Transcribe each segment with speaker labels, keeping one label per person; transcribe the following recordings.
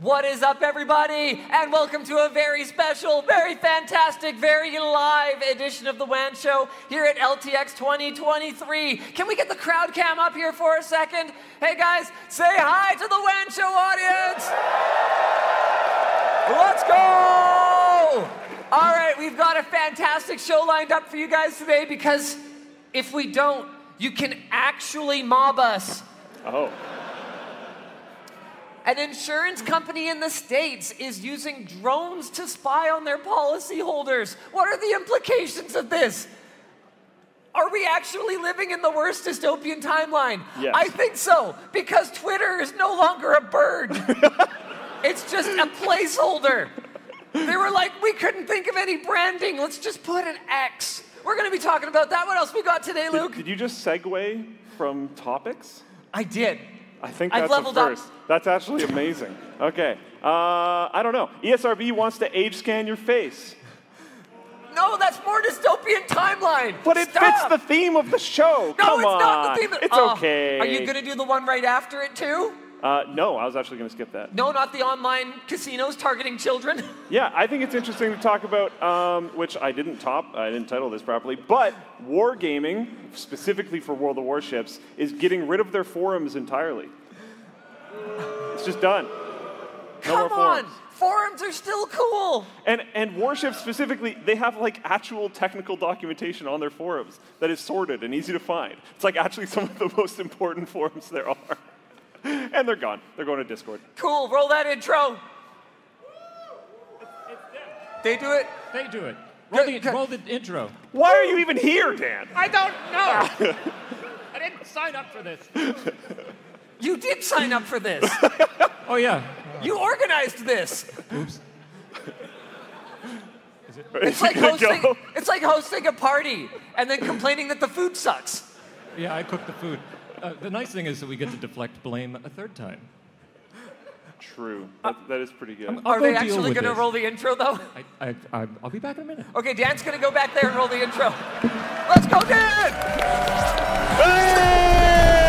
Speaker 1: What is up, everybody? And welcome to a very special, very fantastic, very live edition of The WAN Show here at LTX 2023. Can we get the crowd cam up here for a second? Hey, guys, say hi to the WAN Show audience. Let's go! All right, we've got a fantastic show lined up for you guys today because if we don't, you can actually mob us.
Speaker 2: Oh.
Speaker 1: An insurance company in the States is using drones to spy on their policyholders. What are the implications of this? Are we actually living in the worst dystopian timeline?
Speaker 2: Yes.
Speaker 1: I think so, because Twitter is no longer a bird. it's just a placeholder. They were like, we couldn't think of any branding. Let's just put an X. We're going to be talking about that. What else we got today, Luke?
Speaker 2: Did you just segue from topics?
Speaker 1: I did.
Speaker 2: I think
Speaker 1: I've
Speaker 2: that's
Speaker 1: leveled
Speaker 2: a
Speaker 1: up.
Speaker 2: first. That's actually amazing. Okay. Uh, I don't know. ESRB wants to age scan your face.
Speaker 1: No, that's more dystopian timeline.
Speaker 2: But it
Speaker 1: Stop.
Speaker 2: fits the theme of the show.
Speaker 1: No,
Speaker 2: Come
Speaker 1: it's
Speaker 2: on.
Speaker 1: not the theme.
Speaker 2: Of, It's
Speaker 1: Oh,
Speaker 2: okay.
Speaker 1: Are you going to do the one right after it too?
Speaker 2: Uh, no, I was actually going to skip that.
Speaker 1: No, not the online casinos targeting children.
Speaker 2: Yeah, I think it's interesting to talk about, um, which I didn't top, I didn't title this properly, but wargaming, specifically for World of Warships, is getting rid of their forums entirely. It's just done. No
Speaker 1: Come on,
Speaker 2: forums.
Speaker 1: forums are still cool.
Speaker 2: And, and warships specifically, they have like actual technical documentation on their forums that is sorted and easy to find. It's like actually some of the most important forums there are. And they're gone. They're going to Discord.
Speaker 1: Cool, roll that intro. They do it.
Speaker 3: They do it. Roll the, roll the intro.
Speaker 2: Why are you even here, Dan?
Speaker 3: I don't know. I didn't sign up for this.
Speaker 1: You did sign up for this.
Speaker 3: Oh yeah.
Speaker 1: You organized this.
Speaker 3: Oops.
Speaker 1: It's like hosting. It's like hosting a party and then complaining that the food sucks.
Speaker 3: Yeah, I cooked the food. Uh, the nice thing is that we get to deflect blame a third time.
Speaker 2: True. That, that is pretty good.
Speaker 3: I'll
Speaker 1: Are
Speaker 3: go
Speaker 1: they
Speaker 3: deal
Speaker 1: actually
Speaker 3: with
Speaker 1: going to
Speaker 3: this.
Speaker 1: roll the intro though?
Speaker 3: I, I, I, I'll be back in a minute.
Speaker 1: Okay, Dan's going to go back there and roll the intro. Let's go, Dan. right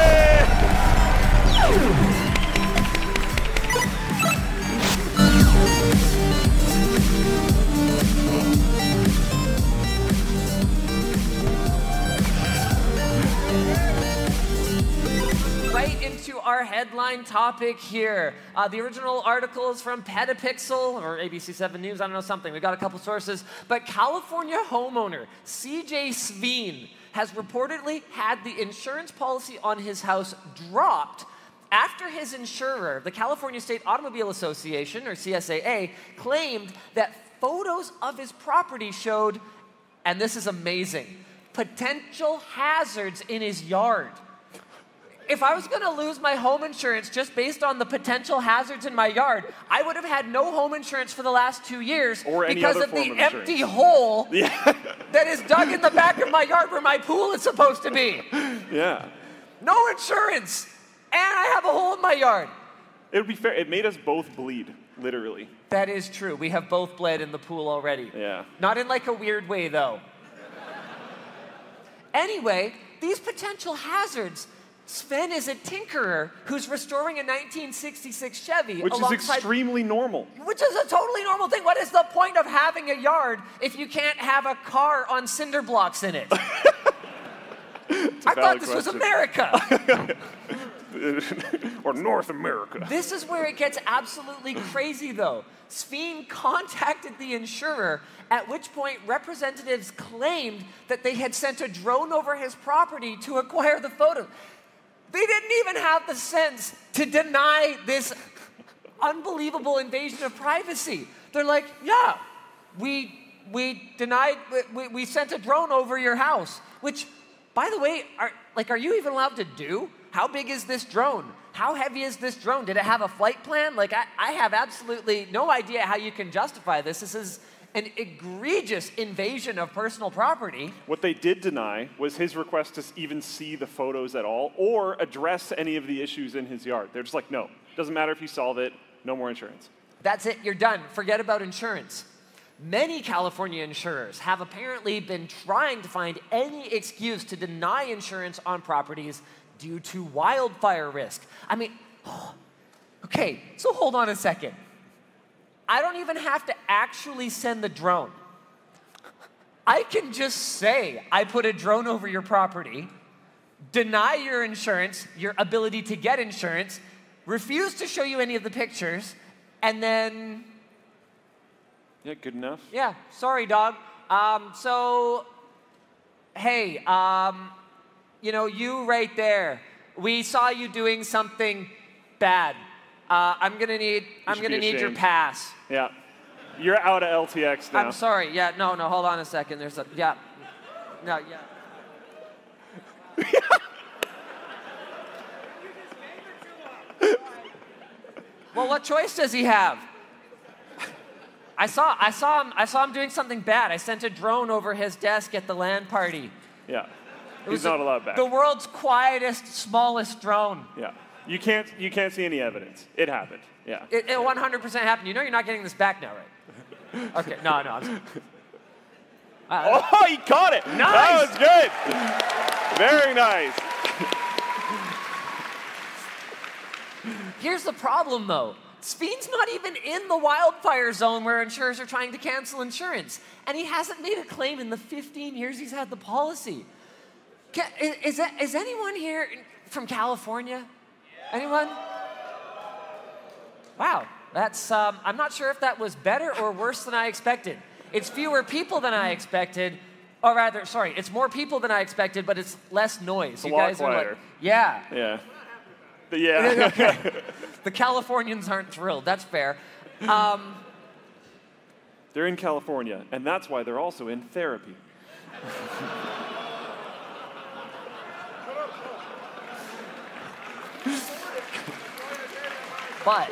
Speaker 1: our headline topic here. Uh, the original article is from Petapixel or ABC7 News, I don't know something. We've got a couple sources. But California homeowner CJ Sveen has reportedly had the insurance policy on his house dropped after his insurer, the California State Automobile Association, or CSAA, claimed that photos of his property showed, and this is amazing, potential hazards in his yard if I was going to lose my home insurance just based on the potential hazards in my yard, I would have had no home insurance for the last two years because of the
Speaker 2: of
Speaker 1: empty hole
Speaker 2: Yeah.
Speaker 1: that is dug in the back of my yard where my pool is supposed to be.
Speaker 2: yeah.
Speaker 1: No insurance, and I have a hole in my yard.
Speaker 2: It would be fair. It made us both bleed, literally.
Speaker 1: That is true. We have both bled in the pool already.
Speaker 2: Yeah.
Speaker 1: Not in like a weird way, though. anyway, these potential hazards. Sven is a tinkerer who's restoring a 1966 Chevy
Speaker 2: Which is extremely normal.
Speaker 1: Which is a totally normal thing. What is the point of having a yard if you can't have a car on cinder blocks in it? I thought this was. America.
Speaker 2: or North America.
Speaker 1: this is where it gets absolutely crazy, though. Sveen contacted the insurer, at which point representatives claimed that they had sent a drone over his property to acquire the photos. They didn't even have the sense to deny this unbelievable invasion of privacy. They're like, yeah, we we denied we, we sent a drone over your house, which by the way, are like are you even allowed to do? How big is this drone? How heavy is this drone? Did it have a flight plan? Like, I, I have absolutely no idea how you can justify this. This is an egregious invasion of personal property.
Speaker 2: What they did deny was his request to even see the photos at all or address any of the issues in his yard. They're just like, no, doesn't matter if you solve it, no more insurance.
Speaker 1: That's it, you're done. Forget about insurance. Many California insurers have apparently been trying to find any excuse to deny insurance on properties due to wildfire risk. I mean, okay, so hold on a second. I don't even have to actually send the drone. I can just say I put a drone over your property, deny your insurance, your ability to get insurance, refuse to show you any of the pictures, and then,
Speaker 2: Yeah, good enough.
Speaker 1: yeah, sorry, dog. Um, so, hey, um, you know, you right there, we saw you doing something bad. Uh, I'm gonna need, I'm gonna need your pass.
Speaker 2: Yeah. You're out of LTX now.
Speaker 1: I'm sorry. Yeah, no, no. Hold on a second. There's a yeah, no, yeah. well, what choice does he have? I saw, I saw him. I saw him doing something bad. I sent a drone over his desk at the LAN party.
Speaker 2: Yeah.
Speaker 1: It
Speaker 2: He's
Speaker 1: was
Speaker 2: not
Speaker 1: the-
Speaker 2: allowed back.
Speaker 1: The world's quietest, smallest drone.
Speaker 2: yeah. You can't, you can't see any evidence. It happened. Yeah.
Speaker 1: It, it 100% happened. You know you're not getting this back now, right? Okay. No, no. I'm- uh,
Speaker 2: Oh, he caught it.
Speaker 1: Nice.
Speaker 2: That was good. Very nice.
Speaker 1: Here's the problem, though. Sveen's not even in the wildfire zone where insurers are trying to cancel insurance, and he hasn't made a claim in the 15 years he's had the policy. Ca- Is, is, anyone here from California? Anyone? Wow, that's. Um, I'm not sure if that was better or worse than I expected. It's fewer people than I expected, or rather, sorry, it's more people than I expected, but it's less noise.
Speaker 2: a
Speaker 1: you guys are like, yeah.
Speaker 2: Yeah. Yeah.
Speaker 1: okay. The Californians aren't thrilled. That's fair. Um,
Speaker 2: they're in California, and that's why they're also in therapy.
Speaker 1: but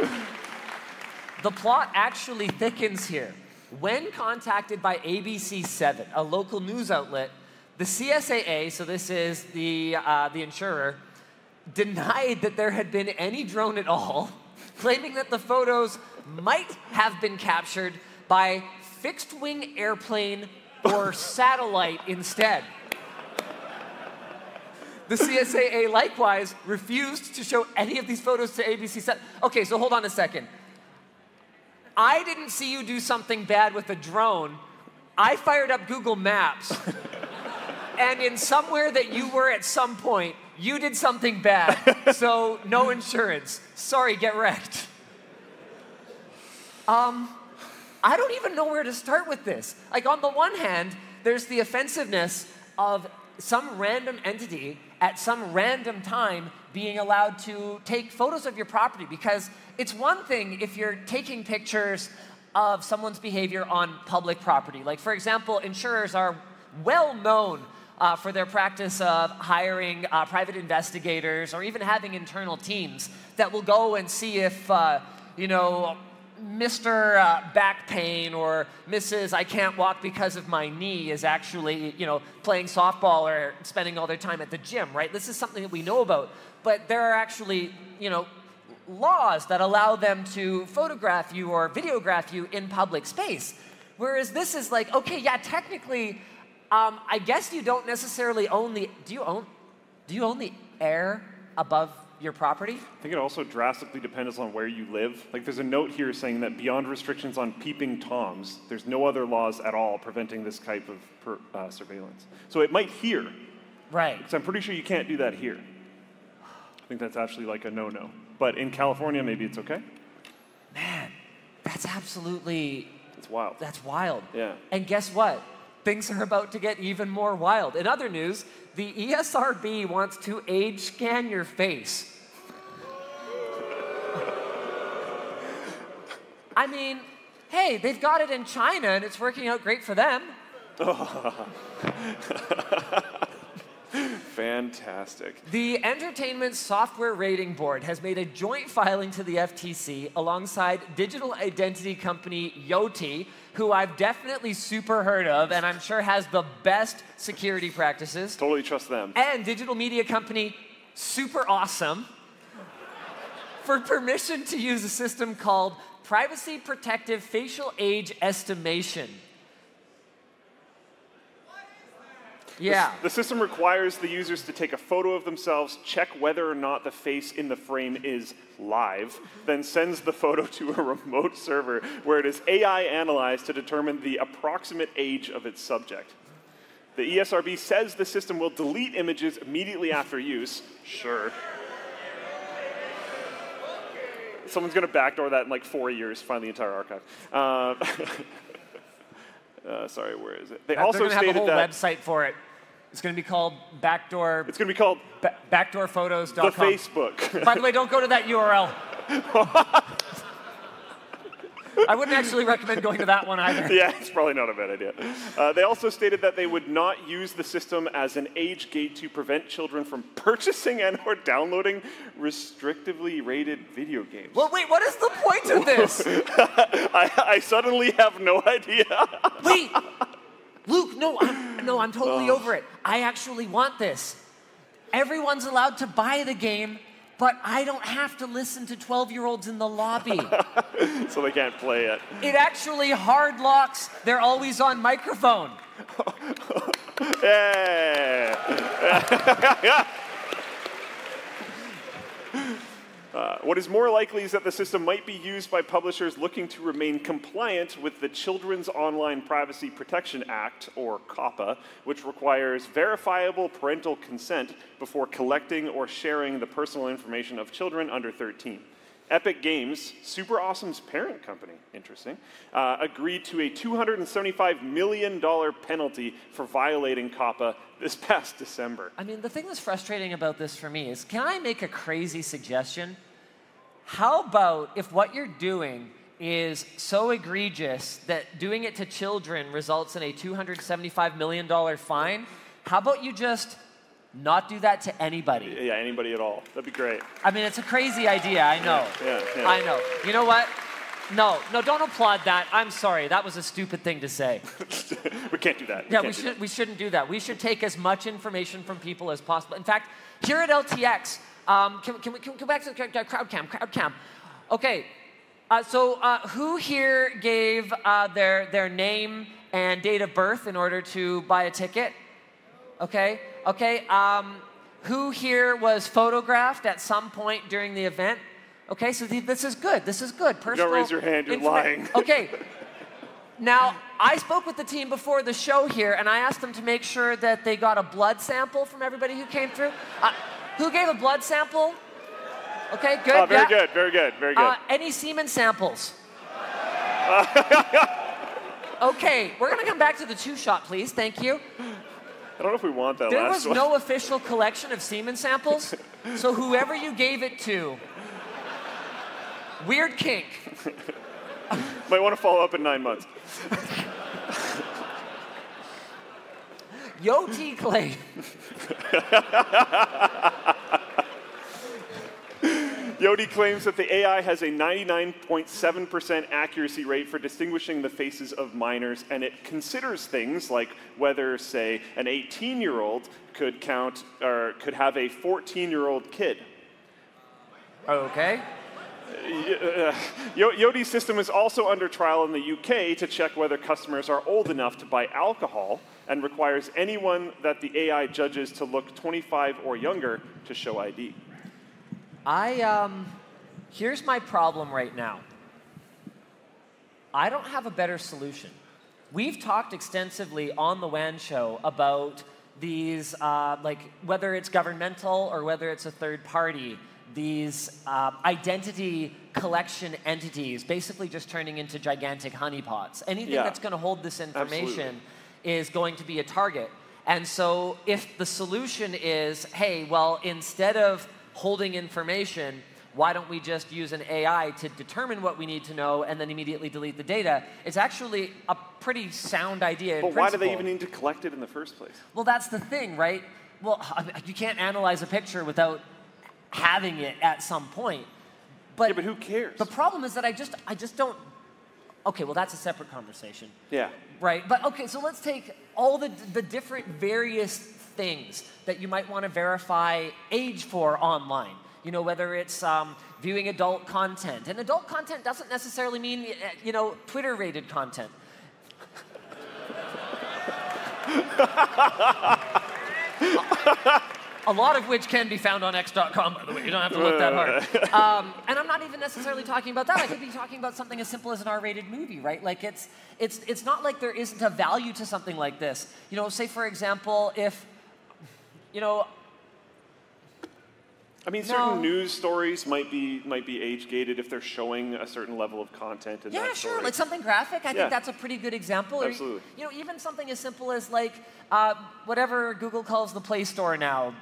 Speaker 1: the plot actually thickens here. When contacted by ABC7, a local news outlet, the CSAA, so this is the, uh, the insurer, denied that there had been any drone at all, claiming that the photos might have been captured by fixed wing airplane or satellite instead. The CSAA likewise refused to show any of these photos to ABC7. Okay, so hold on a second. I didn't see you do something bad with a drone. I fired up Google Maps, and in somewhere that you were at some point, you did something bad. So no insurance. Sorry, get wrecked. Um, I don't even know where to start with this. Like, on the one hand, there's the offensiveness of some random entity at some random time being allowed to take photos of your property because it's one thing if you're taking pictures of someone's behavior on public property. Like, for example, insurers are well known uh, for their practice of hiring uh, private investigators or even having internal teams that will go and see if, uh, you know, Mr. Uh, back pain or Mrs. I can't walk because of my knee is actually, you know, playing softball or spending all their time at the gym, right? This is something that we know about. But there are actually, you know, laws that allow them to photograph you or videograph you in public space. Whereas this is like, okay, yeah, technically, um, I guess you don't necessarily own the. Do you own? Do you own the air above your property?
Speaker 2: I think it also drastically depends on where you live. Like, there's a note here saying that beyond restrictions on peeping toms, there's no other laws at all preventing this type of per, uh, surveillance. So it might here,
Speaker 1: Right.
Speaker 2: because I'm pretty sure you can't do that here. I think that's actually like a no-no. But in California, maybe it's okay.
Speaker 1: Man, that's absolutely
Speaker 2: It's wild.
Speaker 1: that's wild.
Speaker 2: Yeah.
Speaker 1: And guess what? Things are about to get even more wild. In other news, the ESRB wants to age scan your face. I mean, hey, they've got it in China and it's working out great for them.
Speaker 2: Fantastic.
Speaker 1: The Entertainment Software Rating Board has made a joint filing to the FTC alongside digital identity company Yoti, who I've definitely super heard of and I'm sure has the best security practices,
Speaker 2: Totally trust them.
Speaker 1: and digital media company Super Awesome for permission to use a system called Privacy Protective Facial Age Estimation. Yeah.
Speaker 2: The system requires the users to take a photo of themselves, check whether or not the face in the frame is live, then sends the photo to a remote server where it is AI analyzed to determine the approximate age of its subject. The ESRB says the system will delete images immediately after use. Sure. Someone's going to backdoor that in like four years, find the entire archive. Uh, uh, sorry, where is it? They
Speaker 1: They're
Speaker 2: also
Speaker 1: going to have a whole
Speaker 2: that
Speaker 1: website for it. It's going to be called backdoor
Speaker 2: it's going to be called
Speaker 1: ba- backdoorphotos.com.
Speaker 2: the Facebook.
Speaker 1: By the way, don't go to that URL. I wouldn't actually recommend going to that one either.
Speaker 2: yeah, it's probably not a bad idea. Uh, they also stated that they would not use the system as an age gate to prevent children from purchasing and or downloading restrictively rated video games.
Speaker 1: Well, wait, what is the point of this?
Speaker 2: I, I suddenly have no idea.
Speaker 1: Wait, Luke, no, I'm, no, I'm totally oh. over it. I actually want this. Everyone's allowed to buy the game, but I don't have to listen to 12 year olds in the lobby.
Speaker 2: so they can't play it.
Speaker 1: It actually hard locks they're always on microphone.
Speaker 2: Yeah. Uh, what is more likely is that the system might be used by publishers looking to remain compliant with the Children's Online Privacy Protection Act, or COPPA, which requires verifiable parental consent before collecting or sharing the personal information of children under 13. Epic Games, Super Awesome's parent company, interesting, uh, agreed to a $275 million penalty for violating COPPA this past December.
Speaker 1: I mean, the thing that's frustrating about this for me is can I make a crazy suggestion? How about if what you're doing is so egregious that doing it to children results in a $275 million fine? How about you just not do that to anybody?
Speaker 2: Yeah, anybody at all. That'd be great.
Speaker 1: I mean, it's a crazy idea, I know.
Speaker 2: Yeah, yeah.
Speaker 1: I know. You know what? No, no, don't applaud that. I'm sorry. That was a stupid thing to say.
Speaker 2: we can't do that.
Speaker 1: Yeah, we, should, we shouldn't do that. We should take as much information from people as possible. In fact, here at LTX, um, can, can, we, can we go back to the crowd- cam? Crowd cam. Okay, uh, so uh, who here gave uh, their, their name and date of birth in order to buy a ticket? Okay, okay. Um, who here was photographed at some point during the event? Okay, so th- this is good. This is good. Personal You don't
Speaker 2: raise your hand, you're lying.
Speaker 1: Okay. Now, I spoke with the team before the show here, and I asked them to make sure that they got a blood sample from everybody who came through. Uh, who gave a blood sample? Okay, good.
Speaker 2: Oh, very
Speaker 1: yeah.
Speaker 2: good, very good, very good.
Speaker 1: Uh, any semen samples? okay, we're gonna come back to the two shot, please. Thank you.
Speaker 2: I don't know if we want that
Speaker 1: There
Speaker 2: last
Speaker 1: was no official collection of semen samples, so whoever you gave it to, weird kink.
Speaker 2: Might want to follow up in nine months.
Speaker 1: Yoti claim.
Speaker 2: Yoti claims that the AI has a 99.7% accuracy rate for distinguishing the faces of minors, and it considers things like whether, say, an 18 year old could count or could have a 14 year old kid.
Speaker 1: Okay.
Speaker 2: Uh, Yoti's system is also under trial in the UK to check whether customers are old enough to buy alcohol and requires anyone that the AI judges to look 25 or younger to show ID.
Speaker 1: I um here's my problem right now. I don't have a better solution. We've talked extensively on the WAN show about these, uh, like whether it's governmental or whether it's a third party, these uh, identity collection entities basically just turning into gigantic honeypots. Anything
Speaker 2: Yeah.
Speaker 1: that's going to hold this information
Speaker 2: Absolutely.
Speaker 1: Is going to be a target. And so if the solution is, hey, well, instead of holding information, why don't we just use an AI to determine what we need to know and then immediately delete the data? It's actually a pretty sound idea. in
Speaker 2: But why do they even need to collect it in the first place?
Speaker 1: Well, that's the thing, right? well, you can't analyze a picture without having it at some point. But,
Speaker 2: Yeah, but who cares?
Speaker 1: The problem is that I just, I just don't. Okay, well, that's a separate conversation.
Speaker 2: Yeah.
Speaker 1: Right, but okay, so let's take all the, the different various things that you might want to verify age for online. You know, whether it's um, viewing adult content. And adult content doesn't necessarily mean, uh, you know, Twitter rated content. a lot of which can be found on x.com, by the way. You don't have to look that hard. Um, and I'm not even necessarily talking about that. I could be talking about something as simple as an R-rated movie, right? Like it's it's it's not like there isn't a value to something like this. You know, say for example, if you know,
Speaker 2: I mean, certain
Speaker 1: No.
Speaker 2: news stories might be might be age gated if they're showing a certain level of content in
Speaker 1: yeah, sure, like something graphic. I
Speaker 2: Yeah.
Speaker 1: think that's a pretty good example. Or,
Speaker 2: Absolutely.
Speaker 1: you know, even something as simple as like uh, whatever Google calls the Play Store now,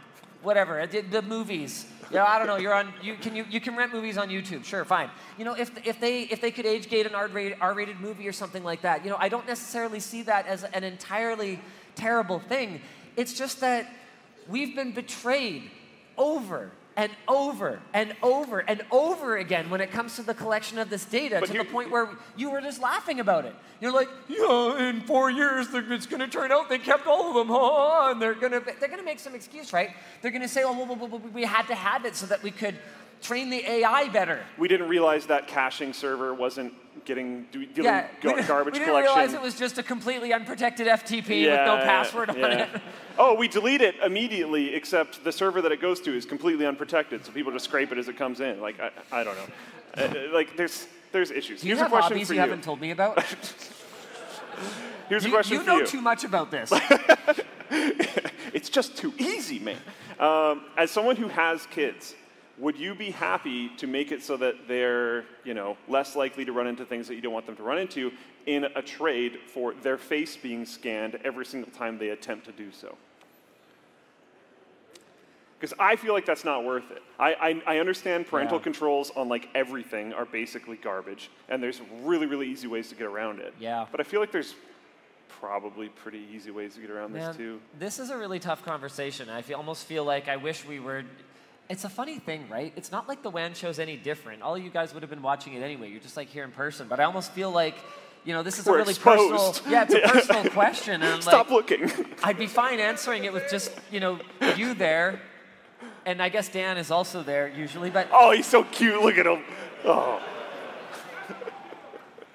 Speaker 1: whatever uh, the, movies. Yeah, I don't know. You're on. You can you, you can rent movies on YouTube. Sure, fine. You know, if if they if they could age gate an R-rated, R-rated movie or something like that, you know, I don't necessarily see that as an entirely terrible thing. It's just that we've been betrayed over and over and over and over again when it comes to the collection of this data
Speaker 2: But
Speaker 1: to
Speaker 2: here-
Speaker 1: the point where you were just laughing about it. You're like, yeah, in four years it's going to turn out they kept all of them, huh? And they're going to they're going to make some excuse, right? They're going to say, oh, well, well, well, we had to have it so that we could train the AI better.
Speaker 2: we didn't realize that caching server wasn't getting do, dealing
Speaker 1: Yeah,
Speaker 2: gar-
Speaker 1: we didn't,
Speaker 2: garbage
Speaker 1: we didn't
Speaker 2: collection.
Speaker 1: realize it was just a completely unprotected FTP with no
Speaker 2: Yeah,
Speaker 1: password on
Speaker 2: yeah.
Speaker 1: it.
Speaker 2: Oh, we delete it immediately, except the server that it goes to is completely unprotected, so people just scrape it as it comes in. Like I, I don't know. Uh, uh, like there's there's issues.
Speaker 1: Do you
Speaker 2: Here's a
Speaker 1: have
Speaker 2: question
Speaker 1: hobbies
Speaker 2: for
Speaker 1: you,
Speaker 2: you.
Speaker 1: haven't told me about?
Speaker 2: Here's a
Speaker 1: you
Speaker 2: question
Speaker 1: you
Speaker 2: for
Speaker 1: know
Speaker 2: you.
Speaker 1: too much about this.
Speaker 2: it's just too easy, man. Um, as someone who has kids, would you be happy to make it so that they're, you know, less likely to run into things that you don't want them to run into in a trade for their face being scanned every single time they attempt to do so? Because I feel like that's not worth it. I, I, I understand parental
Speaker 1: Yeah.
Speaker 2: controls on like everything are basically garbage, and there's really, really easy ways to get around it.
Speaker 1: Yeah.
Speaker 2: But I feel like there's probably pretty easy ways to get around
Speaker 1: Man,
Speaker 2: this too.
Speaker 1: This is a really tough conversation. I feel, almost feel like I wish we were. It's a funny thing, right? It's not like the WAN show's any different. All you guys would have been watching it anyway. You're just like here in person. But I almost feel like, you know, this is
Speaker 2: We're
Speaker 1: a really
Speaker 2: exposed.
Speaker 1: personal. Yeah, it's a personal question. And I'm
Speaker 2: Stop
Speaker 1: like,
Speaker 2: looking.
Speaker 1: I'd be fine answering it with just, you know, you there. And I guess Dan is also there usually. But
Speaker 2: Oh, he's so cute. Look at him. Oh.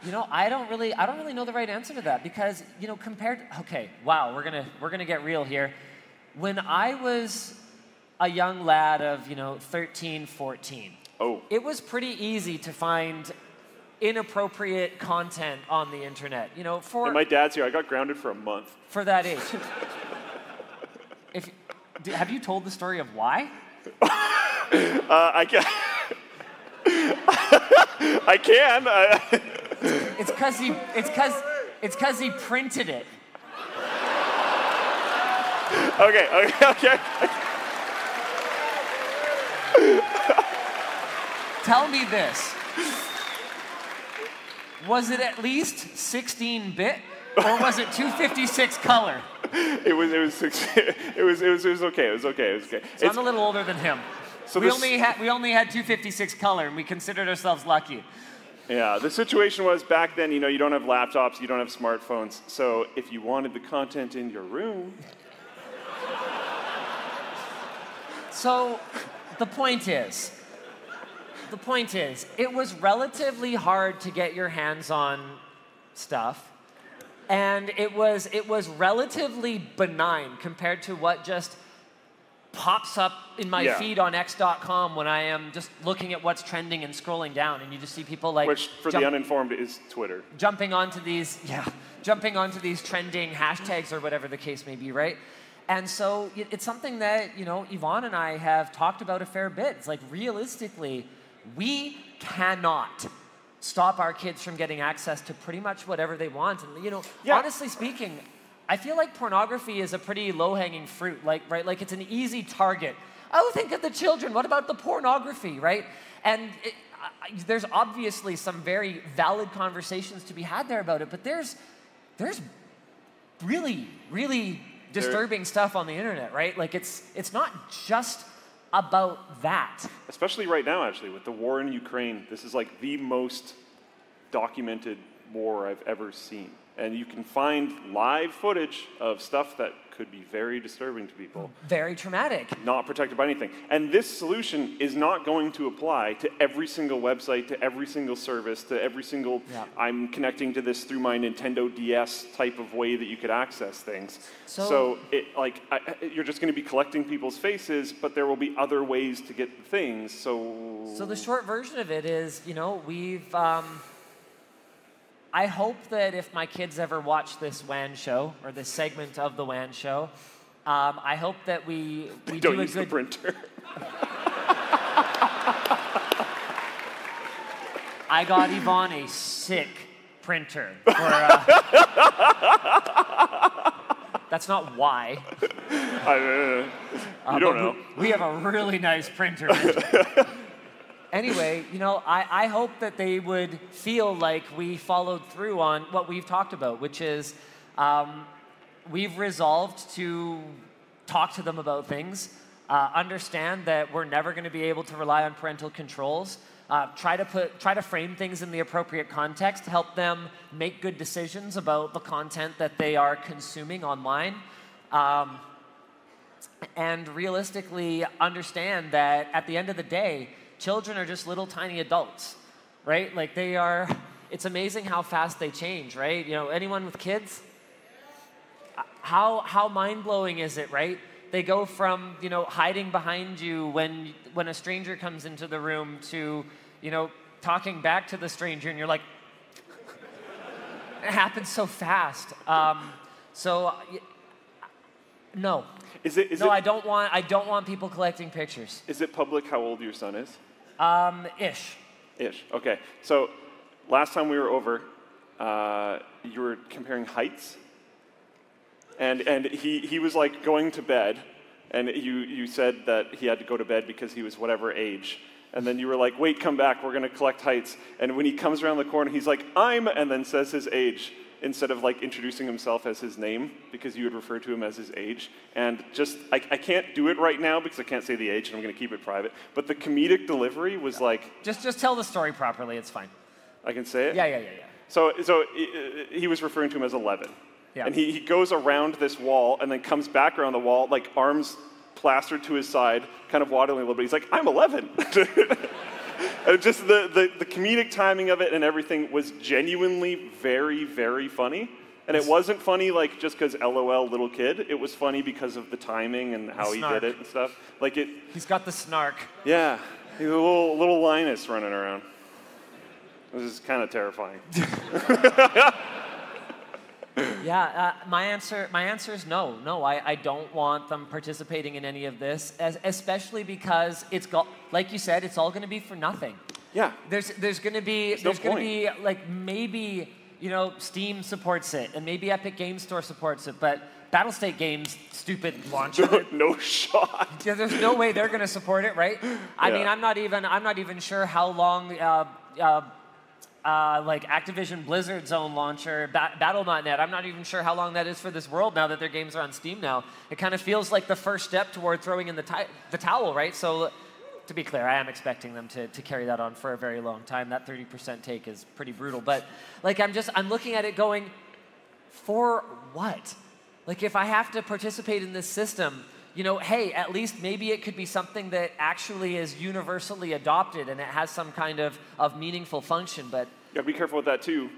Speaker 1: You know, I don't really, I don't really know the right answer to that because, you know, compared. Okay, wow, we're gonna, we're gonna get real here. When I was a young lad of, you know, 13, 14,
Speaker 2: Oh.
Speaker 1: it was pretty easy to find inappropriate content on the internet. You know, for
Speaker 2: And my dad's here. I got grounded for a month.
Speaker 1: for that age. if, do, have you told the story of why?
Speaker 2: Uh, I can. I can.
Speaker 1: It's because he, it's because, it's because he printed it.
Speaker 2: okay. Okay. Okay.
Speaker 1: Tell me this. Was it at least 16 bit or was it 256 color?
Speaker 2: It was. It was. six- It was. It was. It was okay. It was okay. It was okay.
Speaker 1: So I'm a little older than him.
Speaker 2: So
Speaker 1: we only had we only had 256 color and we considered ourselves lucky.
Speaker 2: Yeah, the situation was back then, you know, you don't have laptops, you don't have smartphones. So if you wanted the content in your room,
Speaker 1: So the point is, the point is, it was relatively hard to get your hands on stuff. And it was it was relatively benign compared to what just pops up in my
Speaker 2: Yeah.
Speaker 1: feed on x.com when I am just looking at what's trending and scrolling down and you just see people like
Speaker 2: which for
Speaker 1: jump-
Speaker 2: the uninformed is Twitter.
Speaker 1: jumping onto these yeah jumping onto these trending hashtags or whatever the case may be right and so it's something that you know yvonne and i have talked about a fair bit it's like realistically we cannot stop our kids from getting access to pretty much whatever they want. And you know
Speaker 2: Yeah.
Speaker 1: honestly speaking i feel like pornography is a pretty low-hanging fruit like right? Like it's an easy target. Oh think of the children. What about the pornography right? And it, I- there's obviously some very valid conversations to be had there about it but there's there's really really disturbing stuff on the internet, right? Like it's it's not just about that.
Speaker 2: Especially right now, actually, with the war in Ukraine, this is like the most documented war I've ever seen. And you can find live footage of stuff that could be very disturbing to people,
Speaker 1: Very traumatic.
Speaker 2: not protected by anything. And this solution is not going to apply to every single website, to every single service, to every single
Speaker 1: Yeah.
Speaker 2: I'm connecting to this through my Nintendo DS type of way that you could access things.
Speaker 1: So-
Speaker 2: it like I- you're just going to be collecting people's faces, but there will be other ways to get things. So
Speaker 1: So the short version of it is, you know, we've. Um, I hope that if my kids ever watch this WAN show or this segment of the WAN show, um, I hope that we we
Speaker 2: don't
Speaker 1: do a
Speaker 2: use the
Speaker 1: good.
Speaker 2: printer.
Speaker 1: I got Yvonne a sick printer. For, uh, that's not why.
Speaker 2: I, uh, you
Speaker 1: Uh,
Speaker 2: don't know.
Speaker 1: We, we have a really nice printer. Anyway, you know, I, I hope that they would feel like we followed through on what we've talked about, which is um, we've resolved to talk to them about things, uh, understand that we're never going to be able to rely on parental controls. Uh, try to put, try to frame things in the appropriate context, help them make good decisions about the content that they are consuming online. Um, and realistically understand that at the end of the day, children are just little tiny adults, right? Like they are, it's amazing how fast they change, right? You know, anyone with kids? How, how mind blowing is it, right? They go from, you know, hiding behind you when, when a stranger comes into the room to, you know, talking back to the stranger and you're like, it happens so fast. Um, so, no,
Speaker 2: Is it is
Speaker 1: no,
Speaker 2: it
Speaker 1: I don't want. I don't want people collecting pictures.
Speaker 2: is it public how old your son is?
Speaker 1: Um, ish.
Speaker 2: Ish. Okay. So last time we were over, uh, you were comparing heights, and and he he was like going to bed, and you you said that he had to go to bed because he was whatever age. And then you were like, wait, come back, we're gonna collect heights. And when he comes around the corner, he's like, I'm, and then says his age instead of like introducing himself as his name because you would refer to him as his age. And just, I, I can't do it right now because I can't say the age and I'm gonna keep it private. But the comedic delivery was like,
Speaker 1: Just just tell the story properly. It's fine.
Speaker 2: I can say it?
Speaker 1: Yeah, yeah, yeah, yeah.
Speaker 2: So, so he- he was referring to him as 11.
Speaker 1: Yeah.
Speaker 2: And he, he goes around this wall and then comes back around the wall, like arms plastered to his side, kind of waddling a little bit. He's like, I'm 11. Just the, the, the comedic timing of it and everything was genuinely very, very funny. And it wasn't funny like just because LOL little kid. It was funny because of the timing and how he
Speaker 1: snark.
Speaker 2: did it and stuff. Like it,
Speaker 1: He's got the snark.
Speaker 2: yeah, he's a little, little Linus running around. This is kind of terrifying.
Speaker 1: Yeah. Uh, my answer. My answer is no. No. I, I don't want them participating in any of this, as, especially because it's got, like you said, it's all going to be for nothing.
Speaker 2: Yeah.
Speaker 1: There's there's going to be
Speaker 2: no
Speaker 1: there's going to be like maybe you know Steam supports it and maybe Epic Game Store supports it, but Battlestate Games stupid launcher.
Speaker 2: no, no shot.
Speaker 1: Yeah, there's no way they're going to support it, right? I
Speaker 2: Yeah.
Speaker 1: mean, I'm not even I'm not even sure how long uh, uh, uh, like Activision Blizzard's own launcher, ba- Battle.net. I'm not even sure how long that is for this world now that their games are on Steam now. It kind of feels like the first step toward throwing in the the towel, right? So. To be clear, I am expecting them to, to carry that on for a very long time. That 30% take is pretty brutal. But like I'm just I'm looking at it going, for what? Like, if I have to participate in this system, you know, hey, at least maybe it could be something that actually is universally adopted and it has some kind of, of meaningful function. But
Speaker 2: Yeah, be careful with that too,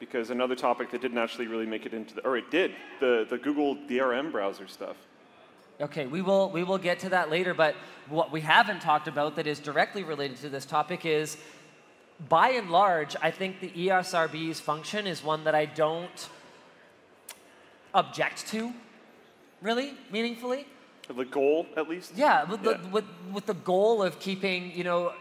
Speaker 2: because another topic that didn't actually really make it into the, or it did, the, the Google DRM browser stuff.
Speaker 1: okay, we will, we will get to that later. But what we haven't talked about that is directly related to this topic is by and large, I think the ESRB's function is one that I don't object to, really, meaningfully.
Speaker 2: The goal, at least.
Speaker 1: Yeah, with the, With, with the goal of keeping, you know,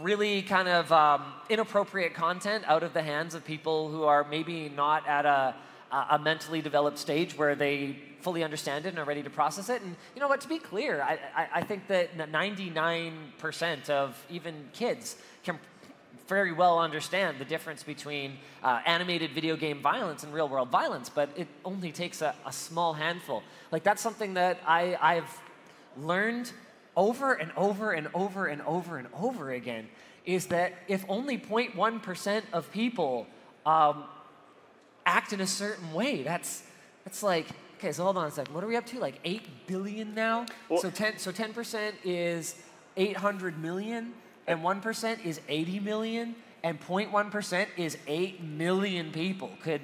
Speaker 1: really kind of um, inappropriate content out of the hands of people who are maybe not at a, a mentally developed stage where they fully understand it and are ready to process it. And you know what, to be clear, I, I, I think that 99% of even kids can very well understand the difference between uh, animated video game violence and real world violence, but it only takes a, a small handful. Like, that's something that I, I've learned over and over and over and over and over again is that if only 0.1% of people um, act in a certain way, that's, that's like, okay, so hold on a second. What are we up to? Like 8 billion now?
Speaker 2: Well-
Speaker 1: so, 10, so 10% is 800 million, and 1% is 80 million, and 0.1% is 8 million people could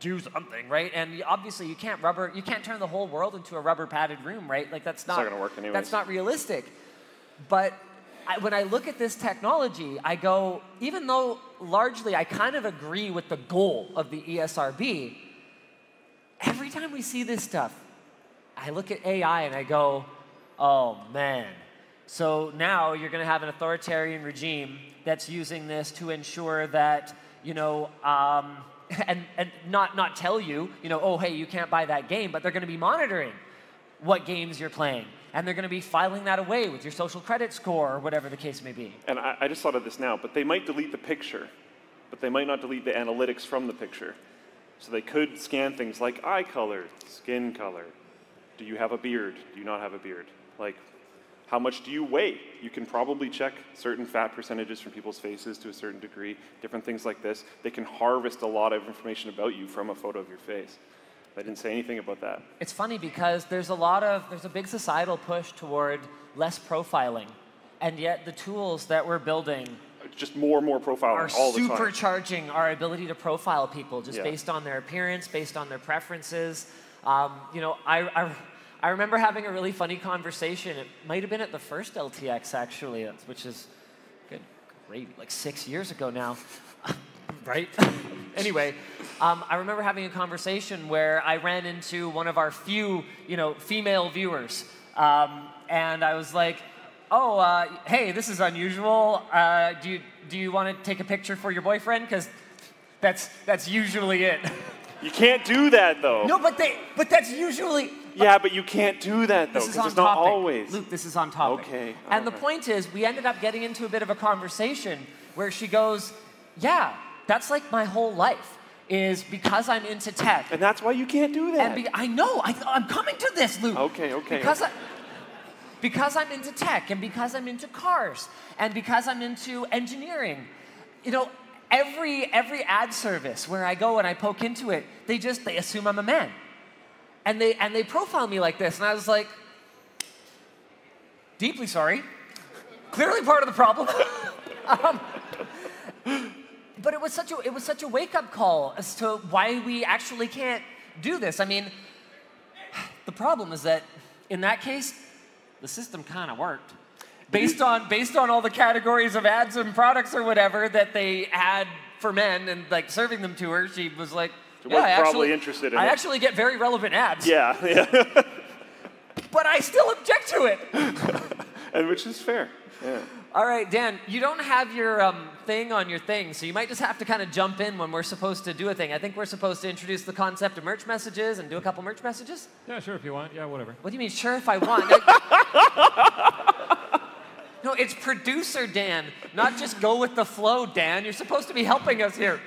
Speaker 1: do something, right? And obviously, you can't rubber, you can't turn the whole world into a rubber padded room, right? Like that's not,
Speaker 2: not gonna work anyways.
Speaker 1: That's not realistic. But I, when I look at this technology, I go, even though largely I kind of agree with the goal of the ESRB, every time we see this stuff, I look at AI and I go, oh man. So now you're going to have an authoritarian regime that's using this to ensure that, you know, um, and, and not, not tell you, you know, oh, hey, you can't buy that game, but they're going to be monitoring what games you're playing. And they're going to be filing that away with your social credit score or whatever the case may be.
Speaker 2: And I, I just thought of this now, but they might delete the picture, but they might not delete the analytics from the picture. So they could scan things like eye color, skin color. Do you have a beard? Do you not have a beard? Like, how much do you weigh? You can probably check certain fat percentages from people's faces to a certain degree, different things like this. They can harvest a lot of information about you from a photo of your face. I didn't say anything about that.
Speaker 1: It's funny because there's a lot of there's a big societal push toward less profiling, and yet the tools that we're building
Speaker 2: Just more and more profiling
Speaker 1: are
Speaker 2: all the time.
Speaker 1: supercharging our ability to profile people just
Speaker 2: Yeah.
Speaker 1: based on their appearance, based on their preferences. Um, you know, I, I, I remember having a really funny conversation. It might have been at the first LTX actually, which is good, great, like six years ago now, right? anyway, um, I remember having a conversation where I ran into one of our few, you know, female viewers, um, and I was like, "Oh, uh, hey, this is unusual. Uh, do you do you want to take a picture for your boyfriend? Because that's that's usually it."
Speaker 2: You can't do that though.
Speaker 1: no, but they but that's usually.
Speaker 2: Yeah, but you can't do that though,
Speaker 1: This is
Speaker 2: because
Speaker 1: on
Speaker 2: it's not
Speaker 1: topic.
Speaker 2: always.
Speaker 1: Luke, this is on topic.
Speaker 2: Okay,
Speaker 1: And the point is, we ended up getting into a bit of a conversation where she goes, "Yeah, that's like my whole life is because I'm into tech."
Speaker 2: And that's why you can't do that.
Speaker 1: And be, I know, I, I'm coming to this, Luke.
Speaker 2: Okay, okay,
Speaker 1: Because,
Speaker 2: okay.
Speaker 1: I, because I'm into tech and because I'm into cars and because I'm into engineering, you know, every every ad service where I go and I poke into it, they just they assume I'm a man, and they and they profile me like this, and I was like, deeply sorry, clearly part of the problem. um, but it was such a it was such a wake up call as to why we actually can't do this. I mean, the problem is that in that case, the system kind of worked. Based on based on all the categories of ads and products or whatever that they had for men and like serving them to her, she was like,
Speaker 2: She
Speaker 1: yeah,
Speaker 2: was
Speaker 1: I
Speaker 2: probably
Speaker 1: actually,
Speaker 2: interested in
Speaker 1: I
Speaker 2: it."
Speaker 1: actually get very relevant ads,
Speaker 2: yeah, yeah.
Speaker 1: but I still object to it.
Speaker 2: and which is fair. Yeah.
Speaker 1: All right, Dan, you don't have your um, thing on your thing, so you might just have to kind of jump in when we're supposed to do a thing. I think we're supposed to introduce the concept of merch messages and do a couple merch messages.
Speaker 3: Yeah, sure, if you want. Yeah, whatever.
Speaker 1: What do you mean, sure, if I want? no, it's producer Dan, not just go with the flow, Dan. You're supposed to be helping us here.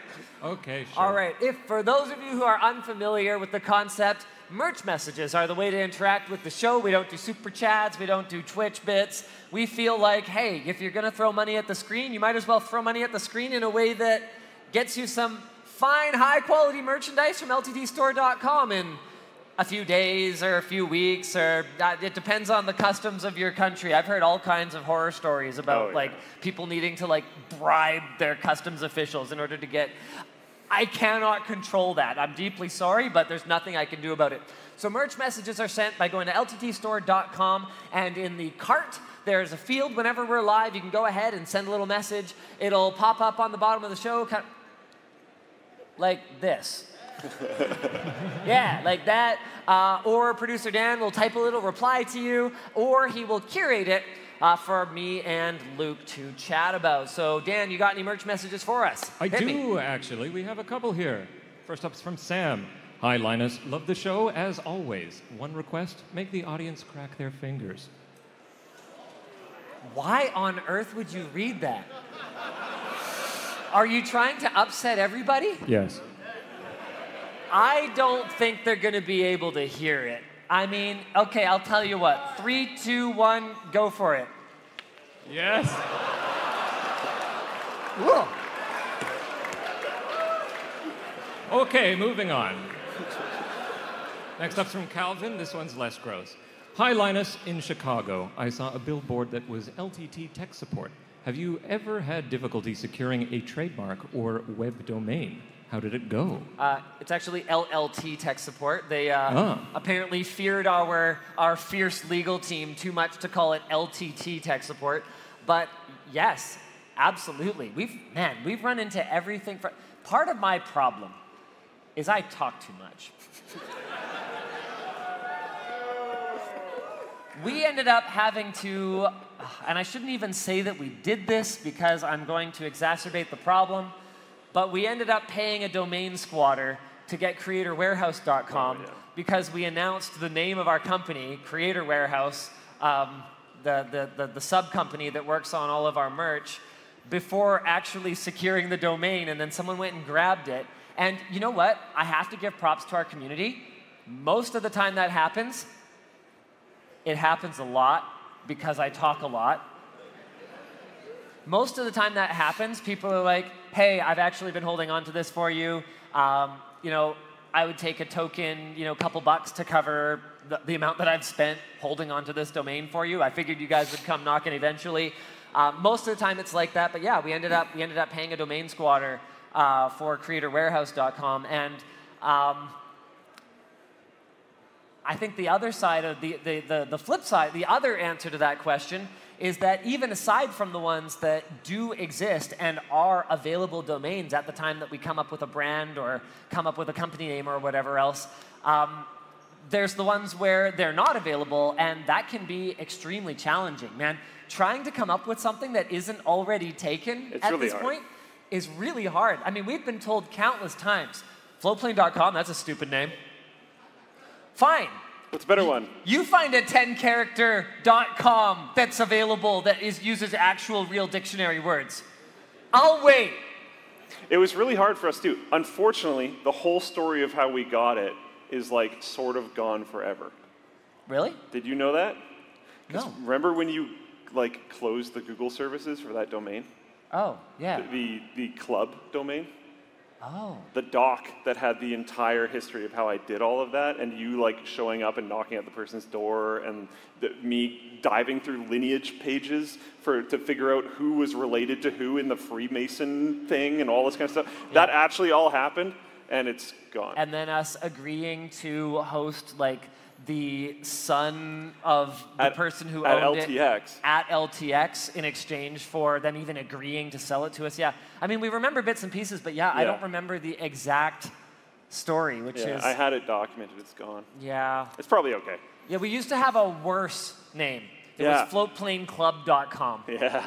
Speaker 3: Okay, sure.
Speaker 1: All right, if for those of you who are unfamiliar with the concept, merch messages are the way to interact with the show. We don't do super chats, we don't do Twitch bits. We feel like, hey, if you're gonna throw money at the screen, you might as well throw money at the screen in a way that gets you some fine, high quality merchandise from LTTstore.com in a few days or a few weeks, or uh, it depends on the customs of your country. I've heard all kinds of horror stories about
Speaker 2: Oh, yeah.
Speaker 1: like people needing to like bribe their customs officials in order to get I cannot control that. I'm deeply sorry, but there's nothing I can do about it. So merch messages are sent by going to lttstore.com and in the cart there's a field whenever we're live you can go ahead and send a little message. It'll pop up on the bottom of the show kind of like this. yeah, like that. Uh, or producer Dan will type a little reply to you, or he will curate it uh, for me and Luke to chat about. So, Dan, you got any merch messages for us?
Speaker 3: I
Speaker 1: Hit me.
Speaker 3: do, actually. We have a couple here. First up is from Sam. Hi, Linus. Love the show as always. One request make the audience crack their fingers.
Speaker 1: Why on earth would you read that? Are you trying to upset everybody?
Speaker 3: Yes.
Speaker 1: I don't think they're going to be able to hear it. I mean, okay, I'll tell you what. Three, two, one, go for it.
Speaker 3: Yes.
Speaker 1: Whoa.
Speaker 3: Okay, moving on. Next up's from Calvin. This one's less gross. Hi, Linus. In Chicago, I saw a billboard that was LTT tech support. Have you ever had difficulty securing a trademark or web domain? How did it go?
Speaker 1: Uh, it's actually LLT tech support. They uh,
Speaker 3: Ah.
Speaker 1: apparently feared our, our fierce legal team too much to call it LTT tech support. But yes, absolutely. We've, man, we've run into everything. Part of my problem is I talk too much. we ended up having to, and I shouldn't even say that we did this because I'm going to exacerbate the problem, but we ended up paying a domain squatter to get creatorwarehouse.com
Speaker 2: Oh, yeah.
Speaker 1: because we announced the name of our company, Creator Warehouse, um, the, the, the, the sub company that works on all of our merch, before actually securing the domain, and then someone went and grabbed it. And you know what? I have to give props to our community. Most of the time that happens, it happens a lot because I talk a lot. Most of the time that happens, people are like, hey, I've actually been holding on to this for you. Um, you know, I would take a token, you know, a couple bucks to cover the, the amount that I've spent holding on to this domain for you. I figured you guys would come knocking eventually. Uh, most of the time it's like that, but yeah, we ended up, we ended up paying a domain squatter uh, for creatorwarehouse.com. And um, I think the other side of the, the, the, the flip side, the other answer to that question is that even aside from the ones that do exist and are available domains at the time that we come up with a brand or come up with a company name or whatever else, um, there's the ones where they're not available, and that can be extremely challenging, man. Trying to come up with something that isn't already taken
Speaker 2: It's
Speaker 1: at
Speaker 2: really
Speaker 1: this
Speaker 2: hard.
Speaker 1: point is really hard. I mean, we've been told countless times floatplane.com, that's a stupid name. Fine.
Speaker 2: What's a better one?
Speaker 1: You find a 10 character.com that's available that is, uses actual real dictionary words. I'll wait.
Speaker 2: It was really hard for us too. Unfortunately, the whole story of how we got it is like sort of gone forever.
Speaker 1: Really?
Speaker 2: Did you know that?
Speaker 1: No.
Speaker 2: Remember when you like closed the Google services for that domain?
Speaker 1: Oh, yeah.
Speaker 2: The the club domain?
Speaker 1: Oh.
Speaker 2: The doc that had the entire history of how I did all of that, and you like showing up and knocking at the person's door, and the, me diving through lineage pages for to figure out who was related to who in the Freemason thing, and all this kind of stuff. That actually all happened, and it's gone.
Speaker 1: And then us agreeing to host like the son of the
Speaker 2: At-
Speaker 1: person who
Speaker 2: at
Speaker 1: owned
Speaker 2: LTX.
Speaker 1: it at LTX in exchange for them even agreeing to sell it to us. Yeah. I mean, we remember bits and pieces, but yeah, I don't remember the exact story, which
Speaker 2: yeah,
Speaker 1: is
Speaker 2: I had it documented. It's gone.
Speaker 1: yeah.
Speaker 2: It's probably okay.
Speaker 1: Yeah, we used to have a worse name. It
Speaker 2: Yeah.
Speaker 1: was floatplaneclub.com.
Speaker 2: Yeah,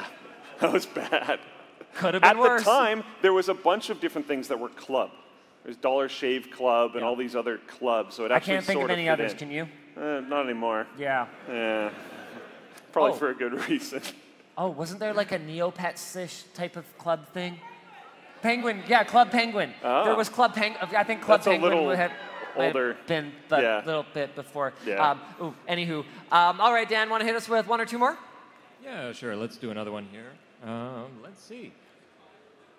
Speaker 2: that was bad.
Speaker 1: Could have been worse.
Speaker 2: At
Speaker 1: worse.
Speaker 2: the time, there was a bunch of different things that were club. There's Dollar Shave Club and all these other clubs. So it actually I
Speaker 1: can't think
Speaker 2: sort
Speaker 1: of any
Speaker 2: fit
Speaker 1: others.
Speaker 2: in.
Speaker 1: Can you?
Speaker 2: Eh, not anymore.
Speaker 1: Yeah.
Speaker 2: Yeah. Probably
Speaker 1: Oh.
Speaker 2: for a good reason.
Speaker 1: Oh, wasn't there like a Neopets-ish type of club thing? Penguin, yeah, Club Penguin.
Speaker 2: Ah.
Speaker 1: There was Club Penguin. I think Club
Speaker 2: That's a
Speaker 1: Penguin
Speaker 2: little
Speaker 1: would have
Speaker 2: older.
Speaker 1: been a
Speaker 2: Yeah.
Speaker 1: little bit before.
Speaker 2: Yeah.
Speaker 1: Um, ooh, anywho, um, all right, Dan, want to hit us with one or two more?
Speaker 3: Yeah, sure. Let's do another one here. Um, let's see.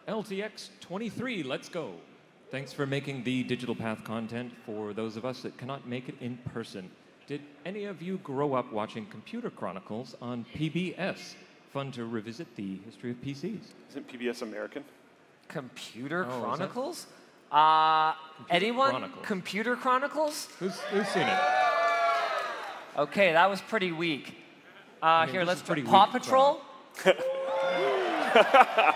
Speaker 3: LTX 23, let's go. Thanks for making the digital path content for those of us that cannot make it in person. Did any of you grow up watching Computer Chronicles on PBS? Fun to revisit the history of PCs.
Speaker 2: Isn't PBS American?
Speaker 1: Computer
Speaker 3: Oh,
Speaker 1: Chronicles? Uh, anyone?
Speaker 3: Chronicles.
Speaker 1: Computer Chronicles?
Speaker 3: Who's, who's seen it?
Speaker 1: Okay, that was pretty weak. Uh,
Speaker 3: mean,
Speaker 1: here, let's
Speaker 3: is pretty
Speaker 1: Paw Patrol.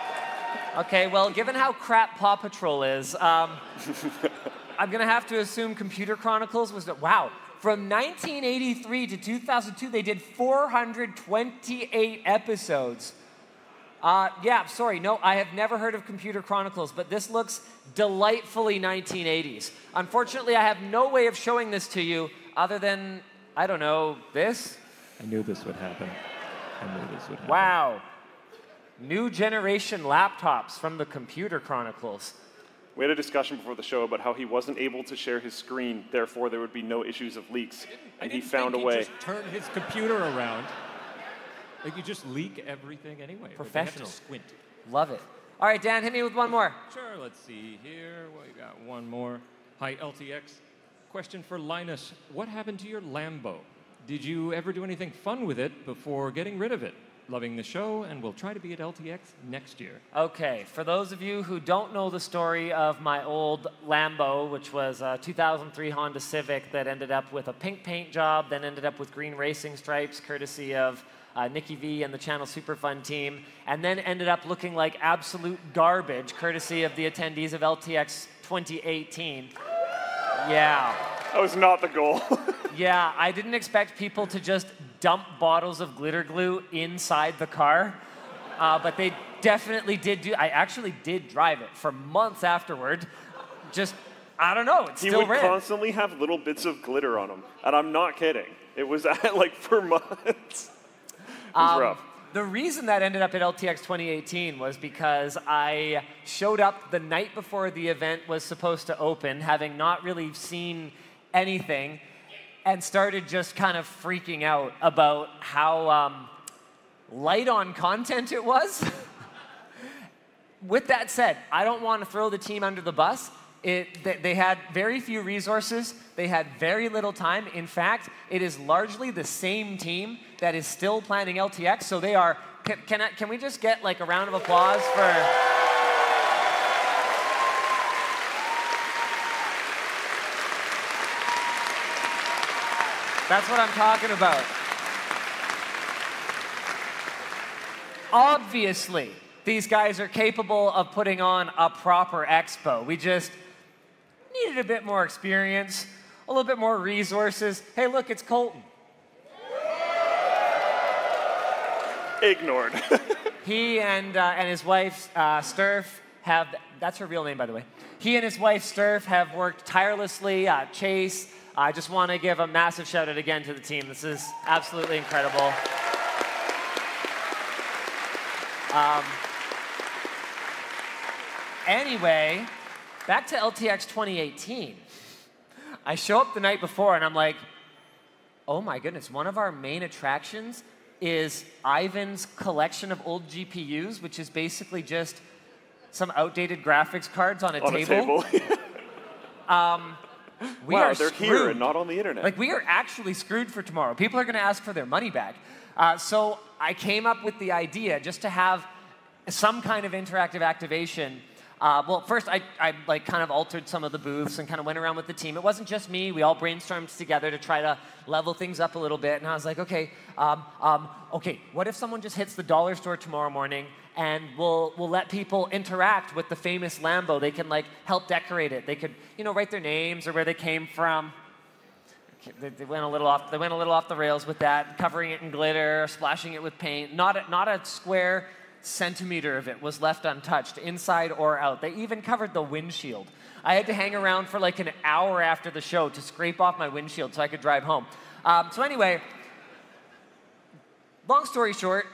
Speaker 1: okay, well, given how crap Paw Patrol is, um, I'm gonna have to assume Computer Chronicles was wow. From 1983 to 2002, they did 428 episodes. Uh, yeah, sorry, no, I have never heard of Computer Chronicles, but this looks delightfully 1980s. Unfortunately, I have no way of showing this to you other than, I don't know, this?
Speaker 3: I knew this would happen. I knew this would happen.
Speaker 1: Wow. New generation laptops from the Computer Chronicles.
Speaker 2: We had a discussion before the show about how he wasn't able to share his screen, therefore there would be no issues of leaks, and he
Speaker 3: didn't
Speaker 2: found a way.
Speaker 3: He'd just turn his computer around. Like you just leak everything anyway. but they have to
Speaker 1: Professional.
Speaker 3: Squint.
Speaker 1: Love it. All right, Dan, hit me with one more.
Speaker 3: Sure, let's see here. We got one more. Hi, LTX. Question for Linus. What happened to your Lambo? Did you ever do anything fun with it before getting rid of it? Loving the show, and we'll try to be at LTX next year.
Speaker 1: Okay, for those of you who don't know the story of my old Lambo, which was a 2003 Honda Civic that ended up with a pink paint job, then ended up with green racing stripes, courtesy of uh, Nikki V and the Channel Superfun team, and then ended up looking like absolute garbage, courtesy of the attendees of LTX 2018. Yeah.
Speaker 2: That was not the goal.
Speaker 1: Yeah, I didn't expect people to just dump bottles of glitter glue inside the car, uh, but they definitely did do. I actually did drive it for months afterward. Just, I don't know, it
Speaker 2: he
Speaker 1: still
Speaker 2: would
Speaker 1: ran.
Speaker 2: constantly have little bits of glitter on him, and I'm not kidding. It was like for months. It was
Speaker 1: Um,
Speaker 2: rough.
Speaker 1: The reason that ended up at LTX 2018 was because I showed up the night before the event was supposed to open, having not really seen anything, and started just kind of freaking out about how um, light on content it was. With that said, I don't want to throw the team under the bus. It, they, had very few resources. They had very little time. In fact, it is largely the same team that is still planning LTX. So they are. Can, can, I, can we just get like a round of applause for? That's what I'm talking about. Obviously, these guys are capable of putting on a proper expo. We just needed a bit more experience, a little bit more resources. Hey, look, it's Colton.
Speaker 2: Ignored.
Speaker 1: He and, uh, and his wife, uh, Sturf, have, that's her real name, by the way. He and his wife, Sturf, have worked tirelessly. Uh, Chase, I just want to give a massive shout out again to the team. This is absolutely incredible. Um, anyway, back to LTX 2018. I show up the night before and I'm like, oh my goodness, one of our main attractions is Ivan's collection of old GPUs, which is basically just some outdated graphics cards on a
Speaker 2: on
Speaker 1: table.
Speaker 2: a table.
Speaker 1: We
Speaker 2: wow,
Speaker 1: are
Speaker 2: they're
Speaker 1: screwed.
Speaker 2: here and not on the internet.
Speaker 1: Like we are actually screwed for tomorrow. People are going to ask for their money back. Uh, so I came up with the idea just to have some kind of interactive activation. Uh, well, first I, I like kind of altered some of the booths and kind of went around with the team. It wasn't just me. We all brainstormed together to try to level things up a little bit. And I was like, okay, um, um, okay, what if someone just hits the dollar store tomorrow morning and we'll, we'll let people interact with the famous Lambo. They can like help decorate it. They could, you know, write their names or where they came from. They, they went a little off. They went a little off the rails with that, covering it in glitter, splashing it with paint. Not a, not a square centimeter of it was left untouched, inside or out. They even covered the windshield. I had to hang around for like an hour after the show to scrape off my windshield so I could drive home. Um, so anyway, long story short,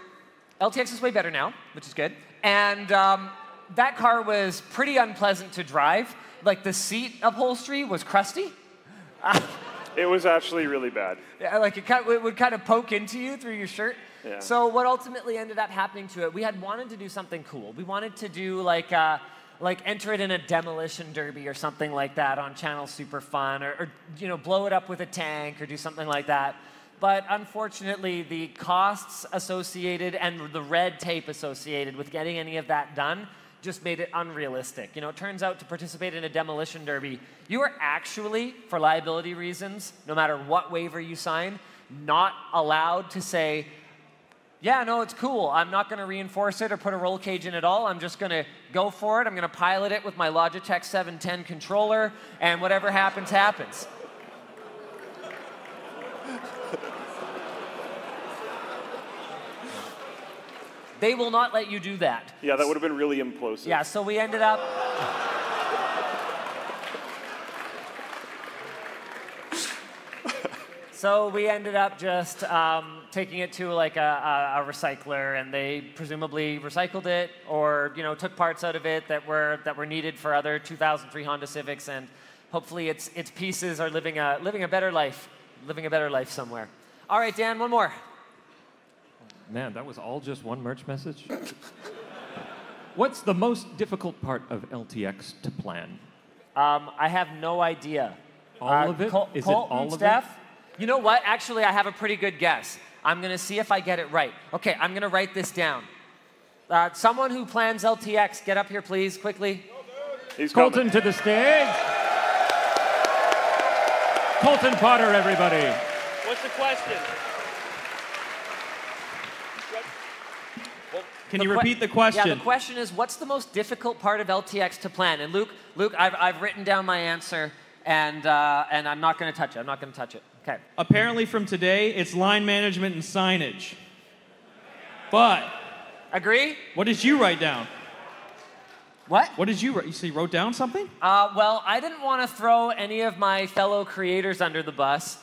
Speaker 1: LTX is way better now, which is good. And um, that car was pretty unpleasant to drive. Like the seat upholstery was crusty.
Speaker 2: it was actually really bad.
Speaker 1: Yeah, like it, kind it would kind of poke into you through your shirt.
Speaker 2: Yeah.
Speaker 1: So what ultimately ended up happening to it, we had wanted to do something cool. We wanted to do like uh, like enter it in a demolition derby or something like that on Channel Super Fun, or, or you know blow it up with a tank or do something like that. But unfortunately, the costs associated and the red tape associated with getting any of that done just made it unrealistic. You know, it turns out to participate in a demolition derby, you are actually, for liability reasons, no matter what waiver you sign, not allowed to say, yeah, no, it's cool. I'm not going to reinforce it or put a roll cage in at all. I'm just going to go for it. I'm going to pilot it with my Logitech 710 controller, and whatever happens, happens. They will not let you do that.
Speaker 2: Yeah, that would have been really implosive.
Speaker 1: Yeah, so we ended up. So we ended up just um, taking it to like a, a, a, recycler, and they presumably recycled it, or you know took parts out of it that were that were needed for other 2003 Honda Civics, and hopefully its its pieces are living a living a better life, living a better life somewhere. All right, Dan, one more.
Speaker 3: Man, that was all just one merch message. What's the most difficult part of LTX to plan?
Speaker 1: Um, I have no idea.
Speaker 3: All uh, of it?
Speaker 1: Col-
Speaker 3: Is
Speaker 1: Colton,
Speaker 3: it all of
Speaker 1: Steph,
Speaker 3: it?
Speaker 1: You know what? Actually, I have a pretty good guess. I'm going to see if I get it right. Okay, I'm going to write this down. Uh, someone who plans LTX, get up here, please, quickly.
Speaker 2: He's
Speaker 3: Colton
Speaker 2: coming.
Speaker 3: to the stage. Colton Potter, everybody.
Speaker 4: What's the question?
Speaker 5: Can you repeat the question?
Speaker 1: Yeah, the question is, what's the most difficult part of LTX to plan? And Luke, Luke, I've, I've written down my answer, and uh, and I'm not going to touch it. I'm not going to touch it. Okay.
Speaker 5: Apparently, from today, it's line management and signage. But
Speaker 1: Agree?
Speaker 5: what did you write down?
Speaker 1: What?
Speaker 5: What did you write? You say you wrote down something?
Speaker 1: Uh, well, I didn't want to throw any of my fellow creators under the bus,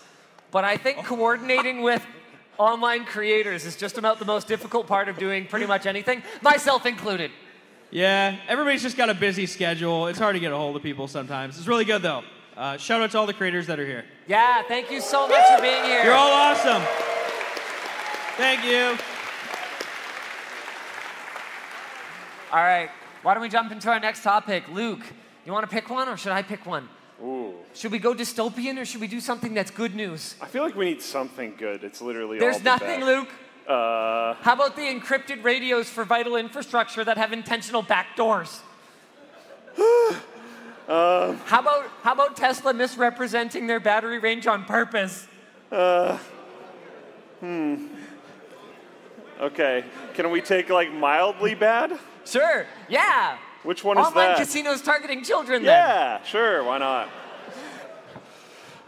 Speaker 1: but I think coordinating with online creators is just about the most difficult part of doing pretty much anything, myself included.
Speaker 5: Yeah, everybody's just got a busy schedule. It's hard to get a hold of people sometimes. It's really good though. Uh, shout out to all the creators that are here.
Speaker 1: Yeah, thank you so much for being here.
Speaker 5: You're all awesome. Thank you.
Speaker 1: All right, why don't we jump into our next topic? Luke, you want to pick one or should I pick one?
Speaker 2: Ooh.
Speaker 1: Should we go dystopian or should we do something that's good news?
Speaker 2: I feel like we need something good. It's literally
Speaker 1: There's
Speaker 2: all the
Speaker 1: nothing. Luke.
Speaker 2: Uh,
Speaker 1: How about the encrypted radios for vital infrastructure that have intentional backdoors?
Speaker 2: Um.
Speaker 1: how about how about Tesla misrepresenting their battery range on purpose? Hmm.
Speaker 2: okay. Can we take like mildly bad?
Speaker 1: Sure, yeah.
Speaker 2: Which one is that?
Speaker 1: Online casinos targeting children. Then.
Speaker 2: Yeah, sure. Why not?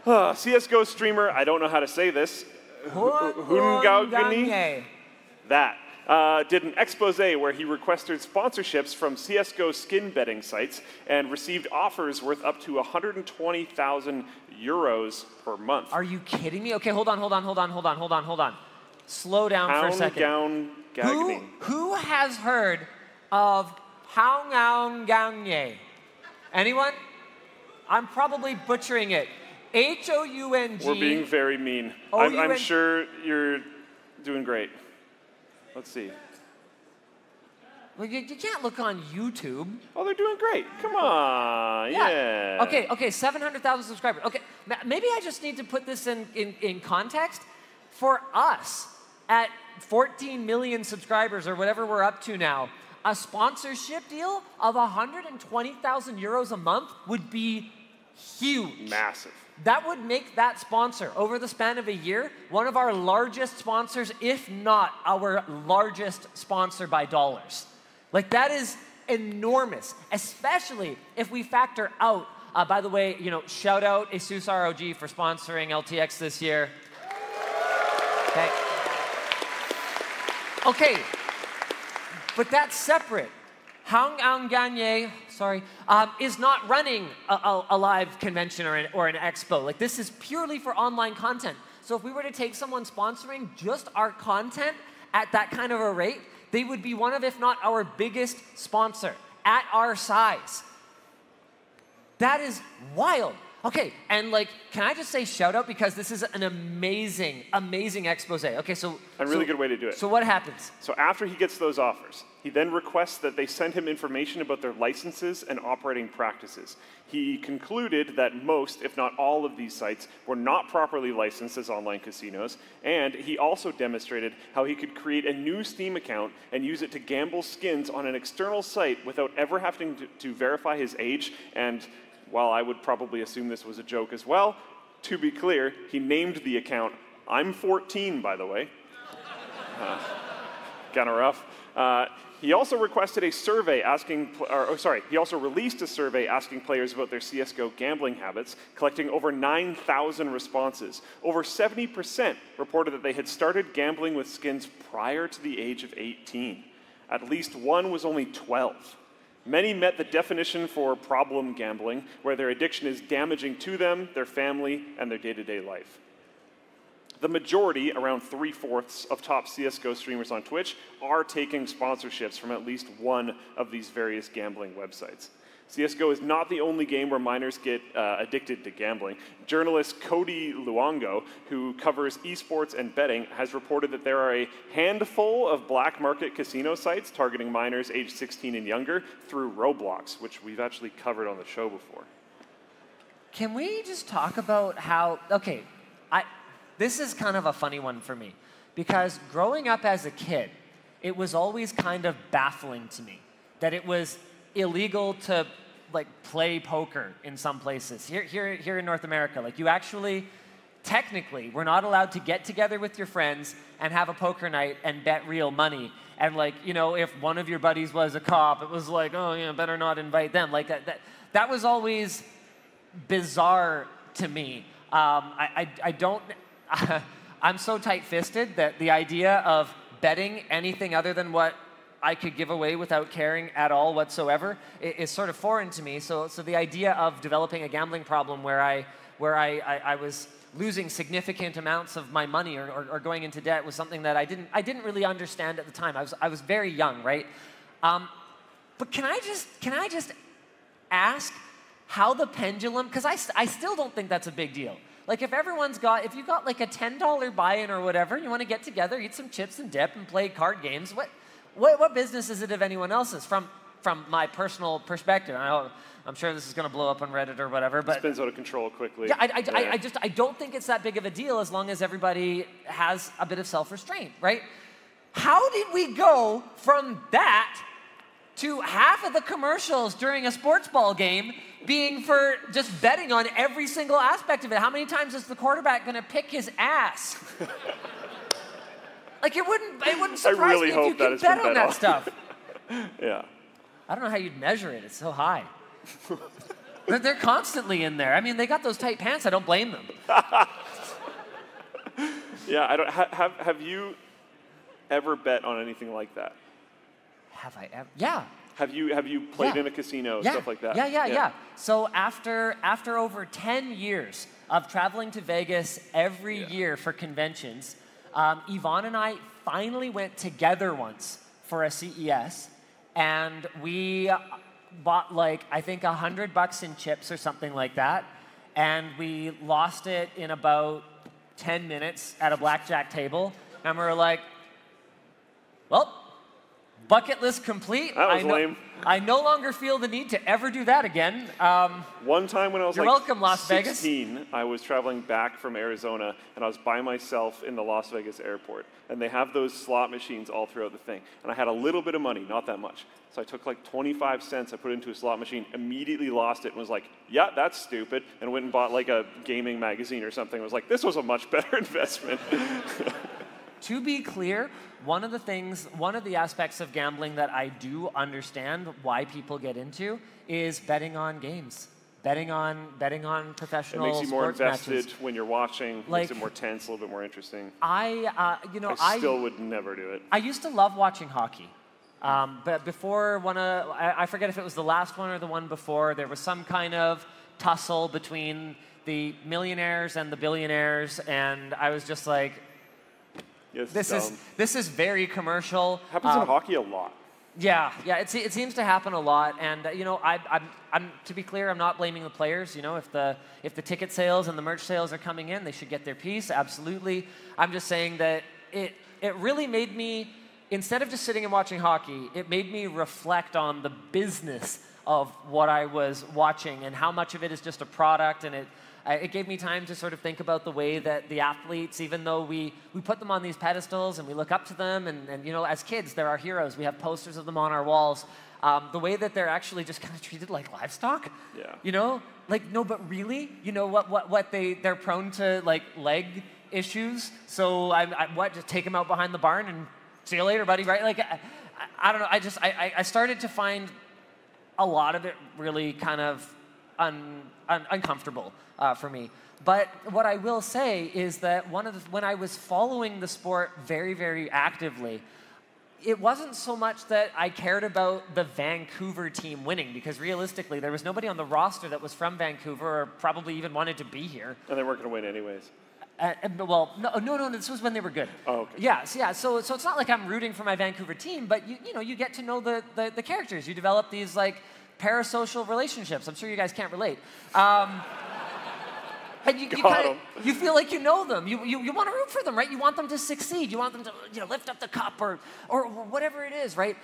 Speaker 2: Uh, CS:GO streamer. I don't know how to say this.
Speaker 1: Houngoungagne?
Speaker 2: That uh, did an expose where he requested sponsorships from CS:GO skin betting sites and received offers worth up to 120,000 euros per month.
Speaker 1: Are you kidding me? Okay, hold on, hold on, hold on, hold on, hold on, hold on. Slow down for a second.
Speaker 2: gown
Speaker 1: Who, who has heard of Houngoungagne? Anyone? I'm probably butchering it. H O U N G.
Speaker 2: We're being very mean. I'm, I'm sure you're doing great. Let's see.
Speaker 1: Well, you, you can't look on YouTube.
Speaker 2: Oh, they're doing great. Come on. Yeah.
Speaker 1: Okay, okay, 700,000 subscribers. Okay, maybe I just need to put this in, in, in context. For us, at 14 million subscribers or whatever we're up to now, a sponsorship deal of 120,000 euros a month would be huge.
Speaker 2: Massive.
Speaker 1: That would make that sponsor, over the span of a year, one of our largest sponsors, if not our largest sponsor by dollars. Like, that is enormous, especially if we factor out, uh, by the way, you know, shout out Asus ROG for sponsoring LTX this year. Okay. Okay, but that's separate. Houngoungagne, sorry, um, is not running a, a, a live convention or an, or an expo. Like this is purely for online content. So if we were to take someone sponsoring just our content at that kind of a rate, they would be one of, if not our biggest sponsor at our size. That is wild. Okay, and like, can I just say shout out because this is an amazing, amazing expose. Okay, so
Speaker 2: A really
Speaker 1: so-
Speaker 2: good way to do it.
Speaker 1: So what happens?
Speaker 2: So after he gets those offers, he then requests that they send him information about their licenses and operating practices. He concluded that most, if not all, of these sites were not properly licensed as online casinos, and he also demonstrated how he could create a new Steam account and use it to gamble skins on an external site without ever having to, to verify his age. And while I would probably assume this was a joke as well, to be clear, he named the account. I'm 14, by the way kind of rough. Uh, he also requested a survey asking, or oh, sorry, he also released a survey asking players about their CS:GO gambling habits, collecting over 9,000 responses. Over 70% reported that they had started gambling with skins prior to the age of 18. At least one was only 12. Many met the definition for problem gambling, where their addiction is damaging to them, their family, and their day-to-day life. The majority, around three fourths of top CSGO streamers on Twitch, are taking sponsorships from at least one of these various gambling websites. CSGO is not the only game where minors get uh, addicted to gambling. Journalist Cody Luongo, who covers esports and betting, has reported that there are a handful of black market casino sites targeting minors aged 16 and younger through Roblox, which we've actually covered on the show before.
Speaker 1: Can we just talk about how? Okay, I. This is kind of a funny one for me because growing up as a kid, it was always kind of baffling to me that it was illegal to like play poker in some places. Here, here, here in North America, like you actually, technically, we're not allowed to get together with your friends and have a poker night and bet real money. And like, you know, if one of your buddies was a cop, it was like, oh yeah, better not invite them. Like that, that, that was always bizarre to me. Um, I, I, I don't, I'm so tight-fisted that the idea of betting anything other than what I could give away without caring at all whatsoever is sort of foreign to me. So, so the idea of developing a gambling problem where I, where I, I, I was losing significant amounts of my money or, or, or, going into debt was something that I didn't, I didn't really understand at the time. I was, I was very young, right? Um, but can I just, can I just ask how the pendulum, because I, I still don't think that's a big deal. Like if everyone's got, if you've got like a $10 buy-in or whatever, and you want to get together, eat some chips and dip and play card games, what, what, what business is it of anyone else's? From, from my personal perspective, I am sure this is going to blow up on Reddit or whatever, but
Speaker 2: spins out of control quickly.
Speaker 1: Yeah, I, I, yeah. I, I, just I don't think it's that big of a deal as long as everybody has a bit of self-restraint, right? How did we go from that to half of the commercials during a sports ball game being for just betting on every single aspect of it? How many times is the quarterback going to pick his ass? Like it wouldn't it wouldn't surprise
Speaker 2: really
Speaker 1: me if you could bet on that stuff.
Speaker 2: yeah.
Speaker 1: I don't know how you'd measure it. It's so high. they're, they're constantly in there. I mean, they got those tight pants. I don't blame them.
Speaker 2: yeah, I don't. have have you ever bet on anything like that?
Speaker 1: Have I ever? Yeah.
Speaker 2: Have you have you played
Speaker 1: yeah.
Speaker 2: in a casino
Speaker 1: yeah.
Speaker 2: stuff like that?
Speaker 1: Yeah, yeah, yeah, yeah. So after after over ten years of traveling to Vegas every year for conventions, um, Yvonne and I finally went together once for a CES, and we bought like I think a hundred bucks in chips or something like that, and we lost it in about ten minutes at a blackjack table, and we were like, "Well, bucket list complete."
Speaker 2: That was
Speaker 1: I
Speaker 2: lame.
Speaker 1: I no longer feel the need to ever do that again. Um,
Speaker 2: One time when I was
Speaker 1: you're
Speaker 2: like
Speaker 1: welcome, Las
Speaker 2: 16,
Speaker 1: Vegas.
Speaker 2: I was traveling back from Arizona and I was by myself in the Las Vegas airport. And they have those slot machines all throughout the thing. And I had a little bit of money, not that much. So I took like 25 cents, I put it into a slot machine, immediately lost it, and was like, yeah, that's stupid. And went and bought like a gaming magazine or something. I was like, this was a much better investment.
Speaker 1: to be clear, one of the things, one of the aspects of gambling that I do understand why people get into is betting on games. Betting on betting on professional
Speaker 2: It makes you more invested
Speaker 1: matches.
Speaker 2: when you're watching.
Speaker 1: Like,
Speaker 2: makes it more tense, a little bit more interesting.
Speaker 1: I, uh, you know,
Speaker 2: I still would never do it.
Speaker 1: I used to love watching hockey. Um, but before one of, I, I forget if it was the last one or the one before, there was some kind of tussle between the millionaires and the billionaires, and I was just like,
Speaker 2: Yes,
Speaker 1: this is this is very commercial.
Speaker 2: Happens
Speaker 1: um,
Speaker 2: in hockey a lot.
Speaker 1: Yeah, yeah, it, it seems to happen a lot, and uh, you know, I, I'm, I'm to be clear, I'm not blaming the players. You know, if the if the ticket sales and the merch sales are coming in, they should get their piece. Absolutely. I'm just saying that it it really made me instead of just sitting and watching hockey, it made me reflect on the business of what I was watching and how much of it is just a product and it it gave me time to sort of think about the way that the athletes, even though we, we put them on these pedestals and we look up to them, and, and you know, as kids, they're our heroes. We have posters of them on our walls. Um, the way that they're actually just kind of treated like livestock.
Speaker 2: Yeah.
Speaker 1: You know, like no, but really, you know what? What? What they they're prone to like leg issues. So I, I what? Just take them out behind the barn and see you later, buddy. Right? Like I, I don't know. I just I, I started to find a lot of it really kind of un, un, uncomfortable uh, for me. But what I will say is that one of the, when I was following the sport very, very actively, it wasn't so much that I cared about the Vancouver team winning because realistically, there was nobody on the roster that was from Vancouver or probably even wanted to be here.
Speaker 2: And they weren't going to win anyways.
Speaker 1: Uh, uh, well, no, no, no, this was when they were good.
Speaker 2: Oh, okay.
Speaker 1: Yeah, so, yeah. So, so it's not like I'm rooting for my Vancouver team, but you, you know, you get to know the, the, the characters. You develop these like parasocial relationships. I'm sure you guys can't relate. Um, and you, you, kinda, you feel like you know them. You, you, you want to root for them, right? You want them to succeed. You want them to you know, lift up the cup or, or whatever it is, right?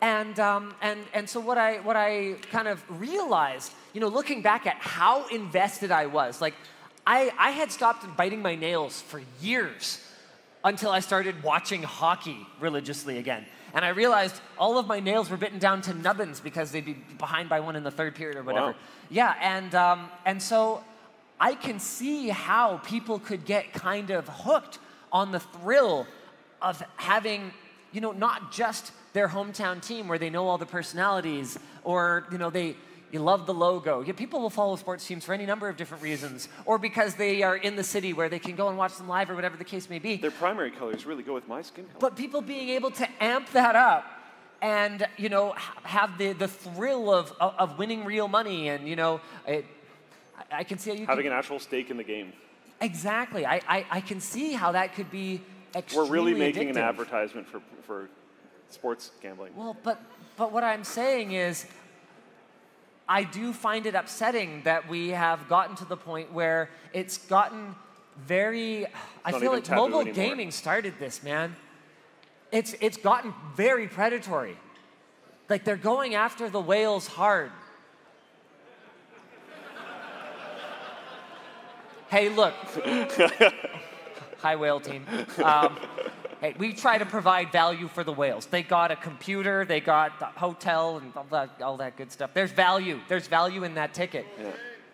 Speaker 1: And, um, and, and so what I, what I kind of realized, you know, looking back at how invested I was, like I, I had stopped biting my nails for years until I started watching hockey religiously again. And I realized all of my nails were bitten down to nubbins because they'd be behind by one in the third period or whatever.
Speaker 2: Wow.
Speaker 1: Yeah, and, um, and so I can see how people could get kind of hooked on the thrill of having, you know, not just their hometown team where they know all the personalities or, you know, they you love the logo. Yeah, people will follow sports teams for any number of different reasons, or because they are in the city where they can go and watch them live or whatever the case may be.
Speaker 2: Their primary colors really go with my skin color.
Speaker 1: But people being able to amp that up and you know have the, the thrill of, of, of winning real money and you know it, I, I can see how you
Speaker 2: Having
Speaker 1: can,
Speaker 2: an actual stake in the game.
Speaker 1: exactly I, I, I can see how that could be
Speaker 2: We're really making an advertisement for, for sports gambling.
Speaker 1: Well, but but what I'm saying is, I do find it upsetting that we have gotten to the point where it's gotten very. I feel like mobile
Speaker 2: anymore.
Speaker 1: gaming started this, man. It's it's gotten very predatory. Like they're going after the whales hard. Hey, look. Hi, whale team. Um, hey, we try to provide value for the whales. They got a computer, they got the hotel, and all that, all that good stuff. There's value. There's value in that ticket.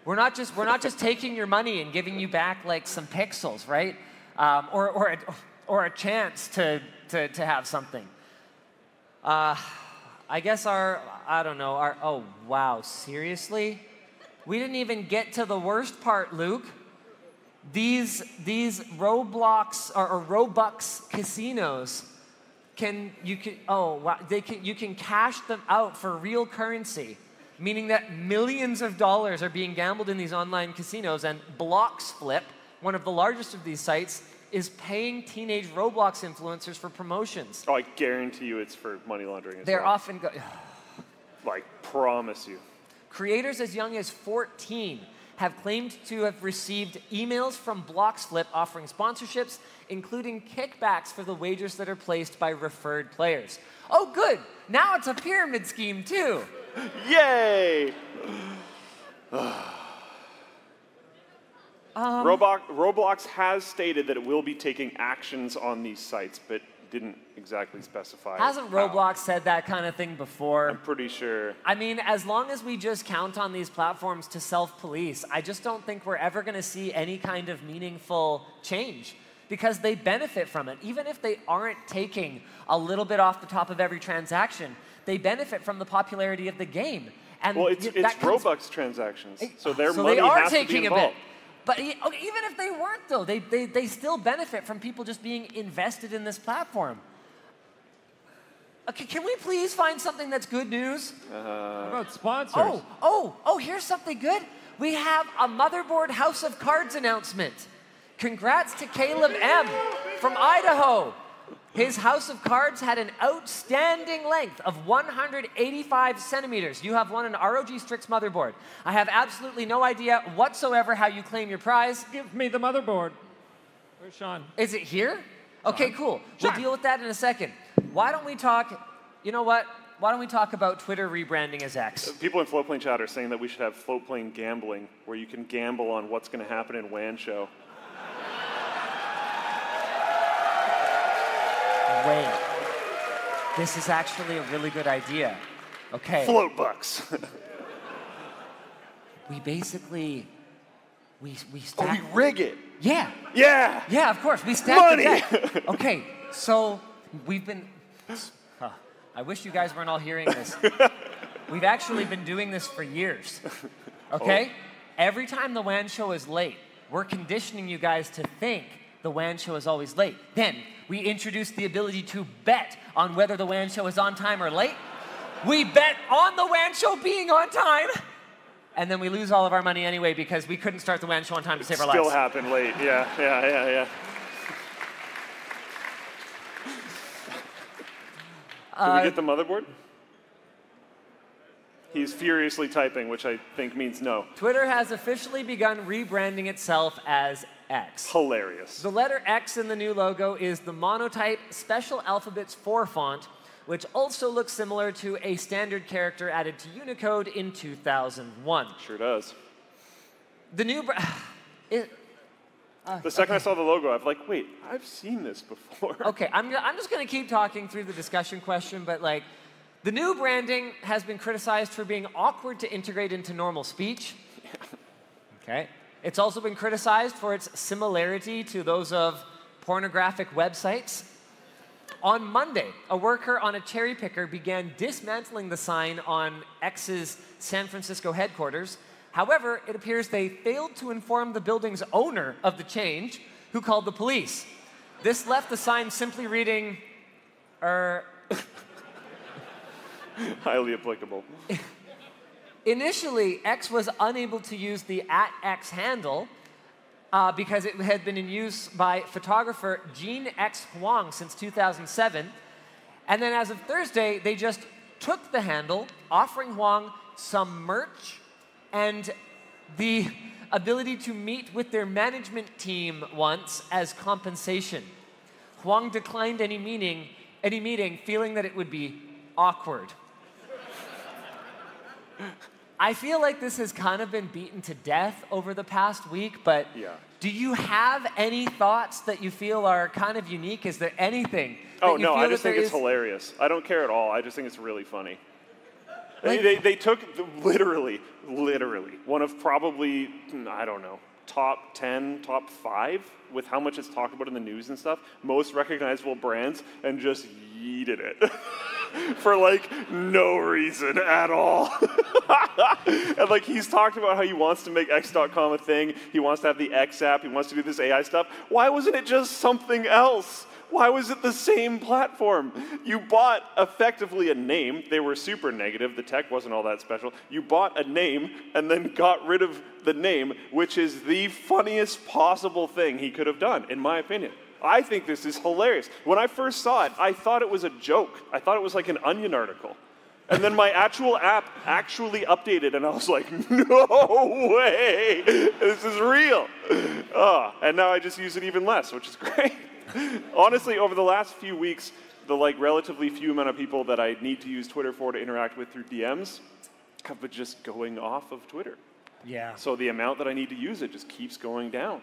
Speaker 1: We're not just we're not just taking your money and giving you back like some pixels, right? Um, or or a, or a chance to to to have something. Uh, I guess our I don't know our oh wow seriously, we didn't even get to the worst part, Luke these these Roblox or, or Robux casinos can you can oh wow, they can you can cash them out for real currency, meaning that millions of dollars are being gambled in these online casinos and BloxFlip, one of the largest of these sites, is paying teenage Roblox influencers for promotions.
Speaker 2: Oh, I guarantee you it's for money laundering as
Speaker 1: They're
Speaker 2: well.
Speaker 1: often go-
Speaker 2: Like, promise you.
Speaker 1: Creators as young as 14 have claimed to have received emails from BloxFlip offering sponsorships, including kickbacks for the wagers that are placed by referred players. Oh, good. Now it's a pyramid scheme, too.
Speaker 2: Yay!
Speaker 1: Um,
Speaker 2: Roblox, Roblox has stated that it will be taking actions on these sites, but didn't exactly specify.
Speaker 1: Hasn't
Speaker 2: how.
Speaker 1: Roblox said that kind of thing before?
Speaker 2: I'm pretty sure.
Speaker 1: I mean, as long as we just count on these platforms to self police, I just don't think we're ever going to see any kind of meaningful change because they benefit from it. Even if they aren't taking a little bit off the top of every transaction, they benefit from the popularity of the game. And
Speaker 2: Well, it's, it's Robux transactions, so their
Speaker 1: so
Speaker 2: money
Speaker 1: they are
Speaker 2: has
Speaker 1: taking
Speaker 2: to be
Speaker 1: a bit.
Speaker 2: Involved.
Speaker 1: But e- okay, even if they weren't, though, they, they, they still benefit from people just being invested in this platform. Okay, can we please find something that's good news? Uh-huh.
Speaker 3: How about sponsors?
Speaker 1: Oh, oh, oh, here's something good. We have a Motherboard House of Cards announcement. Congrats to Caleb M. from Idaho. His House of Cards had an outstanding length of 185 centimeters. You have won an ROG Strix motherboard. I have absolutely no idea whatsoever how you claim your prize.
Speaker 3: Give me the motherboard. Where's Sean?
Speaker 1: Is it here? Okay, cool. We'll deal with that in a second. Why don't we talk? You know what? Why don't we talk about Twitter rebranding as X?
Speaker 2: People in Floatplane chat are saying that we should have Floatplane gambling, where you can gamble on what's going to happen in WAN show.
Speaker 1: Wait. This is actually a really good idea. Okay.
Speaker 2: Float bucks.
Speaker 1: We basically we we stack.
Speaker 2: oh, we rig it.
Speaker 1: yeah.
Speaker 2: Yeah.
Speaker 1: Yeah, of course. We stack
Speaker 2: Money.
Speaker 1: the deck. Okay. So we've been. Huh, I wish you guys weren't all hearing this. We've actually been doing this for years. Oh. Okay. Every time the WAN show is late, we're conditioning you guys to think the WAN show is always late. Then we introduce the ability to bet on whether the WAN show is on time or late. We bet on the WAN show being on time. and then we lose all of our money anyway because we couldn't start the WAN show on time to save our lives.
Speaker 2: Still happened late. Yeah, yeah, yeah, yeah. Can we uh, get the motherboard? He's furiously typing, which I think means no.
Speaker 1: Twitter has officially begun rebranding itself as X.
Speaker 2: Hilarious.
Speaker 1: The letter X in the new logo is the monotype Special Alphabets 4 font, which also looks similar to a standard character added to Unicode in 2001.
Speaker 2: Sure does.
Speaker 1: The new. Br- it, uh,
Speaker 2: The second I saw the logo, I'm like, wait, I've seen this before.
Speaker 1: Okay, I'm, I'm just going to keep talking through the discussion question, but like, the new branding has been criticized for being awkward to integrate into normal speech. Okay. It's also been criticized for its similarity to those of pornographic websites. On Monday, a worker on a cherry picker began dismantling the sign on X's San Francisco headquarters. However, it appears they failed to inform the building's owner of the change, who called the police. This left the sign simply reading, er,
Speaker 2: Highly applicable.
Speaker 1: Initially, X was unable to use the at X handle uh, because it had been in use by photographer Gene X Hwang since 2007. And then as of Thursday, they just took the handle, offering Hwang some merch and the ability to meet with their management team once as compensation. Hwang declined any meeting, any meeting, feeling that it would be awkward. I feel like this has kind of been beaten to death over the past week, but
Speaker 2: Yeah.
Speaker 1: do you have any thoughts that you feel are kind of unique? Is there anything?
Speaker 2: Oh
Speaker 1: you
Speaker 2: no, I just think it's
Speaker 1: is-
Speaker 2: hilarious. I don't care at all. I just think it's really funny.
Speaker 1: Like-
Speaker 2: they, they, they took the, literally, literally one of probably I don't know top ten, top five with how much it's talked about in the news and stuff, most recognizable brands, and just yeeted it for like no reason at all. and like he's talked about how he wants to make X.com a thing. He wants to have the X app. He wants to do this AI stuff. Why wasn't it just something else? Why was it the same platform? You bought effectively a name. They were super negative. The tech wasn't all that special. You bought a name and then got rid of the name, which is the funniest possible thing he could have done, in my opinion. I think this is hilarious. When I first saw it, I thought it was a joke. I thought it was like an onion article. And then my actual app actually updated, and I was like, no way, this is real. Ah, and now I just use it even less, which is great. Honestly, over the last few weeks, the like relatively few amount of people that I need to use Twitter for to interact with through DMs have been just going off of Twitter.
Speaker 1: Yeah.
Speaker 2: So the amount that I need to use it just keeps going down.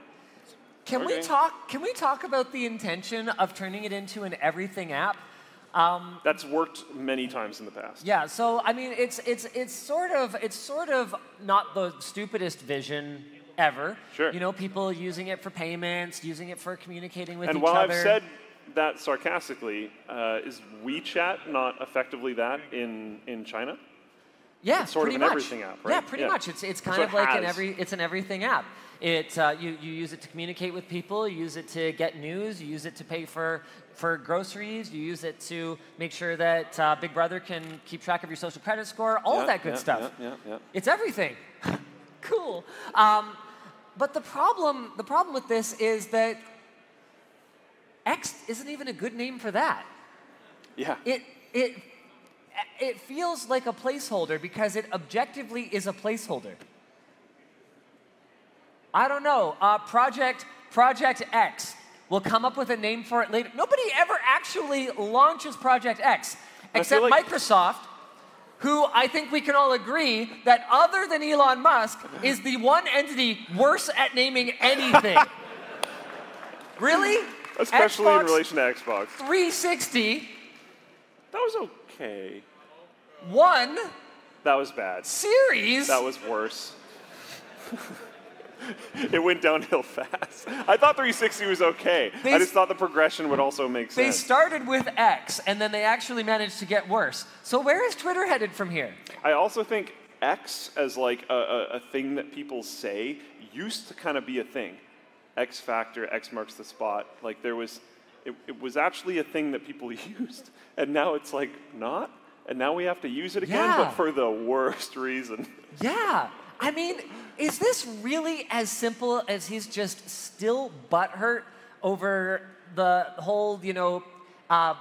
Speaker 1: Can we talk? Can we talk about the intention of turning it into an everything app?
Speaker 2: Um, That's worked many times in the past.
Speaker 1: Yeah, so I mean, it's it's it's sort of it's sort of not the stupidest vision ever.
Speaker 2: Sure.
Speaker 1: You know, people using it for payments, using it for communicating with
Speaker 2: And
Speaker 1: each
Speaker 2: while. I've said that sarcastically, uh, is WeChat not effectively that in, in China?
Speaker 1: yeah,
Speaker 2: it's sort of an
Speaker 1: much.
Speaker 2: everything app, right?
Speaker 1: Yeah, pretty
Speaker 2: Yeah.
Speaker 1: much. It's it's kind
Speaker 2: So
Speaker 1: of
Speaker 2: it
Speaker 1: like an every it's an everything app. It uh, you you use it to communicate with people, you use it to get news, you use it to pay for for groceries, you use it to make sure that uh, Big Brother can keep track of your social credit score, all
Speaker 2: Yeah,
Speaker 1: of that good
Speaker 2: yeah,
Speaker 1: stuff.
Speaker 2: Yeah, yeah, yeah.
Speaker 1: It's everything. cool. Um, but the problem, the problem with this is that X isn't even a good name for that.
Speaker 2: Yeah.
Speaker 1: It it it feels like a placeholder because it objectively is a placeholder. I don't know. Uh, Project Project X. We'll come up with a name for it later. Nobody ever actually launches Project X, except
Speaker 2: like-
Speaker 1: Microsoft, who I think we can all agree that other than Elon Musk is the one entity worse at naming anything. really?
Speaker 2: Especially in relation to Xbox.
Speaker 1: 360,
Speaker 2: That was okay.
Speaker 1: one
Speaker 2: That was bad.
Speaker 1: series.
Speaker 2: That was worse. it went downhill fast. I thought 360 was okay.
Speaker 1: They
Speaker 2: I just thought the progression would also make sense.
Speaker 1: they started with X, and then they actually managed to get worse. So where is Twitter headed from here?
Speaker 2: I also think X as like a, a, a thing that people say used to kind of be a thing. X factor, X marks the spot. Like there was, it, it was actually a thing that people used, and now it's like not. And now we have to use it again,
Speaker 1: Yeah.
Speaker 2: but for the worst reason.
Speaker 1: Yeah. I mean, is this really as simple as he's just still butthurt over the whole, you know, uh,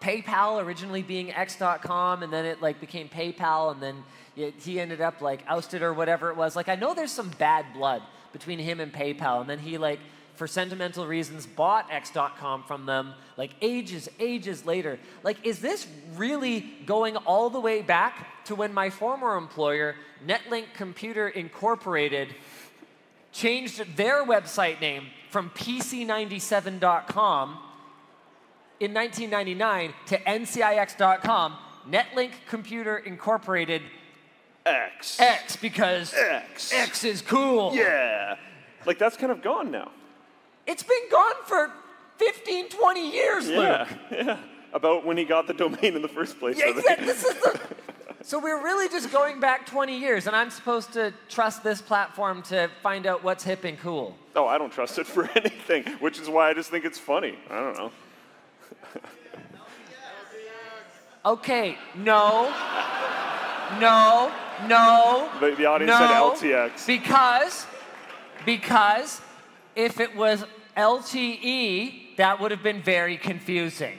Speaker 1: PayPal originally being X.com and then it like became PayPal and then it, he ended up like ousted or whatever it was. Like I know there's some bad blood between him and PayPal and then he like for sentimental reasons bought X.com from them like ages, ages later. Like, is this really going all the way back to when my former employer, Netlink Computer Incorporated, changed their website name from PC97.com in 1999 to NCIX.com, Netlink Computer Incorporated
Speaker 2: X.
Speaker 1: X because
Speaker 2: X.
Speaker 1: X is cool.
Speaker 2: Yeah. Like that's kind of gone now.
Speaker 1: It's been gone for 15, 20 years,
Speaker 2: Yeah.
Speaker 1: Luke.
Speaker 2: Yeah. About when he got the domain in the first place.
Speaker 1: Yeah, exactly. This is the. So we're really just going back 20 years, and I'm supposed to trust this platform to find out what's hip and cool.
Speaker 2: Oh, I don't trust it for anything, which is why I just think it's funny. I don't know.
Speaker 1: Okay, no, no, no.
Speaker 2: The, the audience
Speaker 1: no,
Speaker 2: said LTX.
Speaker 1: Because, because if it was LTE, that would have been very confusing.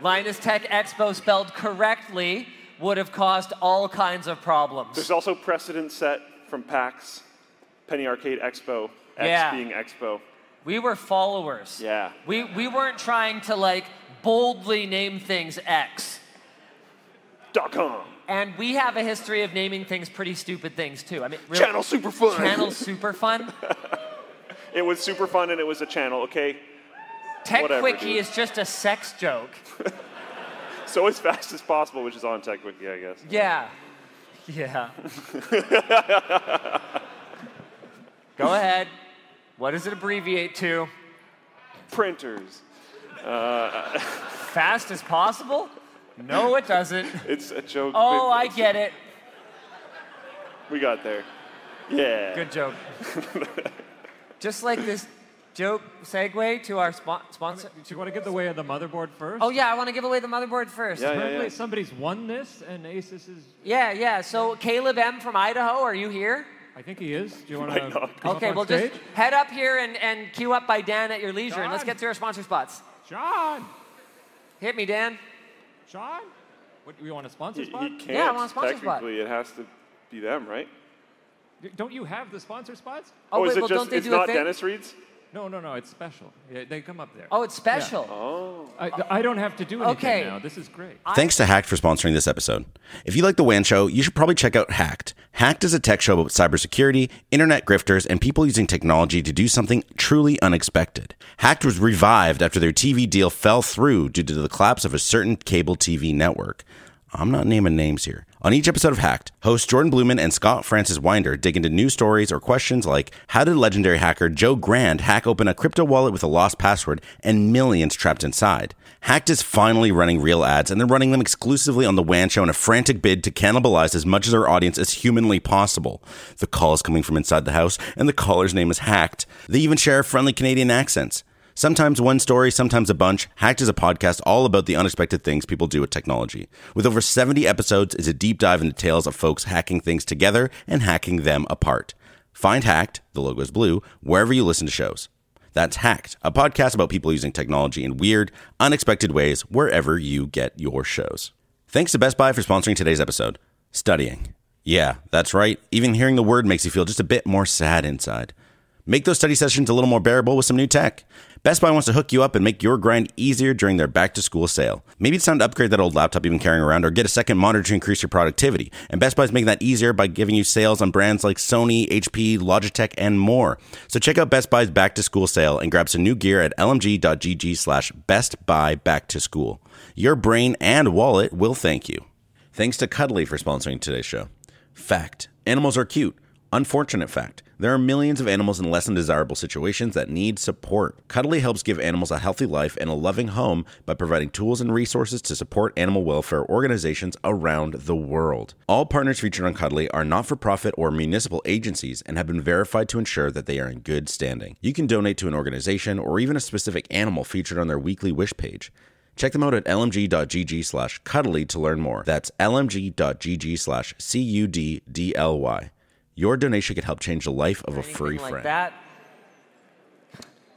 Speaker 1: Linus Tech Expo spelled correctly would have caused all kinds of problems.
Speaker 2: There's also precedent set from PAX, Penny Arcade Expo, X
Speaker 1: Yeah.
Speaker 2: being Expo.
Speaker 1: We were followers.
Speaker 2: Yeah.
Speaker 1: We, we weren't trying to like boldly name things X.
Speaker 2: Dot com.
Speaker 1: And we have a history of naming things pretty stupid things too. I mean, really,
Speaker 2: Channel super fun.
Speaker 1: Channel super fun.
Speaker 2: It was super fun and it was a channel, okay?
Speaker 1: Tech
Speaker 2: Whatever,
Speaker 1: Quickie
Speaker 2: dude.
Speaker 1: is just a sex joke.
Speaker 2: So as fast as possible, which is on TechQuickie, I guess.
Speaker 1: Yeah. Yeah. Go ahead. What does it abbreviate to?
Speaker 2: Printers.
Speaker 1: Uh, Fast as possible? No, it doesn't.
Speaker 2: It's a joke.
Speaker 1: Oh, I get it.
Speaker 2: We got there. Yeah.
Speaker 1: Good joke. Just like this joke segue to our spon- sponsor.
Speaker 3: Do you want to give away the motherboard first?
Speaker 1: Oh, yeah, I want to give away the motherboard first.
Speaker 2: Yeah, yeah,
Speaker 3: Apparently
Speaker 2: yeah.
Speaker 3: somebody's won this, and Asus is.
Speaker 1: Yeah, yeah. So Caleb M from Idaho, are you here?
Speaker 3: I think he is. Do you want
Speaker 2: Might
Speaker 3: to?
Speaker 2: not.
Speaker 1: Okay, well just head up here and, and queue up by Dan at your leisure, and let's get to our sponsor spots.
Speaker 3: John.
Speaker 1: Hit me, Dan.
Speaker 3: John. What, you want a sponsor spot?
Speaker 2: he can't.
Speaker 1: Yeah, I want a sponsor spot.
Speaker 2: Technically, it has to be them, right?
Speaker 3: Don't you have the sponsor spots?
Speaker 1: Oh, oh
Speaker 2: is
Speaker 1: wait,
Speaker 2: it
Speaker 1: well,
Speaker 2: just
Speaker 1: don't they
Speaker 2: it's
Speaker 1: do a
Speaker 2: not
Speaker 1: thing?
Speaker 2: Dennis Reed's?
Speaker 3: No, no, no. It's special. Yeah, they come up there.
Speaker 1: Oh, it's special.
Speaker 2: Oh.
Speaker 3: I, I don't have to do anything
Speaker 1: Okay.
Speaker 3: now. This is great.
Speaker 4: Thanks to Hacked for sponsoring this episode. If you like the WAN show, you should probably check out Hacked. Hacked is a tech show about cybersecurity, internet grifters, and people using technology to do something truly unexpected. Hacked was revived after their TV deal fell through due to the collapse of a certain cable TV network. I'm not naming names here. On each episode of Hacked, hosts Jordan Bloemen and Scott Francis Winder dig into new stories or questions like how did legendary hacker Joe Grand hack open a crypto wallet with a lost password and millions trapped inside? Hacked is finally running real ads and they're running them exclusively on the WAN show in a frantic bid to cannibalize as much of their audience as humanly possible. The call is coming from inside the house and the caller's name is Hacked. They even share friendly Canadian accents. Sometimes one story, sometimes a bunch. Hacked is a podcast all about the unexpected things people do with technology. With over 70 episodes, it's a deep dive into tales of folks hacking things together and hacking them apart. Find Hacked, the logo is blue, wherever you listen to shows. That's Hacked, a podcast about people using technology in weird, unexpected ways wherever you get your shows. Thanks to Best Buy for sponsoring today's episode. Studying. Yeah, that's right. Even hearing the word makes you feel just a bit more sad inside. Make those study sessions a little more bearable with some new tech. Best Buy wants to hook you up and make your grind easier during their back to school sale. Maybe it's time to upgrade that old laptop you've been carrying around or get a second monitor to increase your productivity. And Best Buy's making that easier by giving you sales on brands like Sony, HP, Logitech, and more. So check out Best Buy's back to school sale and grab some new gear at lmg.gg slash best buy back to school. Your brain and wallet will thank you. Thanks to Cuddly for sponsoring today's show. Fact Animals are cute. Unfortunate fact there are millions of animals in less than desirable situations that need support. Cuddly helps give animals a healthy life and a loving home by providing tools and resources to support animal welfare organizations around the world. All partners featured on Cuddly are not for profit or municipal agencies and have been verified to ensure that they are in good standing. You can donate to an organization or even a specific animal featured on their weekly wish page. Check them out at lmg.gg slash cuddly to learn more. That's lmg.gg slash C-U-D-D-L-Y. Your donation could help change the life of a
Speaker 1: anything
Speaker 4: furry
Speaker 1: like
Speaker 4: friend.
Speaker 1: that.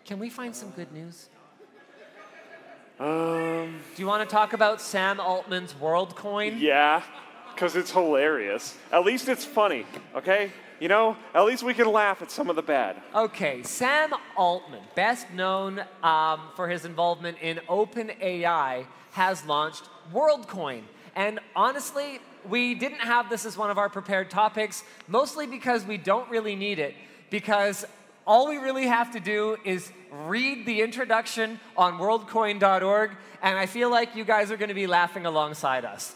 Speaker 1: Can we find some good news?
Speaker 2: Um,
Speaker 1: Do you want to talk about Sam Altman's WorldCoin?
Speaker 2: yeah, because it's hilarious. At least it's funny, okay? You know, at least we can laugh at some of the bad.
Speaker 1: Okay, Sam Altman, best known um, for his involvement in OpenAI, has launched WorldCoin. And honestly, we didn't have this as one of our prepared topics, mostly because we don't really need it, because all we really have to do is read the introduction on worldcoin.org, and I feel like you guys are going to be laughing alongside us.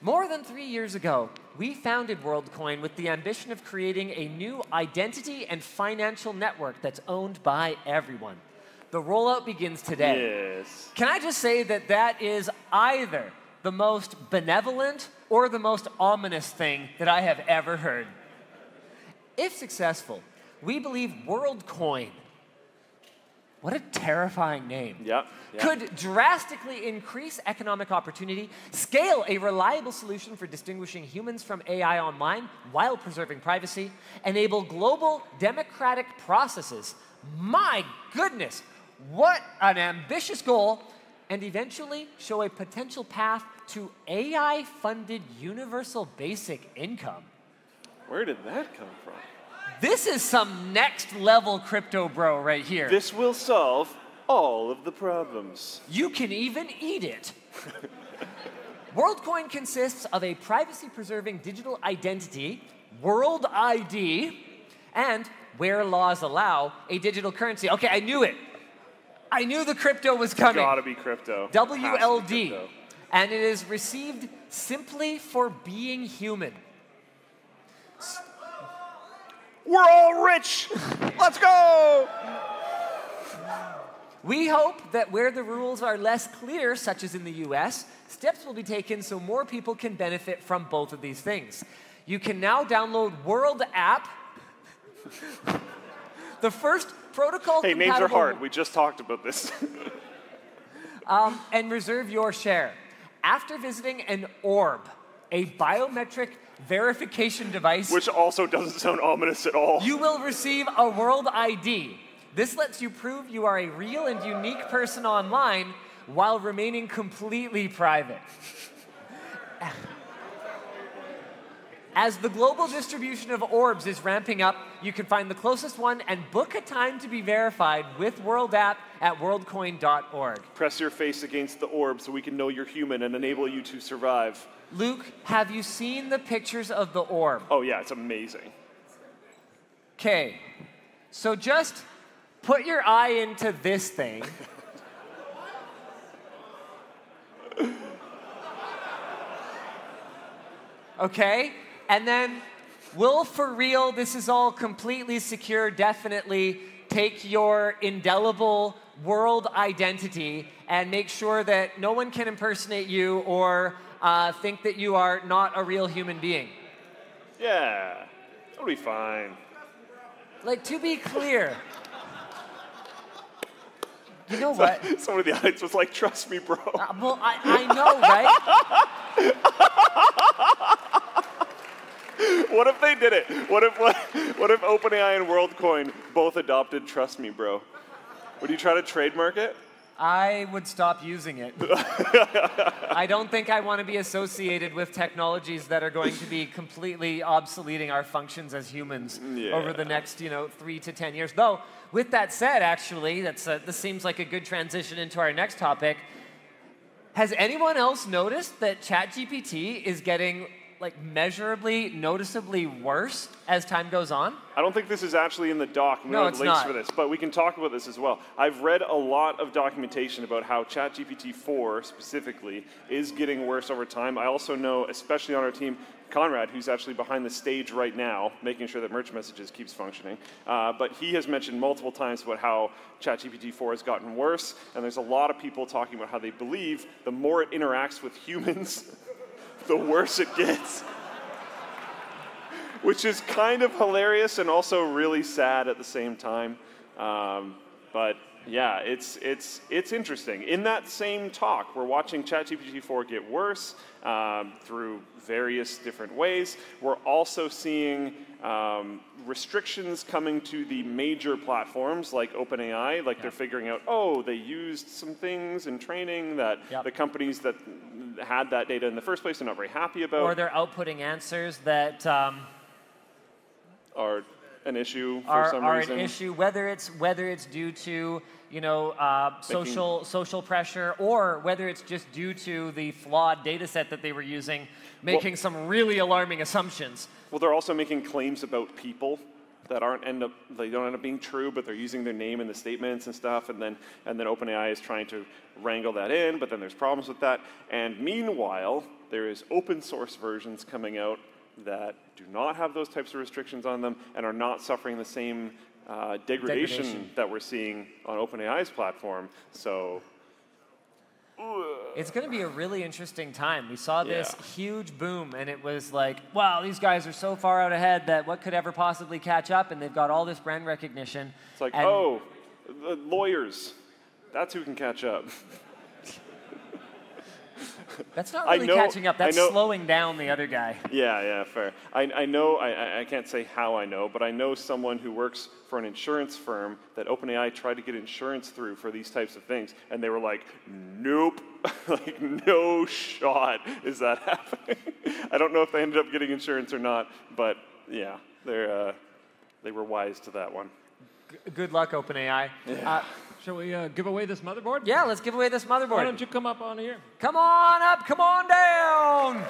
Speaker 1: More than three years ago, we founded WorldCoin with the ambition of creating a new identity and financial network that's owned by everyone. The rollout begins today.
Speaker 2: Yes.
Speaker 1: Can I just say that that is either the most benevolent or the most ominous thing that I have ever heard? If successful, we believe WorldCoin, what a terrifying name,
Speaker 2: Yep. yep.
Speaker 1: could drastically increase economic opportunity, scale a reliable solution for distinguishing humans from AI online while preserving privacy, enable global democratic processes. My goodness, what an ambitious goal! And eventually show a potential path to AI funded universal basic income.
Speaker 2: Where did that come from?
Speaker 1: This is some next level crypto bro right here.
Speaker 2: This will solve all of the problems.
Speaker 1: You can even eat it. WorldCoin consists of a privacy preserving digital identity, World ID, and where laws allow, a digital currency. Okay, I knew it. I knew the crypto was coming.
Speaker 2: It's Gotta be crypto.
Speaker 1: WLD. And it is received simply for being human.
Speaker 2: We're all rich. Let's go.
Speaker 1: We hope that where the rules are less clear, such as in the US, steps will be taken so more people can benefit from both of these things. You can now download World App, the first protocol
Speaker 2: Hey, names are hard. We just talked about this.
Speaker 1: um, and reserve your share. After visiting an orb, a biometric verification device,
Speaker 2: Which also doesn't sound ominous at all.
Speaker 1: you will receive a World ID. This lets you prove you are a real and unique person online while remaining completely private. As the global distribution of orbs is ramping up, you can find the closest one and book a time to be verified with World App at worldcoin.org.
Speaker 2: Press your face against the orb so we can know you're human and enable you to survive.
Speaker 1: Luke, have you seen the pictures of the orb?
Speaker 2: Oh, yeah, it's amazing.
Speaker 1: Okay, so just put your eye into this thing. Okay, and then will for real, this is all completely secure, definitely take your indelible world identity and make sure that no one can impersonate you or uh, think that you are not a real human being.
Speaker 2: Yeah, it'll be fine.
Speaker 1: Like, to be clear, you know what?
Speaker 2: Someone in the audience was like, trust me, bro.
Speaker 1: Uh, well, I, I know, right?
Speaker 2: What if they did it? What if what, what if OpenAI and WorldCoin both adopted Trust Me, bro? Would you try to trademark it?
Speaker 1: I would stop using it. I don't think I want to be associated with technologies that are going to be completely obsoleting our functions as humans over the next, you know, three to ten years. Though, with that said, actually, that's a, this seems like a good transition into our next topic. Has anyone else noticed that ChatGPT is getting like measurably, noticeably worse as time goes on?
Speaker 2: I don't think this is actually in the doc. We
Speaker 1: No,
Speaker 2: don't have links
Speaker 1: not.
Speaker 2: for this, but we can talk about this as well. I've read a lot of documentation about how ChatGPT 4 specifically is getting worse over time. I also know, especially on our team, Conrad, who's actually behind the stage right now, making sure that Merch Messages keeps functioning. Uh, but he has mentioned multiple times about how ChatGPT 4 has gotten worse, and there's a lot of people talking about how they believe the more it interacts with humans, the worse it gets which is kind of hilarious and also really sad at the same time. Um, but Yeah, it's it's it's interesting. In that same talk, we're watching ChatGPT 4 get worse um, through various different ways. We're also seeing um, restrictions coming to the major platforms like OpenAI. Like they're figuring out, oh, they used some things in training that
Speaker 1: Yep.
Speaker 2: the companies that had that data in the first place are not very happy about,
Speaker 1: Or they're outputting answers that um,
Speaker 2: are an issue for
Speaker 1: are,
Speaker 2: some
Speaker 1: are
Speaker 2: reason.
Speaker 1: an issue, whether it's whether it's due to you know uh, social social pressure or whether it's just due to the flawed data set that they were using, making some really alarming assumptions.
Speaker 2: Well, they're also making claims about people that aren't end up they don't end up being true, but they're using their name in the statements and stuff, and then and then OpenAI is trying to wrangle that in, but then there's problems with that. And meanwhile, there is open source versions coming out that do not have those types of restrictions on them and are not suffering the same uh, degradation,
Speaker 1: Degradation.
Speaker 2: that we're seeing on OpenAI's platform. So
Speaker 1: It's going to be a really interesting time. We saw this
Speaker 2: Yeah.
Speaker 1: huge boom, and it was like, wow, these guys are so far out ahead that what could ever possibly catch up? And they've got all this brand recognition.
Speaker 2: it's like,
Speaker 1: And-
Speaker 2: oh, the lawyers, that's who can catch up.
Speaker 1: That's not really
Speaker 2: know-
Speaker 1: catching up. That's
Speaker 2: know-
Speaker 1: slowing down the other guy.
Speaker 2: Yeah, yeah, fair. I, I know, I- I, can't say how I know, but I know someone who works for an insurance firm that OpenAI tried to get insurance through for these types of things, and they were like, nope, like, no shot is that happening. I don't know if they ended up getting insurance or not, but yeah, they're, uh, they were wise to that one.
Speaker 1: G- good luck, OpenAI. Uh,
Speaker 3: Shall we uh, give away this motherboard?
Speaker 1: yeah, let's give away this motherboard.
Speaker 3: Why don't you come up on here?
Speaker 1: Come on up, come on down.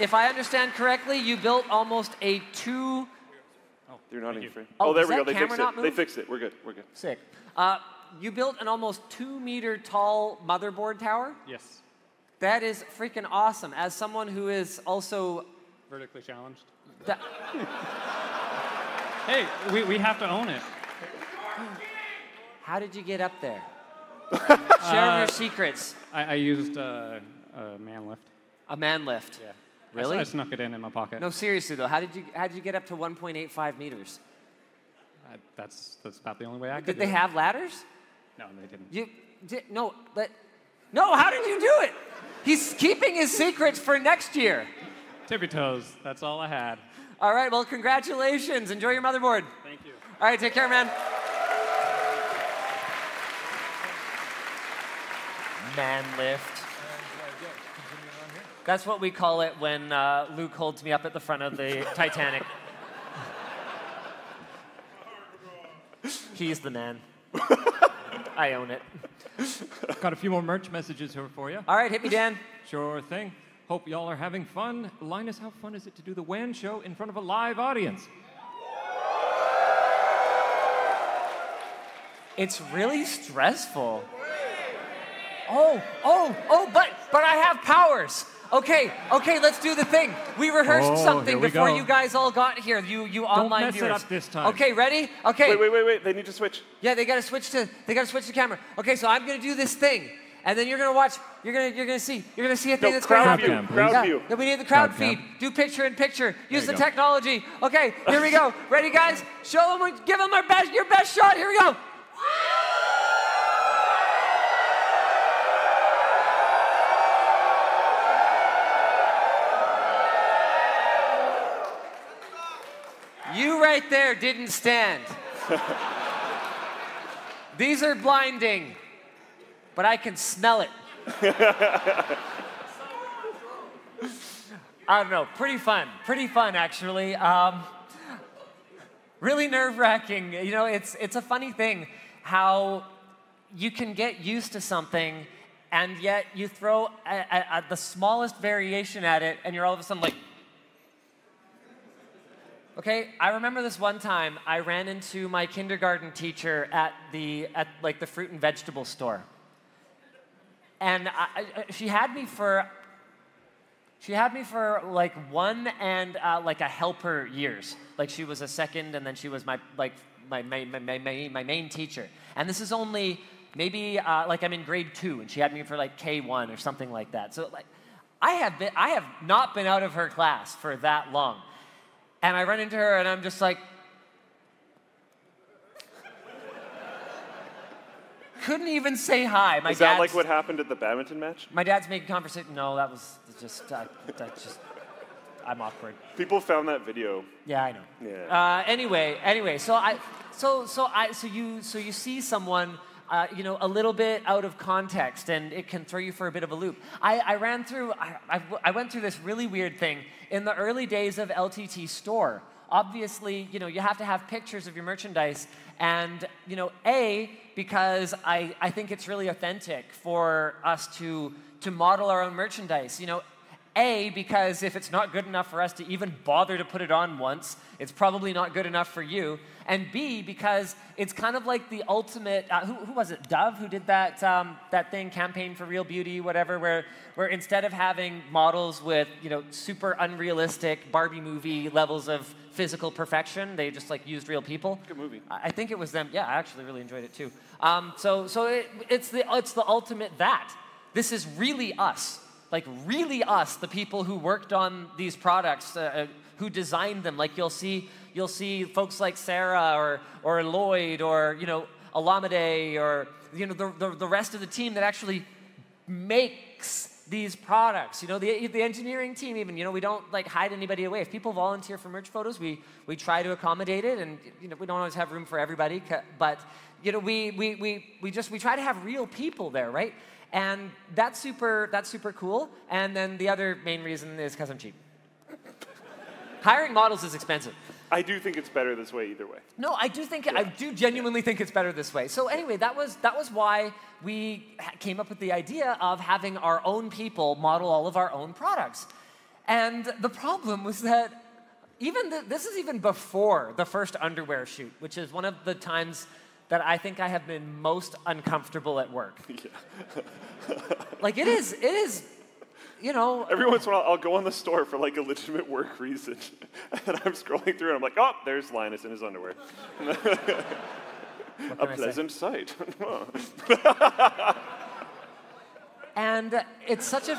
Speaker 1: If I understand correctly, you built almost a two.
Speaker 2: Oh, You're not even free.
Speaker 1: Oh,
Speaker 2: Oh, there we go. They fixed it.
Speaker 1: not
Speaker 2: They fixed it. We're good. We're good.
Speaker 1: Sick. Uh, you built an almost two meter tall motherboard tower.
Speaker 6: Yes,
Speaker 1: That is freaking awesome. As someone who is also.
Speaker 6: vertically challenged.
Speaker 1: That,
Speaker 6: Hey, we, we have to own it.
Speaker 1: how did you get up there? Share your secrets.
Speaker 6: I, I used uh, a man lift.
Speaker 1: A man lift.
Speaker 6: Yeah.
Speaker 1: Really?
Speaker 6: I, I snuck it in in my pocket.
Speaker 1: No, seriously though, how did you how did you get up to 1.85 meters?
Speaker 6: That's that's about the only way I could.
Speaker 1: Did they
Speaker 6: it.
Speaker 1: have ladders?
Speaker 6: No, they didn't.
Speaker 1: You did no, but no. How did you do it? He's keeping his secrets for next year.
Speaker 6: Tippy toes. That's all I had.
Speaker 1: All right. Well, congratulations. Enjoy your motherboard.
Speaker 6: Thank you.
Speaker 1: All right. Take care, man. Man lift. That's what we call it when uh, Luke holds me up at the front of the Titanic. He's the man. I own it.
Speaker 3: Got a few more merch messages here for you.
Speaker 1: All right, hit me, Dan.
Speaker 3: Sure thing. Hope y'all are having fun. Linus, how fun is it to do the WAN show in front of a live audience?
Speaker 1: It's really stressful. Oh, oh, oh, but but I have powers. Okay, okay, let's do the thing. We rehearsed
Speaker 3: Oh,
Speaker 1: something
Speaker 3: we
Speaker 1: before
Speaker 3: go.
Speaker 1: you guys all got here. You you online
Speaker 3: mess it up this time.
Speaker 1: Okay, ready? Okay.
Speaker 2: Wait, wait, wait, wait. They need to switch.
Speaker 1: Yeah, they gotta switch to they gotta switch the camera. Okay, so I'm gonna do this thing. And then you're gonna watch, you're gonna you're gonna see, you're gonna see a thing
Speaker 2: No,
Speaker 1: that's gonna
Speaker 2: crowd
Speaker 1: happen.
Speaker 2: view.
Speaker 3: Crowd
Speaker 2: Crowd
Speaker 1: yeah,
Speaker 2: view.
Speaker 1: yeah, we need the crowd,
Speaker 3: Crowd
Speaker 1: feed.
Speaker 3: cam.
Speaker 1: Do picture in picture. Use the
Speaker 3: go.
Speaker 1: technology. Okay, here we go. Ready, guys? Show them, give them our best, your best shot. Here we go. You right there didn't stand. These are blinding, but I can smell it. I don't know. Pretty fun. Pretty fun, actually. Um, really nerve wracking. You know, it's, it's a funny thing how you can get used to something and yet you throw a, a, a- the smallest variation at it and you're all of a sudden like, Okay, I remember this one time I ran into my kindergarten teacher at the at like the fruit and vegetable store. And I, she had me for she had me for like one and uh, like a helper years. Like she was a second, and then she was my like my my, my, my, my, main teacher. And this is only maybe uh, like I'm in grade two, and she had me for like K1 or something like that. So like I have been I have not been out of her class for that long. And I run into her and I'm just like, couldn't even say hi. My
Speaker 2: Is that like what happened at the badminton match?
Speaker 1: My dad's making conversation. No, that was just, uh, that just, I'm awkward.
Speaker 2: People found that video.
Speaker 1: Yeah, I know.
Speaker 2: Yeah.
Speaker 1: Uh, anyway, anyway, so I, so so I, so you, so you see someone, uh, you know, a little bit out of context, and it can throw you for a bit of a loop. I, I ran through, I, I, I went through this really weird thing in the early days of LTT Store. Obviously, you know, you have to have pictures of your merchandise, and you know, a because I, I think it's really authentic for us to to model our own merchandise. You know, a, because if it's not good enough for us to even bother to put it on once, it's probably not good enough for you. And B, because it's kind of like the ultimate. Uh, who, who was it? Dove, who did that um, that thing, campaign for real beauty, whatever, where where instead of having models with you know super unrealistic Barbie movie levels of physical perfection, they just like used real people.
Speaker 2: Good movie.
Speaker 1: I think it was them. Yeah, I actually really enjoyed it too. Um, so so it, it's the it's the ultimate that. This is really us like really us, the people who worked on these products, uh, uh, who designed them. Like you'll see, you'll see folks like Sarah or or Lloyd or you know Alameda or you know the, the, the rest of the team that actually makes these products. You know the the engineering team even. You know we don't like hide anybody away. If people volunteer for merch photos, we we try to accommodate it, and you know we don't always have room for everybody, but you know we we we we just we try to have real people there, right? And that's super, that's super cool. And then the other main reason is because I'm cheap. Hiring models is expensive.
Speaker 2: I do think it's better this way either way.
Speaker 1: No, I do think I do genuinely think it's better this way. So anyway, that was that was why we came up with the idea of having our own people model all of our own products. And the problem was that even the, this is even before the first underwear shoot, which is one of the times that I think I have been most uncomfortable at work. Yeah. like it is, it is, you know.
Speaker 2: Every once in a while, I'll go on the store for like a legitimate work reason, and I'm scrolling through, and I'm like, oh, there's Linus in his underwear. a
Speaker 1: can I say?
Speaker 2: pleasant sight.
Speaker 1: And it's such a.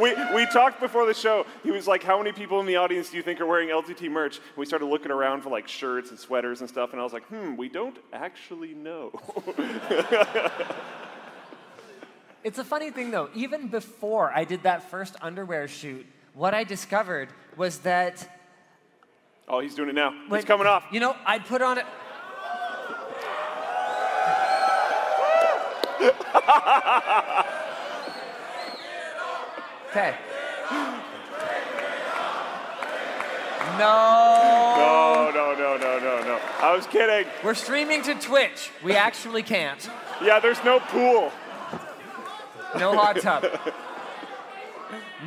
Speaker 2: we, we talked before the show. He was like, How many people in the audience do you think are wearing LTT merch? And we started looking around for like shirts and sweaters and stuff, and I was like, Hmm, we don't actually know.
Speaker 1: It's a funny thing though, even before I did that first underwear shoot, what I discovered was that.
Speaker 2: oh, he's doing it now.
Speaker 1: when-
Speaker 2: He's coming off.
Speaker 1: You know, I'd put on it. Okay. No.
Speaker 2: No, no, no, no, no, no. I was kidding.
Speaker 1: We're streaming to Twitch. We actually can't.
Speaker 2: Yeah, there's no pool.
Speaker 1: No hot tub.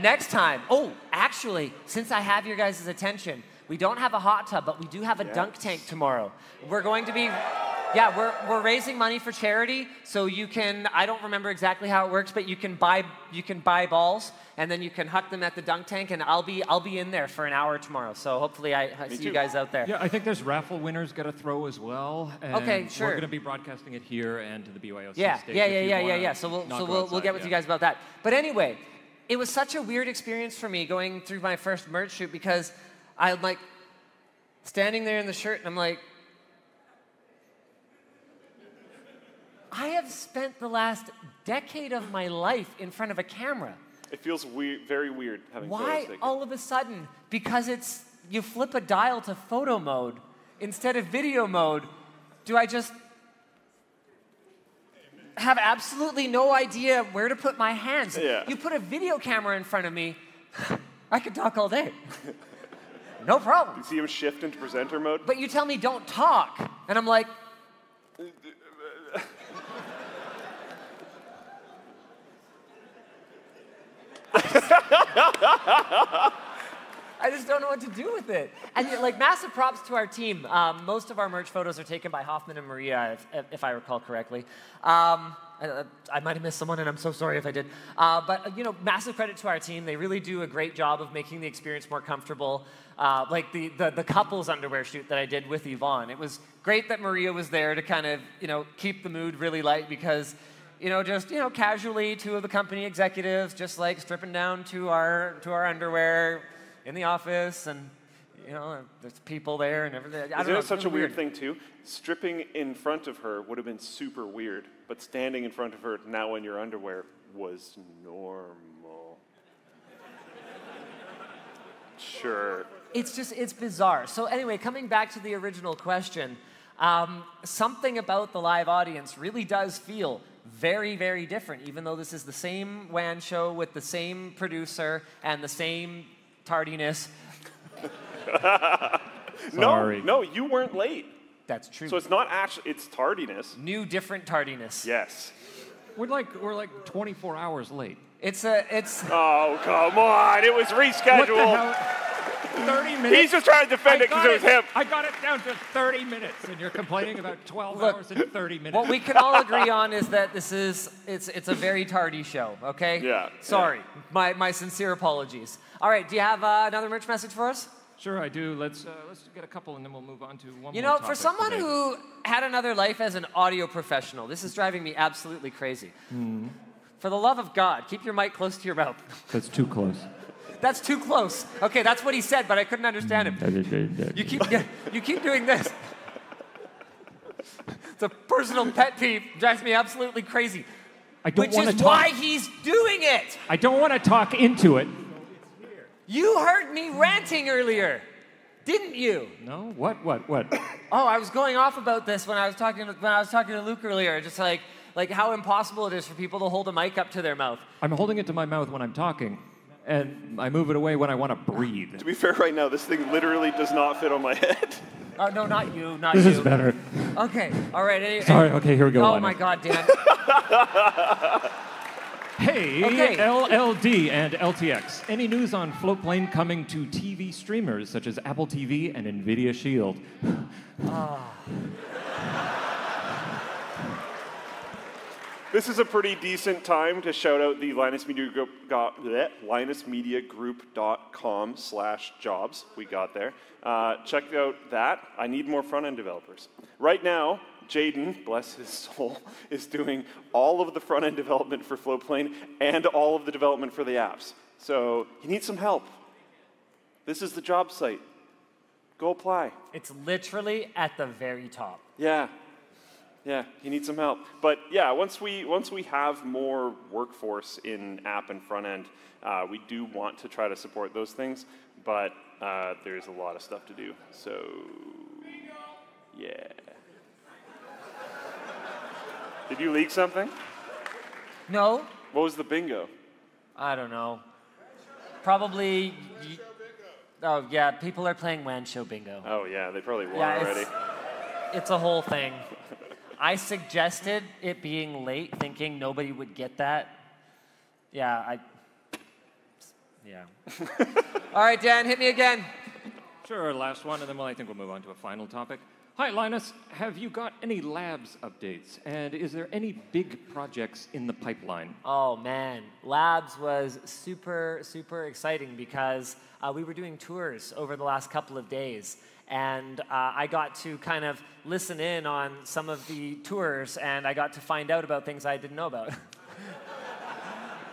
Speaker 1: Next time. Oh, actually, since I have your guys' attention, we don't have a hot tub, but we do have a dunk tank tomorrow. We're going to be. Yeah, we're, we're raising money for charity, so you can. I don't remember exactly how it works, but you can buy you can buy balls, and then you can huck them at the dunk tank, and I'll be I'll be in there for an hour tomorrow. So hopefully I, I see you guys out there.
Speaker 3: Yeah, I think there's raffle winners got a throw as well. And
Speaker 1: Okay, sure.
Speaker 3: We're going to be broadcasting it here and to the BYOC
Speaker 1: Yeah,
Speaker 3: stage.
Speaker 1: yeah,
Speaker 3: if
Speaker 1: yeah, yeah, yeah, yeah. So we'll so we'll, we'll get with you guys about that. But anyway, it was such a weird experience for me going through my first merch shoot because I'm like standing there in the shirt and I'm like, I have spent the last decade of my life in front of a camera.
Speaker 2: It feels weird, very weird having
Speaker 1: Why all of a sudden? Because it's you flip a dial to photo mode instead of video mode. Do I just have absolutely no idea where to put my hands?
Speaker 2: Yeah.
Speaker 1: You put a video camera in front of me, I could talk all day. no problem.
Speaker 2: You see him shift into presenter mode?
Speaker 1: But you tell me don't talk, and I'm like, I just don't know what to do with it. And like massive props to our team. Um, most of our merch photos are taken by Hoffman and Maria, if, if I recall correctly. Um, I, I might have missed someone, and I'm so sorry if I did. Uh, but you know, massive credit to our team. They really do a great job of making the experience more comfortable. Uh, like the, the the couples underwear shoot that I did with Yvonne. It was great that Maria was there to kind of you know keep the mood really light because you know, just you know, casually, two of the company executives just like stripping down to our to our underwear, in the office, and you know, there's people there and everything. I
Speaker 2: Isn't
Speaker 1: know,
Speaker 2: it such a
Speaker 1: really
Speaker 2: weird thing too? Stripping in front of her would have been super weird, but standing in front of her now in your underwear was normal. sure.
Speaker 1: it's just it's bizarre so anyway coming back to the original question um, something about the live audience really does feel very very different even though this is the same wan show with the same producer and the same tardiness
Speaker 3: Sorry.
Speaker 2: No, no, you weren't late.
Speaker 1: that's true
Speaker 2: So it's not actually it's tardiness.
Speaker 1: new different tardiness
Speaker 2: Yes.
Speaker 3: We're like we're like 24 hours late.
Speaker 1: it's a it's
Speaker 2: Oh come on! It was rescheduled.
Speaker 3: What the
Speaker 2: rescheduled.
Speaker 3: hell? 30 minutes.
Speaker 2: He's just trying to defend
Speaker 3: I
Speaker 2: it because
Speaker 3: got
Speaker 2: it was him.
Speaker 3: I got it down to 30 minutes, and you're complaining about 12
Speaker 1: Look,
Speaker 3: hours and 30 minutes.
Speaker 1: what we can all agree on is that this is it's it's a very tardy show okay
Speaker 2: Yeah,
Speaker 1: sorry my my sincere apologies all right do you have uh, another merch message for us
Speaker 3: Sure, I do. Let's uh, let's get a couple, and then we'll move on to one more.
Speaker 1: You
Speaker 3: more
Speaker 1: know, for someone
Speaker 3: today.
Speaker 1: who had another life as an audio professional, this is driving me absolutely crazy.
Speaker 3: Hmm.
Speaker 1: For the love of God, keep your mic close to your mouth.
Speaker 3: that's too close.
Speaker 1: That's too close. Okay, that's what he said, but I couldn't understand him. You keep you keep doing this. It's a personal pet peeve. Drives me absolutely crazy.
Speaker 3: I don't
Speaker 1: Which is
Speaker 3: to
Speaker 1: why he's doing it.
Speaker 3: I don't want to talk into it.
Speaker 1: You heard me ranting earlier, didn't you?
Speaker 3: No. What? What? What?
Speaker 1: Oh, I was going off about this when I was talking to, when I was talking to Luke earlier, just like like how impossible it is for people to hold a mic up to their mouth.
Speaker 3: I'm holding it to my mouth when I'm talking, and I move it away when I want to breathe.
Speaker 2: To be fair, right now this thing literally does not fit on my head.
Speaker 1: Oh no, not you, not
Speaker 3: This
Speaker 1: you.
Speaker 3: is better.
Speaker 1: Okay, all right. any-
Speaker 3: Sorry. Okay, here we go.
Speaker 1: Oh
Speaker 3: Linus.
Speaker 1: my God, Dan.
Speaker 3: Hey,
Speaker 1: Okay.
Speaker 3: LLD and LTX. Any news on Floatplane coming to TV streamers such as Apple TV and Nvidia Shield? Ah.
Speaker 2: This is a pretty decent time to shout out the Linus Media Group, got, bleh, linusmediagroup.com slash jobs. We got there. Uh, check out that. I need more front end developers. Right now, Jaden, bless his soul, is doing all of the front end development for Floatplane and all of the development for the apps. So he needs some help. This is the job site. Go apply.
Speaker 1: it's literally at the very top.
Speaker 2: Yeah. Yeah, he needs some help. But yeah, once we once we have more workforce in app and front end, uh, we do want to try to support those things. But uh, there's a lot of stuff to do. So yeah. Did you leak something?
Speaker 1: No,
Speaker 2: What was the bingo?
Speaker 1: I don't know. Probably. y- Oh yeah, people are playing WAN show bingo.
Speaker 2: Oh yeah, they probably won
Speaker 1: Yeah,
Speaker 2: already.
Speaker 1: it's, it's a whole thing. I suggested it being late, thinking nobody would get that. Yeah, I. Yeah. All right, Dan, hit me again.
Speaker 3: Sure, last one, and then well, I think we'll move on to a final topic. Hi, Linus. Have you got any labs updates? And is there any big projects in the pipeline?
Speaker 1: Oh man, Labs was super, super exciting because uh, we were doing tours over the last couple of days. And uh, I got to kind of listen in on some of the tours and I got to find out about things I didn't know about.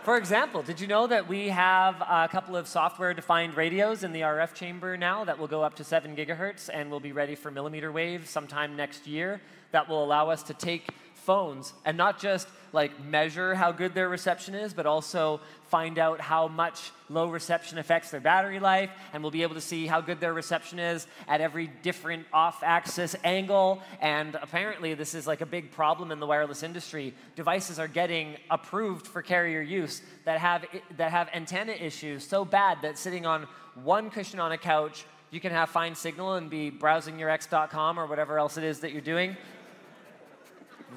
Speaker 1: For example, did you know that we have a couple of software defined radios in the RF chamber now that will go up to 7 gigahertz and will be ready for millimeter wave sometime next year? That will allow us to take phones and not just like measure how good their reception is, but also find out how much low reception affects their battery life, and we'll be able to see how good their reception is at every different off-axis angle. And apparently, this is like a big problem in the wireless industry. Devices are getting approved for carrier use that have that have antenna issues so bad that sitting on one cushion on a couch, you can have fine signal and be browsing your x.com or whatever else it is that you're doing.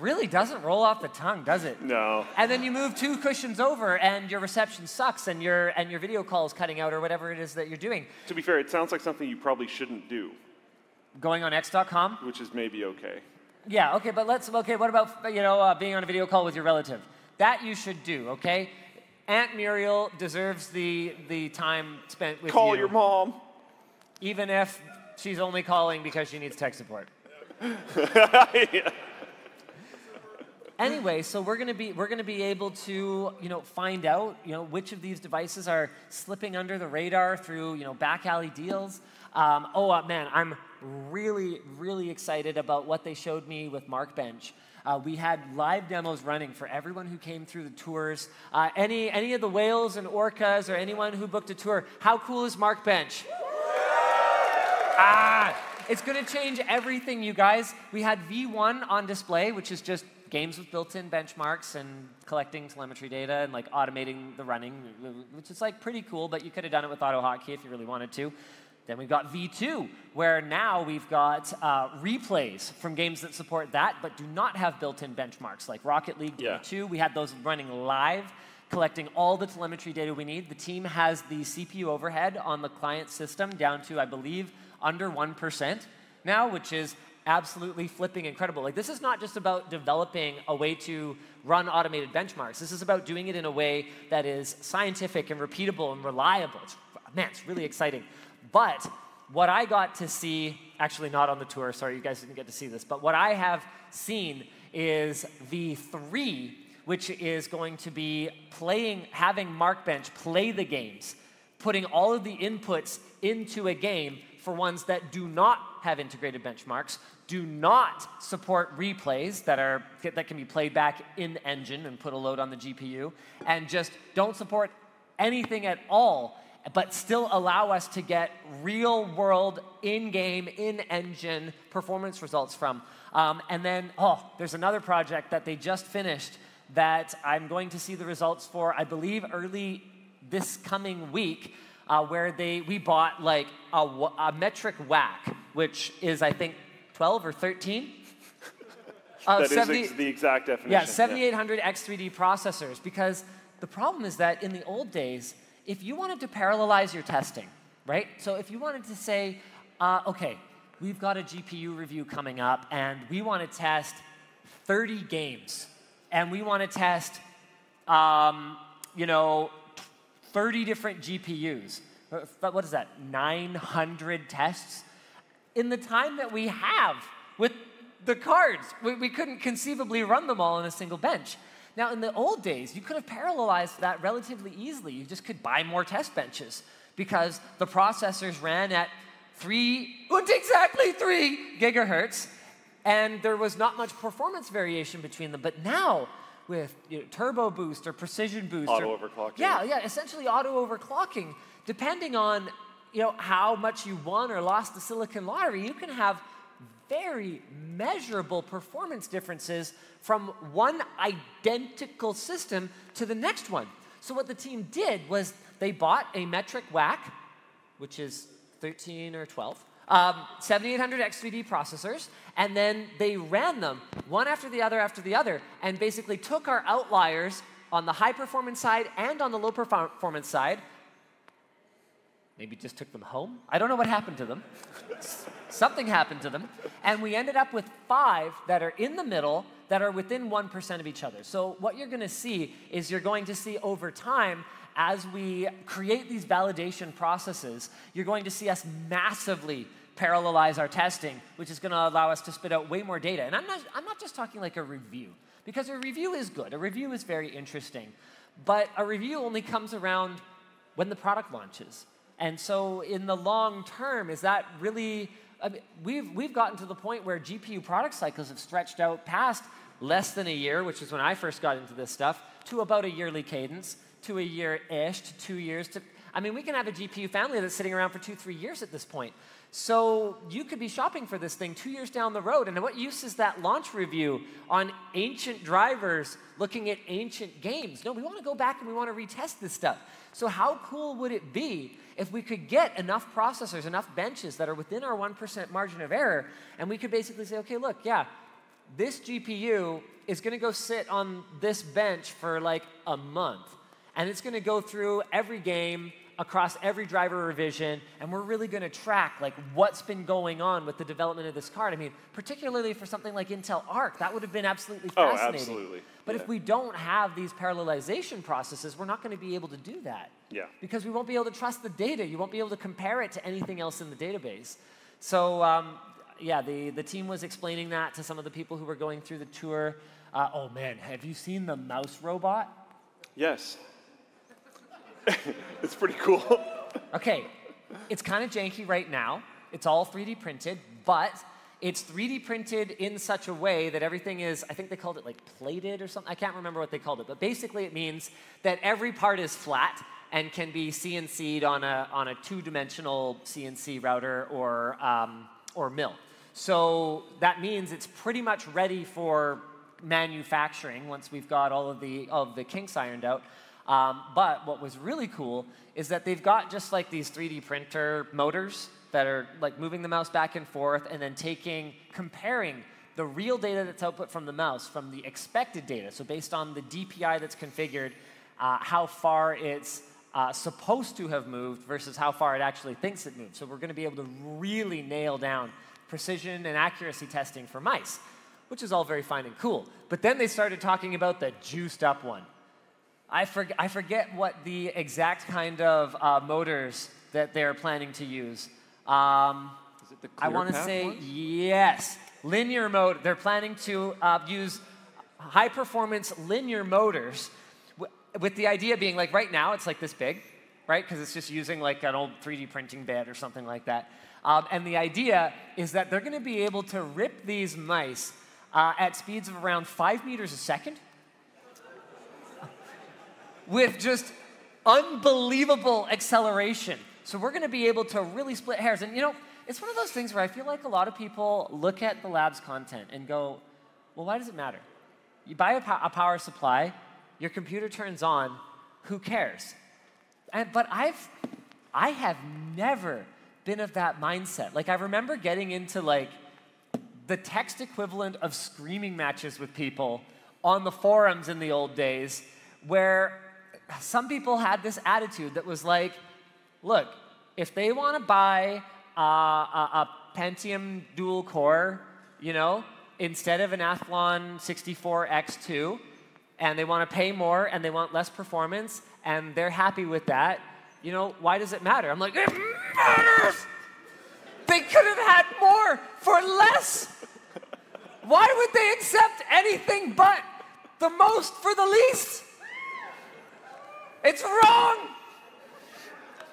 Speaker 1: Really doesn't roll off the tongue, does it?
Speaker 2: No.
Speaker 1: And then you move two cushions over, and your reception sucks, and your and your video call is cutting out, or whatever it is that you're doing.
Speaker 2: To be fair, it sounds like something you probably shouldn't do,
Speaker 1: Going on X.com.
Speaker 2: which is maybe okay.
Speaker 1: Yeah. Okay, but let's. Okay, what about you know uh, being on a video call with your relative? That you should do. Okay. Aunt Muriel deserves the the time spent with
Speaker 2: Call
Speaker 1: you,
Speaker 2: your mom.
Speaker 1: even if she's only calling because she needs tech support. Anyway, so we're gonna be we're gonna be able to you know find out you know which of these devices are slipping under the radar through you know back alley deals. Um, oh uh, man, I'm really really excited about what they showed me with Markbench. Uh, we had live demos running for everyone who came through the tours. Uh, any any of the whales and orcas or anyone who booked a tour, how cool is Markbench? Ah, it's going to change everything, you guys. We had V1 on display, which is just games with built-in benchmarks and collecting telemetry data and like automating the running, which is like pretty cool. But you could have done it with AutoHotkey if you really wanted to. Then we've got V2, where now we've got uh, replays from games that support that, but do not have built-in benchmarks, like Rocket League
Speaker 2: Yeah.
Speaker 1: V2. We had those running live, collecting all the telemetry data we need. The team has the CPU overhead on the client system down to, I believe, under 1% now, which is absolutely flipping incredible. Like, this is not just about developing a way to run automated benchmarks. This is about doing it in a way that is scientific and repeatable and reliable. It's, man, it's really exciting. But what I got to see, actually not on the tour, sorry, you guys didn't get to see this, but what I have seen is V3, which is going to be playing, having Markbench play the games, putting all of the inputs into a game for ones that do not have integrated benchmarks, do not support replays that are that can be played back in engine and put a load on the GPU, and just don't support anything at all, but still allow us to get real world, in game, in engine performance results from. Um, and then, oh, there's another project that they just finished that I'm going to see the results for, I believe, early this coming week. Uh, where they we bought like a, a metric whack, which is I think 12 or 13. Uh,
Speaker 2: That is
Speaker 1: 70
Speaker 2: ex- the exact definition.
Speaker 1: yeah, 7800 X3D processors. Because the problem is that in the old days, if you wanted to parallelize your testing, right? So if you wanted to say, uh, okay, we've got a GPU review coming up, and we want to test 30 games, and we want to test, um, you know, 30 different GPUs. Uh, What is that? 900 tests? In the time that we have with the cards. We, we couldn't conceivably run them all on a single bench. Now, in the old days, you could have parallelized that relatively easily. You just could buy more test benches because the processors ran at three, and exactly three gigahertz, and there was not much performance variation between them. But now, with you know, turbo boost or precision boost,
Speaker 2: Auto overclocking.
Speaker 1: yeah, yeah, essentially auto overclocking. Depending on you know how much you won or lost the Silicon Lottery, you can have very measurable performance differences from one identical system to the next one. So what the team did was they bought a metric whack, which is 13 or 12, um, 7800 X3D processors, and then they ran them one after the other after the other, and basically took our outliers on the high performance side and on the low perform- performance side. Maybe just took them home. I don't know what happened to them. Something happened to them. And we ended up with five that are in the middle that are within 1% of each other. So, what you're going to see is you're going to see over time, as we create these validation processes, you're going to see us massively parallelize our testing, which is going to allow us to spit out way more data. And I'm not, I'm not just talking like a review, because a review is good, a review is very interesting. But a review only comes around when the product launches. And so, in the long term, is that really? I mean, we've we've gotten to the point where GPU product cycles have stretched out past less than a year, which is when I first got into this stuff, to about a yearly cadence, to a year-ish, to two years. To I mean, we can have a GPU family that's sitting around for two, three years at this point. So you could be shopping for this thing two years down the road. And what use is that launch review on ancient drivers looking at ancient games? No, we want to go back and we want to retest this stuff. So how cool would it be if we could get enough processors, enough benches that are within our 1% margin of error, and we could basically say, okay, look, yeah, this GPU is going to go sit on this bench for like a month, and it's going to go through every game across every driver revision, and we're really going to track like what's been going on with the development of this card. I mean, particularly for something like Intel Arc, that would have been absolutely fascinating.
Speaker 2: Oh,
Speaker 1: fascinating.
Speaker 2: absolutely.
Speaker 1: But
Speaker 2: Yeah.
Speaker 1: if we don't have these parallelization processes, we're not going to be able to do that.
Speaker 2: Yeah.
Speaker 1: Because we won't be able to trust the data. You won't be able to compare it to anything else in the database. So, um, yeah, the, the team was explaining that to some of the people who were going through the tour. Uh, oh man, have you seen the mouse robot?
Speaker 2: Yes. it's pretty cool.
Speaker 1: Okay, it's kind of janky right now. It's all 3D printed, but it's 3D printed in such a way that everything is, I think they called it like plated or something. I can't remember what they called it, but basically it means that every part is flat and can be CNC'd on a, on a two dimensional CNC router or, um, or mill. So that means it's pretty much ready for manufacturing once we've got all of the, of the kinks ironed out. Um, but what was really cool is that they've got just like these 3D printer motors that are like moving the mouse back and forth and then taking, comparing the real data that's output from the mouse from the expected data. So based on the DPI that's configured, uh, how far it's uh, supposed to have moved versus how far it actually thinks it moved. So we're going to be able to really nail down precision and accuracy testing for mice, which is all very fine and cool. But then they started talking about the juiced up one. I, forg I forget what the exact kind of uh, motors that they're planning to use. Um,
Speaker 3: Is it the
Speaker 1: I want to say
Speaker 3: one?
Speaker 1: yes, linear mode. They're planning to uh, use high performance linear motors w- with the idea being like right now it's like this big, right? Because it's just using like an old 3D printing bed or something like that. Um, and the idea is that they're going to be able to rip these mice uh, at speeds of around five meters a second with just unbelievable acceleration. So we're going to be able to really split hairs. And you know, it's one of those things where I feel like a lot of people look at the lab's content and go, well, why does it matter? You buy a, po- a power supply, your computer turns on, who cares? And, but I've, I have never been of that mindset. Like I remember getting into like the text equivalent of screaming matches with people on the forums in the old days where some people had this attitude that was like, look, if they want to buy uh, a, a Pentium dual core, you know, instead of an Athlon 64X2, and they want to pay more and they want less performance, and they're happy with that, you know, why does it matter? I'm like, it matters! They could have had more for less! Why would they accept anything but the most for the least? It's wrong!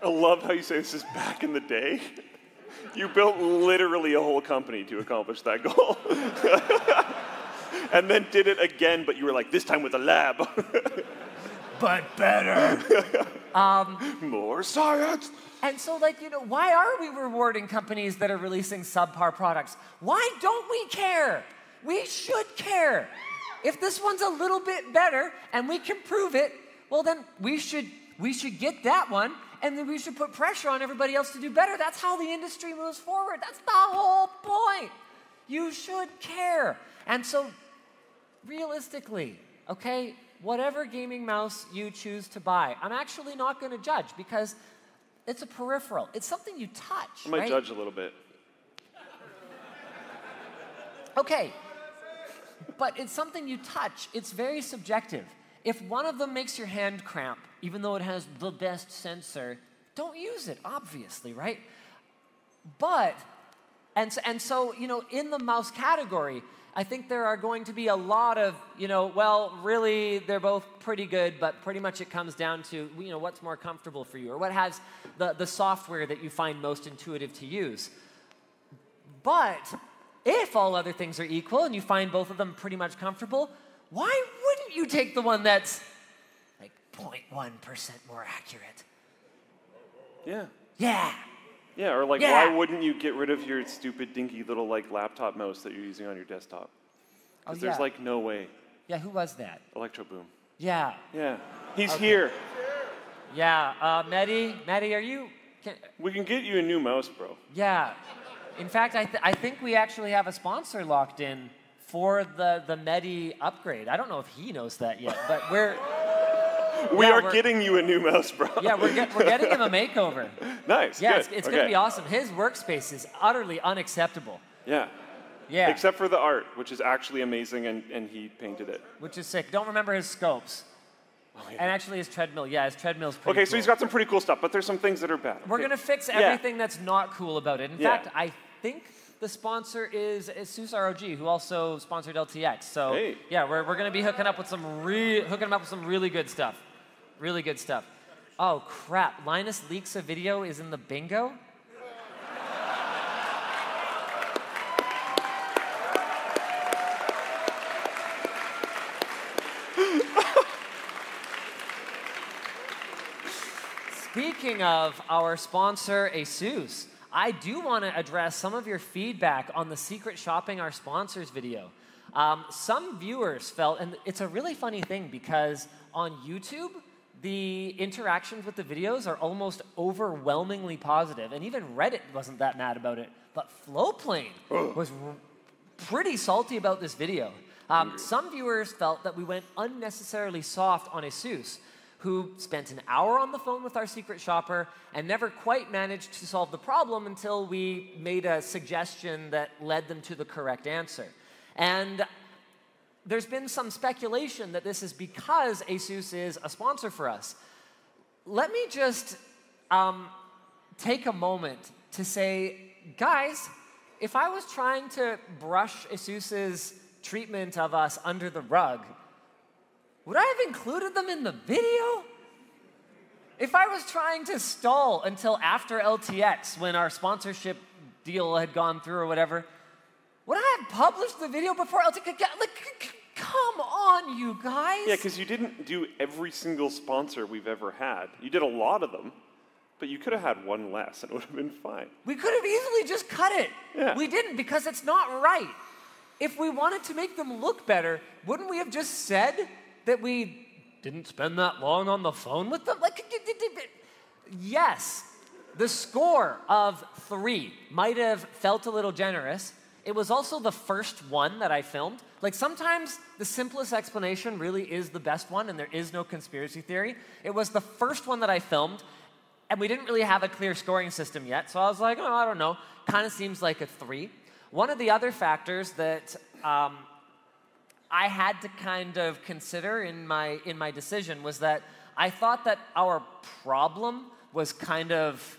Speaker 2: I love how you say this is back in the day. You built literally a whole company to accomplish that goal. and then did it again, but you were like, this time with a lab.
Speaker 1: But better.
Speaker 2: um, More science.
Speaker 1: And so, like, you know, why are we rewarding companies that are releasing subpar products? Why don't we care? We should care. If this one's a little bit better and we can prove it, well, then we should we should get that one, and then we should put pressure on everybody else to do better. That's how the industry moves forward. That's the whole point. You should care. And so, realistically, okay, whatever gaming mouse you choose to buy, I'm actually not going to judge because it's a peripheral. It's something you touch.
Speaker 2: I might
Speaker 1: right?
Speaker 2: judge a little bit.
Speaker 1: Okay. But it's something you touch. It's very subjective. If one of them makes your hand cramp, even though it has the best sensor, don't use it, obviously, right? But, and, so- and so, you know, in the mouse category, I think there are going to be a lot of, you know, well, really, they're both pretty good, but pretty much it comes down to, you know, what's more comfortable for you or what has the, the software that you find most intuitive to use. But if all other things are equal and you find both of them pretty much comfortable, why wouldn't you take the one that's like 0.1% more accurate?
Speaker 2: Yeah.
Speaker 1: Yeah.
Speaker 2: Yeah, or like,
Speaker 1: Yeah.
Speaker 2: why wouldn't you get rid of your stupid dinky little like laptop mouse that you're using on your desktop?
Speaker 1: Oh,
Speaker 2: Because there's
Speaker 1: yeah.
Speaker 2: like no way.
Speaker 1: Yeah, who was that?
Speaker 2: ElectroBOOM.
Speaker 1: Yeah.
Speaker 2: Yeah, he's here.
Speaker 1: Yeah. Uh, Mehdi, Mehdi, are you? Can,
Speaker 2: We can get you a new mouse, bro.
Speaker 1: yeah. In fact, I, th- I think we actually have a sponsor locked in for the, the Mehdi upgrade. I don't know if he knows that yet, but we're
Speaker 2: We
Speaker 1: Yeah,
Speaker 2: are getting you a new mouse, bro.
Speaker 1: yeah we're, get, we're getting him a makeover.
Speaker 2: nice.
Speaker 1: Yeah,
Speaker 2: good.
Speaker 1: it's, it's
Speaker 2: okay.
Speaker 1: gonna be awesome. His workspace is utterly unacceptable.
Speaker 2: Yeah.
Speaker 1: Yeah.
Speaker 2: Except for the art, which is actually amazing, and, and he painted it.
Speaker 1: which is sick. Don't remember his scopes. Oh, and actually, his treadmill. Yeah, his treadmill's pretty
Speaker 2: Okay, so he's got some pretty cool stuff, but there's some things that are bad.
Speaker 1: We're
Speaker 2: Okay.
Speaker 1: gonna fix
Speaker 2: Yeah.
Speaker 1: everything that's not cool about it. In
Speaker 2: Yeah.
Speaker 1: fact, I think the sponsor is ASUS ROG, who also sponsored LTX. So
Speaker 2: Hey.
Speaker 1: yeah, we're, we're going to be hooking up with some re- hooking them up with some really good stuff. Really good stuff. Oh crap! Linus leaks a video is in the bingo. Speaking of our sponsor, ASUS, I do want to address some of your feedback on the Secret Shopping Our Sponsors video. Um, some viewers felt, and it's a really funny thing because on YouTube, the interactions with the videos are almost overwhelmingly positive, and even Reddit wasn't that mad about it. But Floatplane was pretty salty about this video. Um, some viewers felt that we went unnecessarily soft on ASUS, who spent an hour on the phone with our secret shopper and never quite managed to solve the problem until we made a suggestion that led them to the correct answer. And there's been some speculation that this is because ASUS is a sponsor for us. Let me just um, take a moment to say, guys, if I was trying to brush ASUS's treatment of us under the rug, would I have included them in the video? If I was trying to stall until after LTX when our sponsorship deal had gone through or whatever, would I have published the video before LTX? Like, come on, you guys.
Speaker 2: Yeah, because you didn't do every single sponsor we've ever had. You did a lot of them, but you could have had one less and it would have been fine.
Speaker 1: We could have easily just cut it.
Speaker 2: Yeah.
Speaker 1: We didn't because it's not right. If we wanted to make them look better, wouldn't we have just said that we didn't spend that long on the phone with them? Like, yes, the score of three might have felt a little generous. It was also the first one that I filmed. Like sometimes the simplest explanation really is the best one, and there is no conspiracy theory. It was the first one that I filmed, and we didn't really have a clear scoring system yet. So I was like, oh, I don't know. Kind of seems like a three. One of the other factors that um, I had to kind of consider in my in my decision was that I thought that our problem was kind of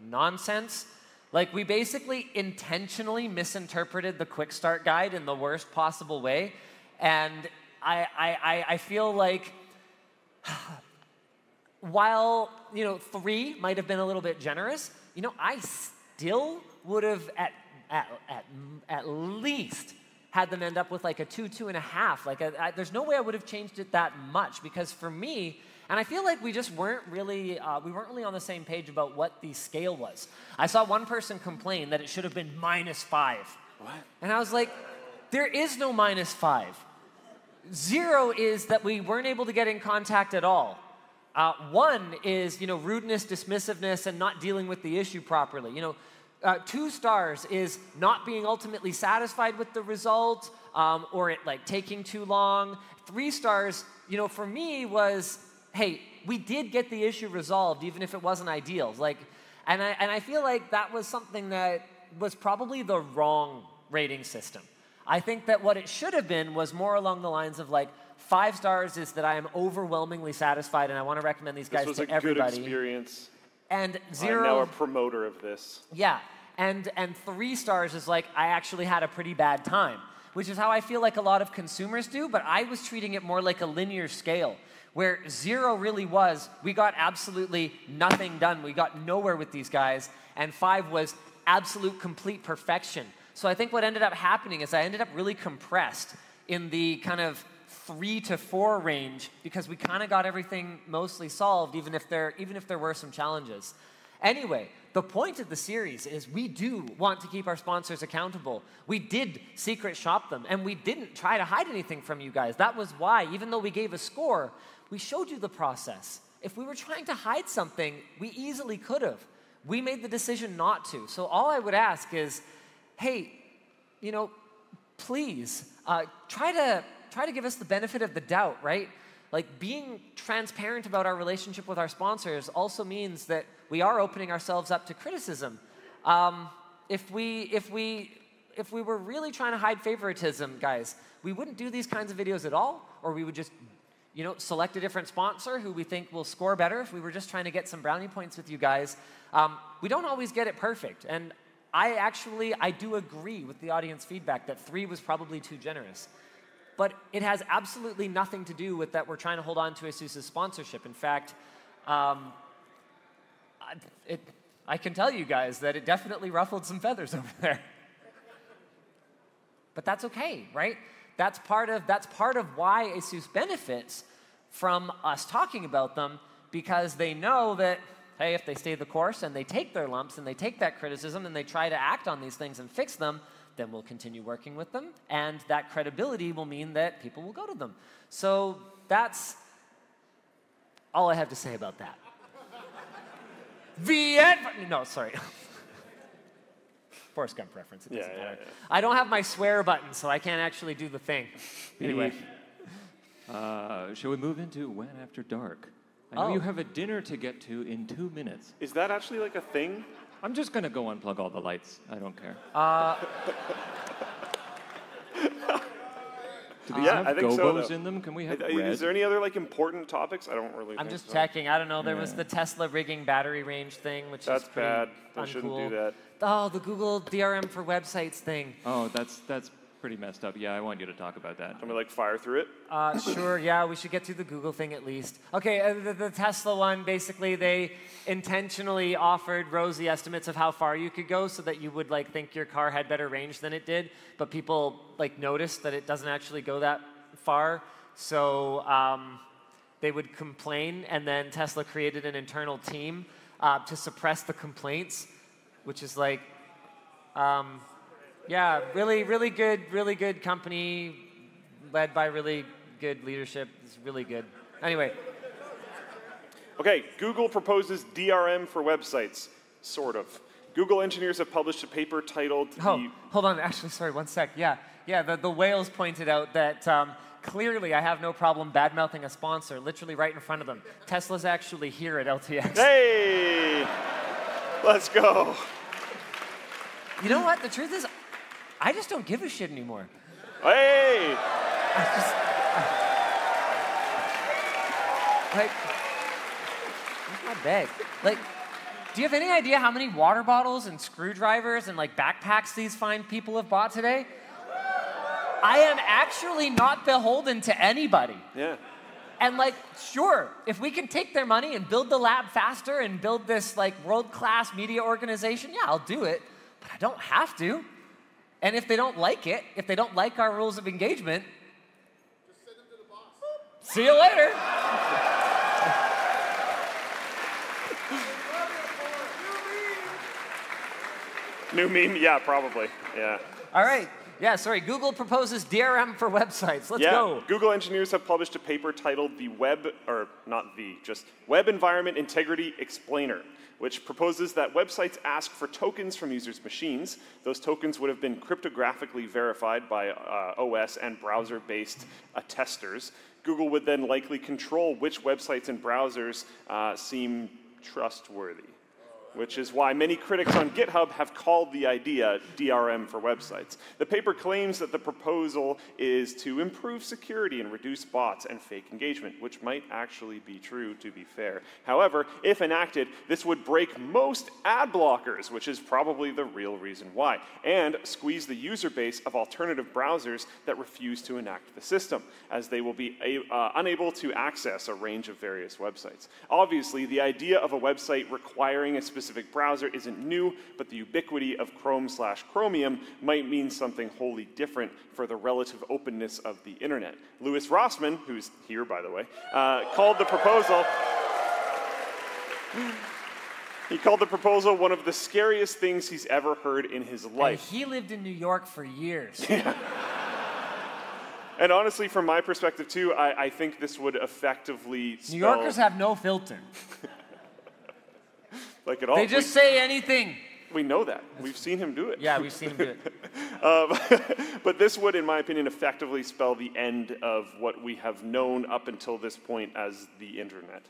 Speaker 1: nonsense. Like we basically intentionally misinterpreted the quick start guide in the worst possible way, and I I, I, feel like while you know three might have been a little bit generous, you know I still would have at at at, at least had them end up with like a two two and a half. Like a, I, there's no way I would have changed it that much because for me. And I feel like we just weren't really uh, we weren't really on the same page about what the scale was. I saw one person complain that it should have been minus five. What? And I was like, there is no minus five. Zero is that we weren't able to get in contact at all. Uh, one is, you know, rudeness, dismissiveness, and not dealing with the issue properly. You know, uh, two stars is not being ultimately satisfied with the result, um, or it like taking too long. Three stars, you know, for me was, hey, we did get the issue resolved, even if it wasn't ideal. Like, and I and I feel like that was something that was probably the wrong rating system. I think that what it should have been was more along the lines of like five stars is that I am overwhelmingly satisfied and I want to recommend these
Speaker 2: This
Speaker 1: guys
Speaker 2: was
Speaker 1: to
Speaker 2: a good
Speaker 1: everybody.
Speaker 2: experience.
Speaker 1: And zero.
Speaker 2: I'm now a promoter of this.
Speaker 1: yeah, and and three stars is like I actually had a pretty bad time, which is how I feel like a lot of consumers do. But I was treating it more like a linear scale, where zero really was we got absolutely nothing done. We got nowhere with these guys, and five was absolute complete perfection. So I think what ended up happening is I ended up really compressed in the kind of three to four range because we kind of got everything mostly solved, even if there even if there were some challenges. Anyway, the point of the series is we do want to keep our sponsors accountable. We did secret shop them, and we didn't try to hide anything from you guys. That was why, even though we gave a score, we showed you the process. If we were trying to hide something, we easily could have. We made the decision not to. So all I would ask is, hey, you know, please uh, try to try to give us the benefit of the doubt, right? Like being transparent about our relationship with our sponsors also means that we are opening ourselves up to criticism. Um, if we if we if we were really trying to hide favoritism, guys, we wouldn't do these kinds of videos at all, or we would just you know, select a different sponsor who we think will score better if we were just trying to get some brownie points with you guys. Um, we don't always get it perfect. And I actually I do agree with the audience feedback that three was probably too generous. But it has absolutely nothing to do with that we're trying to hold on to ASUS's sponsorship. In fact, um, I, it, I can tell you guys that it definitely ruffled some feathers over there. But that's okay, right? That's part of that's part of why ASUS benefits from us talking about them because they know that hey, if they stay the course and they take their lumps and they take that criticism and they try to act on these things and fix them, then we'll continue working with them and that credibility will mean that people will go to them. So that's all I have to say about that. the end. No, sorry. Forrest Gump reference. It doesn't
Speaker 2: yeah,
Speaker 1: matter.
Speaker 2: yeah.
Speaker 1: I don't have my swear button, so I can't actually do the thing. Anyway,
Speaker 3: Uh, shall we move into When After Dark? I know
Speaker 1: Oh.
Speaker 3: you have a dinner to get to in two minutes.
Speaker 2: Is that actually like a thing?
Speaker 3: I'm just gonna go unplug all the lights. I don't care.
Speaker 1: Uh,
Speaker 3: Do these
Speaker 2: yeah,
Speaker 3: have
Speaker 2: I think so,
Speaker 3: gobos
Speaker 2: though.
Speaker 3: in them? Can we have
Speaker 2: I-
Speaker 3: red?
Speaker 2: Is there any other like important topics? I don't really.
Speaker 1: I'm
Speaker 2: think
Speaker 1: just
Speaker 2: so.
Speaker 1: checking. I don't know. There was the Tesla rigging battery range thing, which
Speaker 2: That's
Speaker 1: is pretty
Speaker 2: bad. They shouldn't do
Speaker 1: uncool.
Speaker 2: that.
Speaker 1: Oh, the Google DRM for websites thing.
Speaker 3: Oh, that's that's pretty messed up. Yeah, I want you to talk about that.
Speaker 2: Can we like fire through it?
Speaker 1: Uh, sure, yeah, we should get to the Google thing at least. Okay, uh, the, the Tesla one, basically, they intentionally offered rosy estimates of how far you could go so that you would like think your car had better range than it did, but people like noticed that it doesn't actually go that far. So um, they would complain, and then Tesla created an internal team uh, to suppress the complaints, which is like, um, yeah, really, really good, really good company, led by really good leadership. It's really good. Anyway,
Speaker 2: Okay, Google proposes DRM for websites, sort of. Google engineers have published a paper titled
Speaker 1: oh,
Speaker 2: the
Speaker 1: hold on. Actually, sorry, one sec. Yeah, yeah. The, the whales pointed out that um, clearly I have no problem bad mouthing a sponsor, literally right in front of them. Tesla's actually here at LTX.
Speaker 2: Hey! Let's go.
Speaker 1: You know what? The truth is, I just don't give a shit anymore.
Speaker 2: Hey!
Speaker 1: I just. like, where's my bag? Like, do you have any idea how many water bottles and screwdrivers and like backpacks these fine people have bought today? I am actually not beholden to anybody.
Speaker 2: Yeah.
Speaker 1: And like, sure, if we can take their money and build the lab faster and build this like world-class media organization, yeah, I'll do it. But I don't have to. And if they don't like it, if they don't like our rules of engagement, just send them to the boss. see you later.
Speaker 2: New meme? Yeah, probably. Yeah.
Speaker 1: All right. Yeah, sorry. Google proposes DRM for websites. Let's
Speaker 2: yeah.
Speaker 1: go.
Speaker 2: Google engineers have published a paper titled the Web, or not the, just Web Environment Integrity Explainer, which proposes that websites ask for tokens from users' machines. Those tokens would have been cryptographically verified by uh, OS and browser-based attesters. Google would then likely control which websites and browsers uh, seem trustworthy which is why many critics on GitHub have called the idea DRM for websites. The paper claims that the proposal is to improve security and reduce bots and fake engagement, which might actually be true, to be fair. However, if enacted, this would break most ad blockers, which is probably the real reason why, and squeeze the user base of alternative browsers that refuse to enact the system, as they will be uh, unable to access a range of various websites. Obviously, the idea of a website requiring a specific browser isn't new, but the ubiquity of Chrome slash Chromium might mean something wholly different for the relative openness of the internet. Louis Rossman, who's here by the way, uh, called the proposal. He called the proposal one of the scariest things he's ever heard in his
Speaker 1: And
Speaker 2: life.
Speaker 1: he lived in New York for years. Yeah.
Speaker 2: And honestly, from my perspective too, I, I think this would effectively spell,
Speaker 1: New Yorkers have no filter.
Speaker 2: like it all.
Speaker 1: They just say anything.
Speaker 2: we, we know that. We've seen him do it.
Speaker 1: Yeah, we've seen him do it.
Speaker 2: Um, but this would, in my opinion, effectively spell the end of what we have known up until this point as the internet.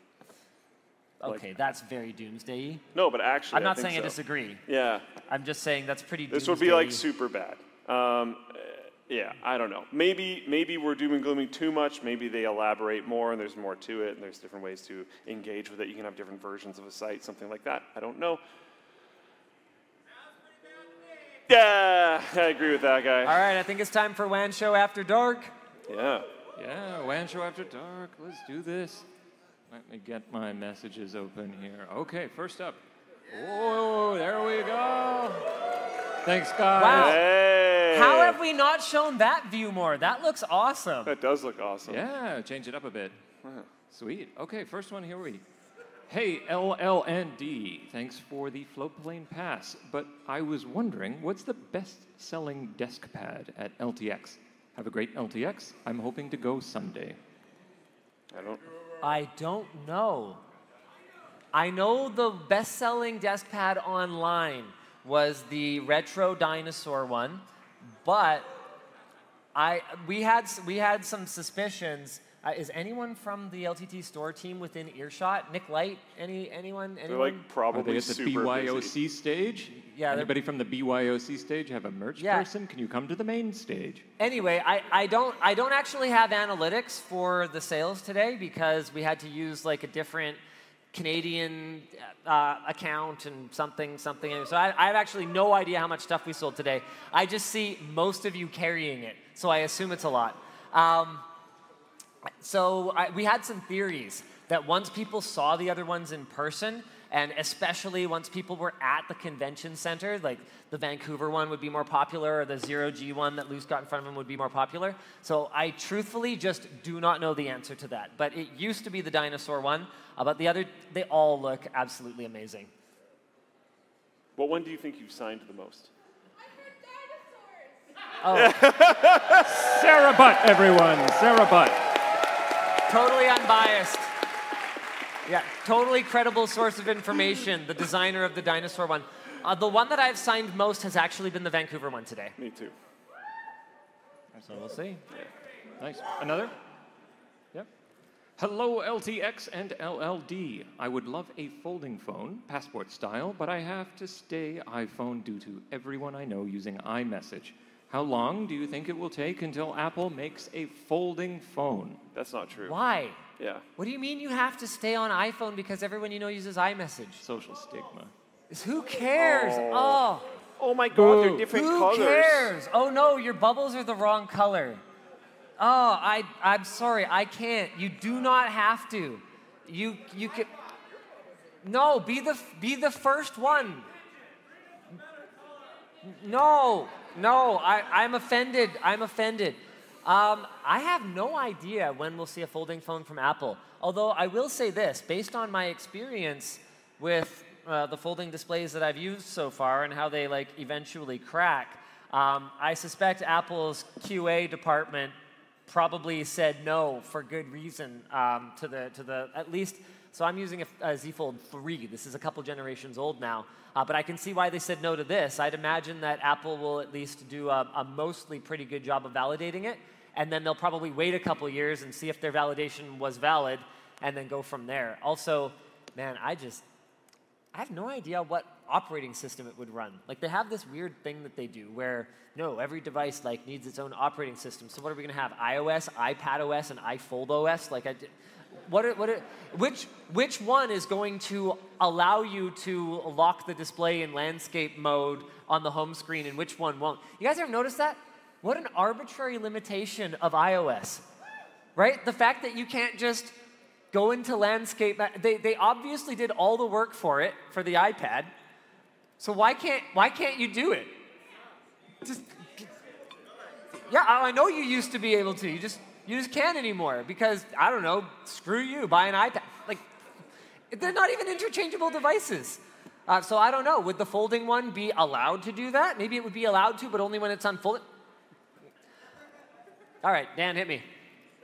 Speaker 1: Okay, that's very doomsday
Speaker 2: No, but actually,
Speaker 1: I'm not
Speaker 2: I
Speaker 1: saying I disagree.
Speaker 2: Yeah,
Speaker 1: I'm just saying that's pretty doomsday.
Speaker 2: this would be like super bad. Um, yeah, I don't know. Maybe maybe we're doom and glooming too much. Maybe they elaborate more and there's more to it, and there's different ways to engage with it. You can have different versions of a site, something like that. I don't know. Yeah, I agree with that guy.
Speaker 1: All right, I think it's time for WAN Show After Dark.
Speaker 2: Yeah.
Speaker 3: Yeah, WAN Show After Dark. Let's do this. Let me get my messages open here. Okay, first up. Oh, there we go. Thanks, guys.
Speaker 1: Wow.
Speaker 2: Hey.
Speaker 1: How have we not shown that view more? That looks awesome.
Speaker 2: That does look awesome.
Speaker 3: Yeah, change it up a bit. Sweet. Okay, first one here we. Hey, LLND, thanks for the floatplane pass. But I was wondering, what's the best selling desk pad at LTX? Have a great LTX. I'm hoping to go someday.
Speaker 2: I don't.
Speaker 1: I don't know. I know the best selling desk pad online was the retro dinosaur one, but I we had we had some suspicions. Uh, is anyone from the LTT store team within earshot? Nick Light? Any anyone?
Speaker 2: They're
Speaker 1: Anyone?
Speaker 2: like
Speaker 3: Are
Speaker 2: probably
Speaker 3: they at the
Speaker 2: super
Speaker 3: BYOC
Speaker 2: busy.
Speaker 3: stage?
Speaker 1: Yeah, they're-
Speaker 3: Anybody from the BYOC stage have a merch
Speaker 1: Yeah.
Speaker 3: person? Can you come to the main stage?
Speaker 1: Anyway, I, I don't I don't actually have analytics for the sales today because we had to use like a different Canadian uh, account and something something. So I, I have actually no idea how much stuff we sold today. I just see most of you carrying it, so I assume it's a lot. Um, so I, we had some theories that once people saw the other ones in person, and especially once people were at the convention center, like the Vancouver one would be more popular, or the Zero G one that Luke got in front of him would be more popular. So I truthfully just do not know the answer to that. But it used to be the dinosaur one, uh, but the other, they all look absolutely amazing.
Speaker 2: What one do you think you've signed the most? I've heard dinosaurs.
Speaker 3: Oh Sarah Butt, everyone. Sarah Butt.
Speaker 1: Totally unbiased. Yeah, totally credible source of information, the designer of the dinosaur one. Uh, the one that I've signed most has actually been the Vancouver one today.
Speaker 2: Me too.
Speaker 1: So we'll see.
Speaker 3: Nice. Another? Yep. Hello, LTX and LLD. I would love a folding phone, passport style, but I have to stay iPhone due to everyone I know using iMessage. How long do you think it will take until Apple makes a folding phone?
Speaker 2: That's not true.
Speaker 1: Why?
Speaker 2: Yeah.
Speaker 1: What do you mean you have to stay on iPhone because everyone you know uses iMessage?
Speaker 3: Social stigma.
Speaker 1: It's- Who cares? Oh.
Speaker 2: oh, Oh my God, they're different
Speaker 1: who
Speaker 2: colors.
Speaker 1: cares? Oh no, your bubbles are the wrong color. Oh, I, I'm sorry, I can't. You do not have to. You, you can. No, be the, be the first one. No, no, I, I'm offended. I'm offended. Um, I have no idea when we'll see a folding phone from Apple. Although I will say this, based on my experience with uh, the folding displays that I've used so far and how they like eventually crack, um, I suspect Apple's QA department probably said no for good reason um, to the to the at least. So I'm using a, a Z Fold 3. This is a couple generations old now, uh, but I can see why they said no to this. I'd imagine that Apple will at least do a, a mostly pretty good job of validating it, and then they'll probably wait a couple years and see if their validation was valid, and then go from there. Also, man, I just I have no idea what operating system it would run. Like they have this weird thing that they do where no, every device like needs its own operating system. So what are we going to have? iOS, iPad OS, and iFold OS? Like I, what are, what are, which which one is going to allow you to lock the display in landscape mode on the home screen, and which one won't? You guys ever notice that? What an arbitrary limitation of iOS, right? The fact that you can't just go into landscape. They, they obviously did all the work for it for the iPad. So why can't why can't you do it? Just yeah, I know you used to be able to. You just you just can't anymore because I don't know. Screw you. Buy an iPad. Like they're not even interchangeable devices. Uh, so I don't know. Would the folding one be allowed to do that? Maybe it would be allowed to, but only when it's unfolded. All right, Dan, hit me.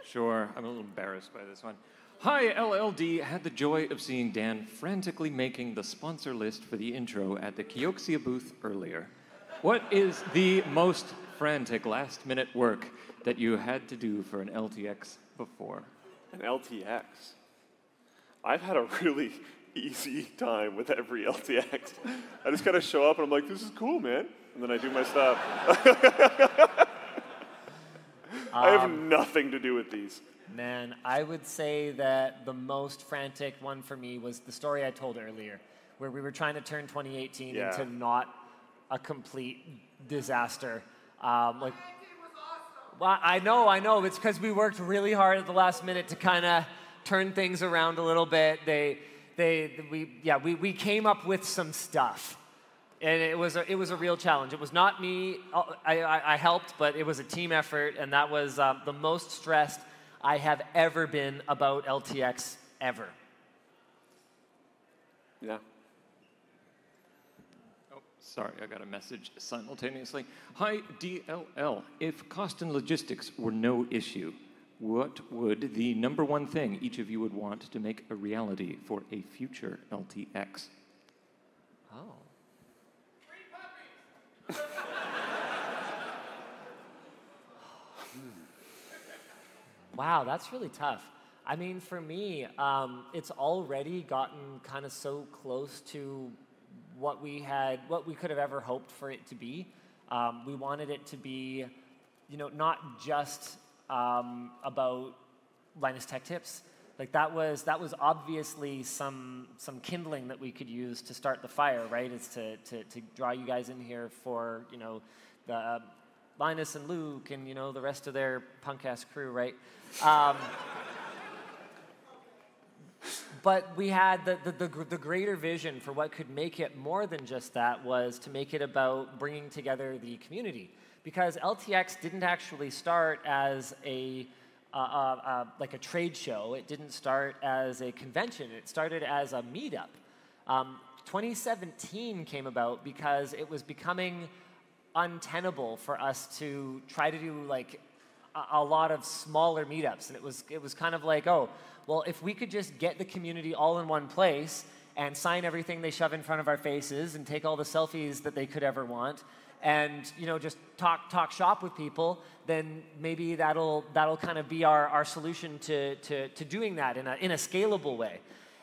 Speaker 3: Sure, I'm a little embarrassed by this one. Hi, LLD. Had the joy of seeing Dan frantically making the sponsor list for the intro at the Kioxia booth earlier. What is the most frantic last minute work that you had to do for an LTX before?
Speaker 2: An LTX. I've had a really easy time with every LTX. I just kind of show up and I'm like, this is cool, man. And then I do my stuff. I have nothing to do with these.
Speaker 1: Man, I would say that the most frantic one for me was the story I told earlier, where we were trying to turn 2018
Speaker 2: Yeah.
Speaker 1: into not a complete disaster. Um, like, well, I know, I know. It's because we worked really hard at the last minute to kind of turn things around a little bit. They, they, we, yeah, we, we came up with some stuff, and it was a, it was a real challenge. It was not me. uh, I, I, I helped, but it was a team effort, and that was um, the most stressed I have ever been about LTX ever.
Speaker 2: Yeah.
Speaker 3: Oh, sorry, I got a message simultaneously. Hi, DLL. If cost and logistics were no issue, what would the number one thing each of you would want to make a reality for a future LTX?
Speaker 1: Oh. Wow, that's really tough. I mean, for me, um, it's already gotten kind of so close to what we had, what we could have ever hoped for it to be. Um, we wanted it to be, you know, not just um, about Linus Tech Tips. Like that was that was obviously some some kindling that we could use to start the fire, right? Is to to, to draw you guys in here for you know the Linus and Luke and you know the rest of their punk ass crew, right? Um, but we had the, the, the, the greater vision for what could make it more than just that was to make it about bringing together the community. Because LTX didn't actually start as a, uh, uh, uh, like a trade show. It didn't start as a convention. It started as a meetup. Um, 2017 came about because it was becoming untenable for us to try to do like a, a lot of smaller meetups, and it was it was kind of like, oh, well, if we could just get the community all in one place and sign everything they shove in front of our faces and take all the selfies that they could ever want and you know just talk talk shop with people then maybe that'll that'll kind of be our, our solution to, to, to doing that in a, in a scalable way.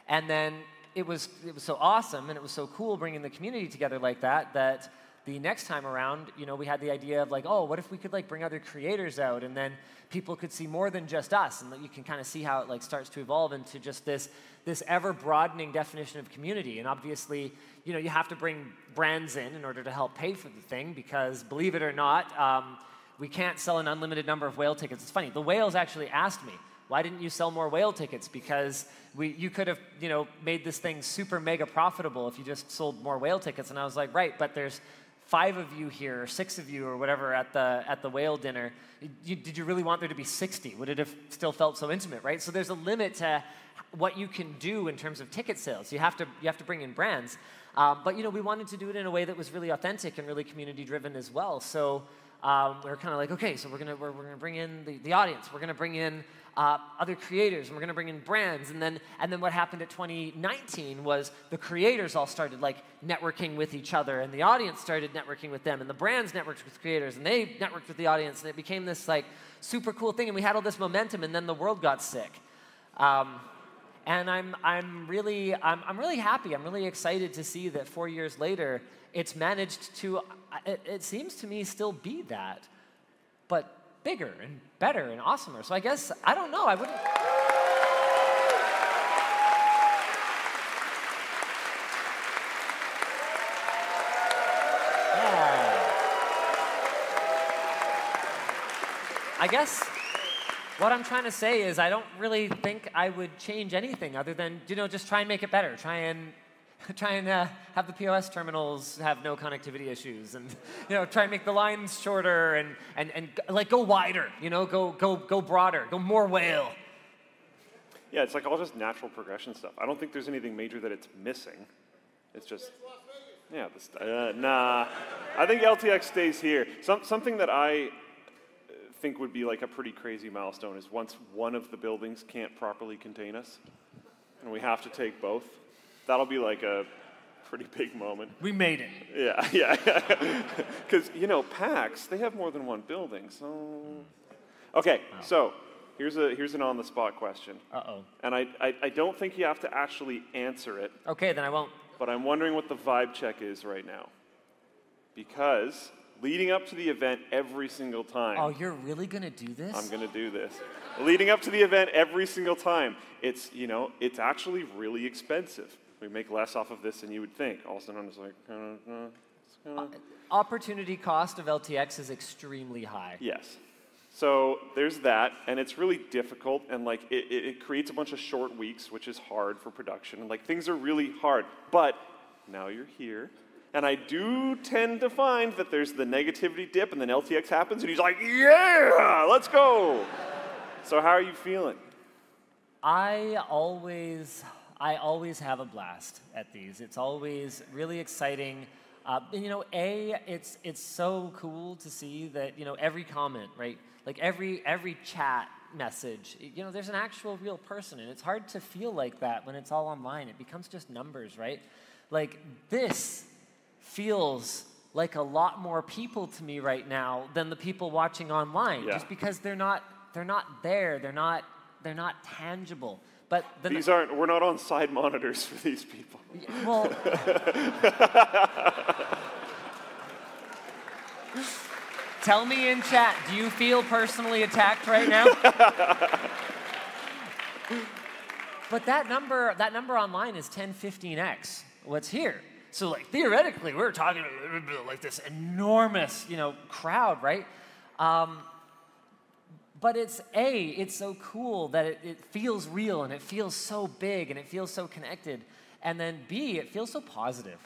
Speaker 1: And then it was it was so awesome and it was so cool bringing the community together like that that the next time around, you know, we had the idea of like, oh, what if we could like bring other creators out and then people could see more than just us and that you can kind of see how it like starts to evolve into just this this ever broadening definition of community. And obviously, you know, you have to bring brands in in order to help pay for the thing because believe it or not, um, we can't sell an unlimited number of whale tickets. It's funny, the whales actually asked me, why didn't you sell more whale tickets? Because we, you could have, you know, made this thing super mega profitable if you just sold more whale tickets. And I was like, right, but there's five of you here, or six of you, or whatever, at the at the whale dinner. You, did you really want there to be 60? Would it have still felt so intimate, right? So there's a limit to what you can do in terms of ticket sales. You have to you have to bring in brands. Um, but you know, we wanted to do it in a way that was really authentic and really community driven as well. So um, we are kind of like, okay, so we're gonna we're, we're gonna bring in the, the audience. We're gonna bring in uh, other creators, and we're gonna bring in brands. And then and then what happened at 2019 was the creators all started like networking with each other, and the audience started networking with them, and the brands networked with creators, and they networked with the audience, and it became this like super cool thing. And we had all this momentum, and then the world got sick. Um, and I'm, I'm, really, I'm, I'm really happy. I'm really excited to see that four years later, it's managed to, it, it seems to me, still be that, but bigger and better and awesomer. So I guess, I don't know, I wouldn't. I guess what I'm trying to say is I don't really think I would change anything other than, you know, just try and make it better. Try and try and uh, have the POS terminals have no connectivity issues and you know try and make the lines shorter and, and, and like go wider you know go go go broader go more whale
Speaker 2: Yeah, it's like all just natural progression stuff. I don't think there's anything major that it's missing. It's just, yeah, this, uh, nah. I think LTX stays here. Some, something that I uh, think would be like a pretty crazy milestone is once one of the buildings can't properly contain us, and we have to take both. That'll be like a pretty big moment.
Speaker 1: we made it
Speaker 2: Yeah, yeah. Because, you know, PAX, they have more than one building, so. Okay, so here's, a, here's an on the spot question.
Speaker 1: uh-oh
Speaker 2: And I, I, I don't think you have to actually answer it,
Speaker 1: okay then i won't
Speaker 2: but I'm wondering what the vibe check is right now. Because leading up to the event every single time,
Speaker 1: oh you're really gonna do this
Speaker 2: I'm going to do this. Leading up to the event every single time, it's, you know, it's actually really expensive. We make less off of this than you would think. All of a sudden, I'm just like, uh, uh, it's Kinda-
Speaker 1: Opportunity cost of LTX is extremely high.
Speaker 2: Yes. So there's that, and it's really difficult, and like it, it, it creates a bunch of short weeks, which is hard for production. And like things are really hard. But now you're here, and I do tend to find that there's the negativity dip, and then LTX happens, and he's like, "Yeah, let's go." so how are you feeling?
Speaker 1: I always, I always have a blast at these. It's always really exciting. Uh, and, you know, a it's it's so cool to see that you know every comment, right? Like every every chat message, you know, there's an actual real person, and it's hard to feel like that when it's all online. It becomes just numbers, right? Like this feels like a lot more people to me right now than the people watching online,
Speaker 2: Yeah.
Speaker 1: just because they're not they're not there. They're not they're not tangible. But the,
Speaker 2: These aren't. We're not on side monitors for these people.
Speaker 1: well, tell me in chat, do you feel personally attacked right now? but that number, that number online is 1015x. What's here? So like theoretically, we're talking like this enormous, you know, crowd, right? Um, but it's a it's so cool that it, it feels real and it feels so big and it feels so connected and then b it feels so positive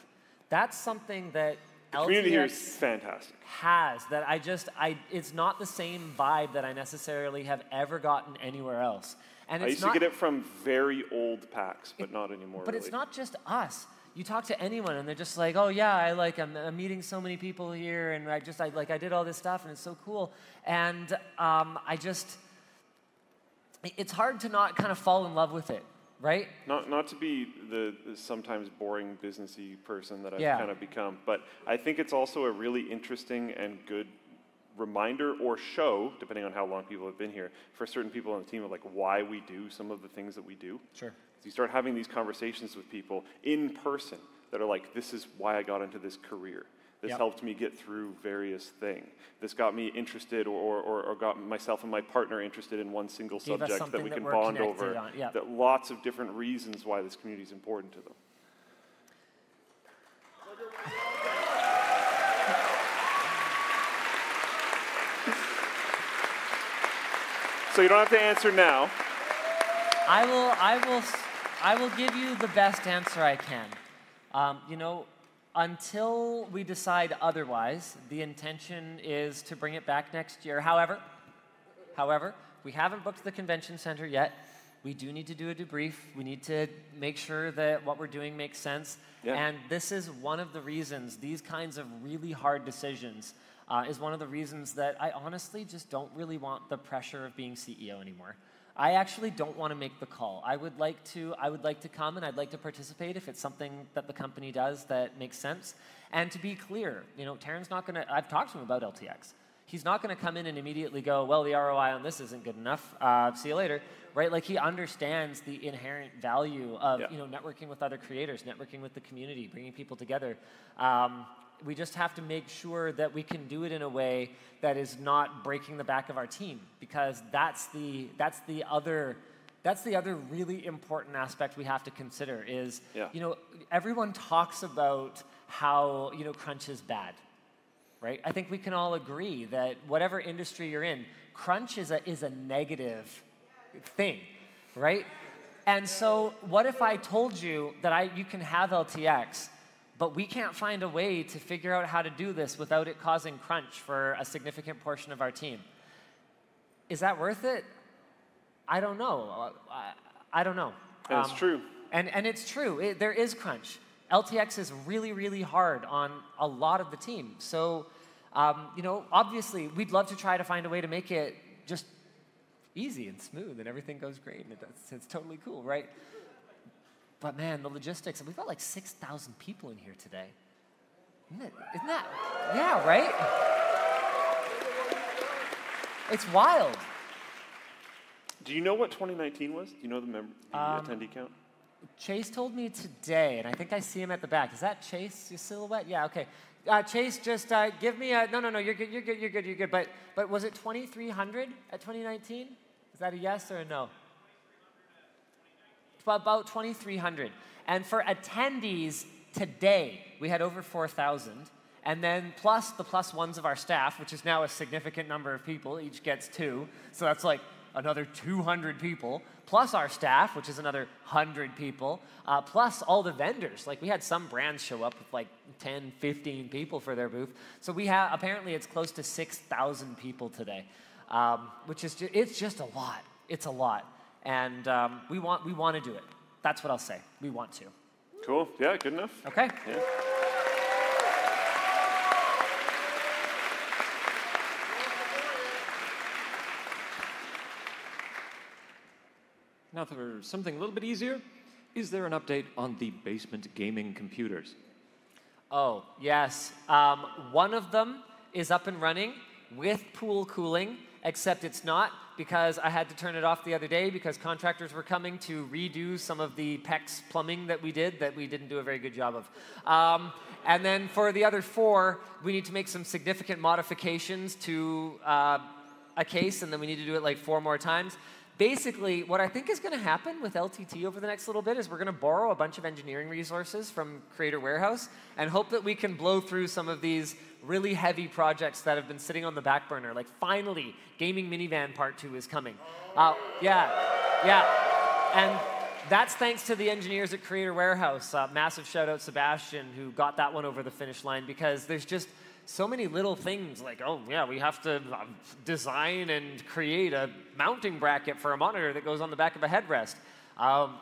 Speaker 1: that's something that
Speaker 2: The community here is fantastic.
Speaker 1: has that i just i it's not the same vibe that i necessarily have ever gotten anywhere else and
Speaker 2: I used
Speaker 1: not
Speaker 2: to get it from very old PAX, but not anymore.
Speaker 1: but
Speaker 2: really.
Speaker 1: it's not just us. You talk to anyone, and they're just like, "Oh yeah, I like I'm, I'm meeting so many people here, and I just I like I did all this stuff, and it's so cool." And um, I just, it's hard to not kind of fall in love with it, right?
Speaker 2: Not, not to be the, the sometimes boring businessy person that I've
Speaker 1: Yeah.
Speaker 2: kind of become, but I think it's also a really interesting and good reminder or show, depending on how long people have been here, for certain people on the team of like why we do some of the things that we do.
Speaker 1: Sure.
Speaker 2: You start having these conversations with people in person that are like, this is why I got into this career. This
Speaker 1: Yep.
Speaker 2: helped me get through various things. This got me interested or, or, or got myself and my partner interested in one single subject that we
Speaker 1: that
Speaker 2: can bond over.
Speaker 1: on, yeah.
Speaker 2: That lots of different reasons why this community is important to them. So you don't have to answer now.
Speaker 1: I will, I will, I will give you the best answer I can. Um, you know, until we decide otherwise, the intention is to bring it back next year. However, however, we haven't booked the convention center yet. We do need to do a debrief. We need to make sure that what we're doing makes sense.
Speaker 2: Yeah.
Speaker 1: And this is one of the reasons, these kinds of really hard decisions, uh, is one of the reasons that I honestly just don't really want the pressure of being CEO anymore. I actually don't want to make the call. I would like to. I would like to come and I'd like to participate if it's something that the company does that makes sense. And to be clear, you know, Terren's not going to. I've talked to him about LTX. He's not going to come in and immediately go, "Well, the ROI on this isn't good enough. Uh, see you later." Right? Like he understands the inherent value of
Speaker 2: Yeah.
Speaker 1: you know networking with other creators, networking with the community, bringing people together. Um, we just have to make sure that we can do it in a way that is not breaking the back of our team because that's the that's the other that's the other really important aspect we have to consider is
Speaker 2: Yeah.
Speaker 1: you know everyone talks about how you know crunch is bad right i think we can all agree that whatever industry you're in crunch is a is a negative thing right and so what if i told you that i you can have ltx but we can't find a way to figure out how to do this without it causing crunch for a significant portion of our team. Is that worth it? I don't know. I, I don't know.
Speaker 2: That's
Speaker 1: Um,
Speaker 2: true.
Speaker 1: And, and it's true. It, there is crunch. LTX is really, really hard on a lot of the team. So, um, you know, obviously, we'd love to try to find a way to make it just easy and smooth and everything goes great and it, it's, it's totally cool, right? But man, the logistics, we've got like 6,000 people in here today. Isn't, it, isn't that, yeah, right? It's wild.
Speaker 2: Do you know what 2019 was? Do you know the, mem- the
Speaker 1: Um,
Speaker 2: attendee count?
Speaker 1: Chase told me today, and I think I see him at the back. Is that Chase, your silhouette? Yeah, okay. Uh, Chase, just uh, give me a, no, no, no, you're good, you're good, you're good, you're good. But, but was it 2,300 at 2019? Is that a yes or a no? About- About 2,300. And for attendees today, we had over 4,000. And then plus the plus ones of our staff, which is now a significant number of people, each gets two. So that's like another 200 people, plus our staff, which is another 100 people, uh, plus all the vendors. Like we had some brands show up with like 10, 15 people for their booth. So we have, apparently it's close to 6,000 people today, um, which is, ju- it's just a lot. It's a lot. And um, we want, we want to do it. That's what I'll say. We want to.
Speaker 2: Cool. Yeah, good enough.
Speaker 1: Okay?
Speaker 2: Yeah.
Speaker 3: Now, for something a little bit easier, is there an update on the basement gaming computers?
Speaker 1: Oh, yes. Um, one of them is up and running with pool cooling, except it's not because I had to turn it off the other day because contractors were coming to redo some of the PEX plumbing that we did that we didn't do a very good job of. Um, and then for the other four, we need to make some significant modifications to uh, a case, and then we need to do it like four more times. Basically, what I think is going to happen with LTT over the next little bit is we're going to borrow a bunch of engineering resources from Creator Warehouse and hope that we can blow through some of these really heavy projects that have been sitting on the back burner. Like, finally, Gaming Minivan Part 2 is coming. Uh, yeah, yeah. And that's thanks to the engineers at Creator Warehouse. Uh, massive shout out Sebastian, who got that one over the finish line because there's just so many little things like, oh, yeah, we have to uh, design and create a mounting bracket for a monitor that goes on the back of a headrest. Um,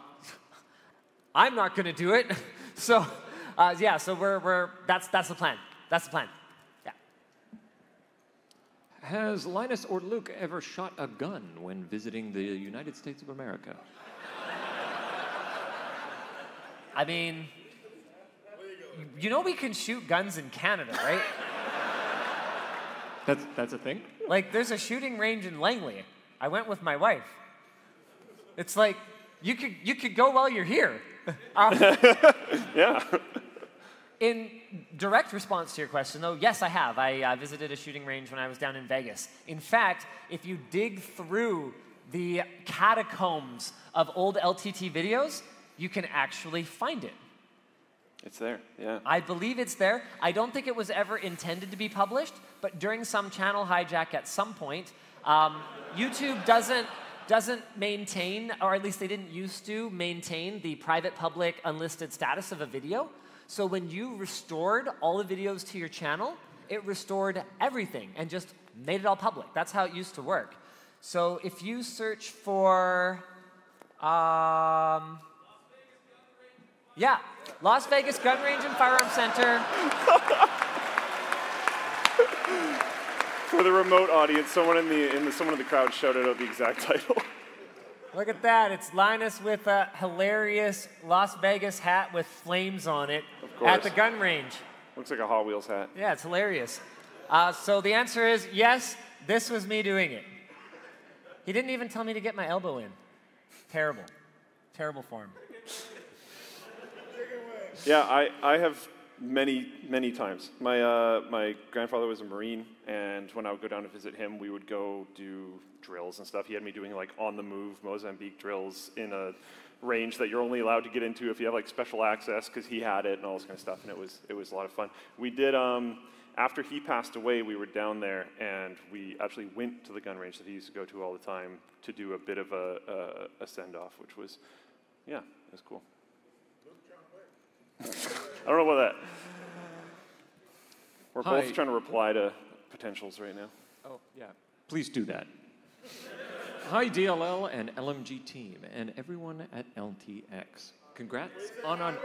Speaker 1: I'm not going to do it. so, uh, yeah, so we're, we're, that's, that's the plan. That's the plan.
Speaker 3: Has Linus or Luke ever shot a gun when visiting the United States of America?
Speaker 1: I mean, you know we can shoot guns in Canada, right?
Speaker 3: That's, that's a thing?
Speaker 1: Like, there's a shooting range in Langley. I went with my wife. It's like you could you could go while you're here. Um,
Speaker 2: Yeah.
Speaker 1: In direct response to your question, though, yes, I have. I uh, visited a shooting range when I was down in Vegas. In fact, if you dig through the catacombs of old LTT videos, you can actually find it.
Speaker 2: it's there. Yeah.
Speaker 1: I believe it's there. I don't think it was ever intended to be published, but during some channel hijack at some point, um, YouTube doesn't doesn't maintain, or at least they didn't used to maintain the private, public, unlisted status of a video. So when you restored all the videos to your channel, it restored everything and just made it all public. That's how it used to work. So if you search for, um, yeah, Las Vegas Gun Range and Firearm Center.
Speaker 2: For the remote audience, someone in the, in the someone in the crowd shouted out the exact title.
Speaker 1: Look at that. It's Linus with a hilarious Las Vegas hat with flames on it
Speaker 2: Of
Speaker 1: at the gun range.
Speaker 2: Looks like a Hot Wheels hat.
Speaker 1: Yeah, it's hilarious. Uh, so the answer is yes, this was me doing it. He didn't even tell me to get my elbow in. Terrible. Terrible form.
Speaker 2: Yeah, I, I have many, many times. My, uh, my grandfather was a Marine, and when I would go down to visit him, we would go do drills and stuff. He had me doing like on the move Mozambique drills in a range that you're only allowed to get into if you have like special access because he had it and all this kind of stuff, and it was, it was a lot of fun. We did, um, after he passed away, we were down there and we actually went to the gun range that he used to go to all the time to do a bit of a, a, a send off, which was, yeah, it was cool. I don't know about that. We're
Speaker 3: Hi.
Speaker 2: both trying to reply to potentials right now.
Speaker 3: Oh, yeah. Please do that. Hi, DLL and LMG team, and everyone at LTX. Congrats on an.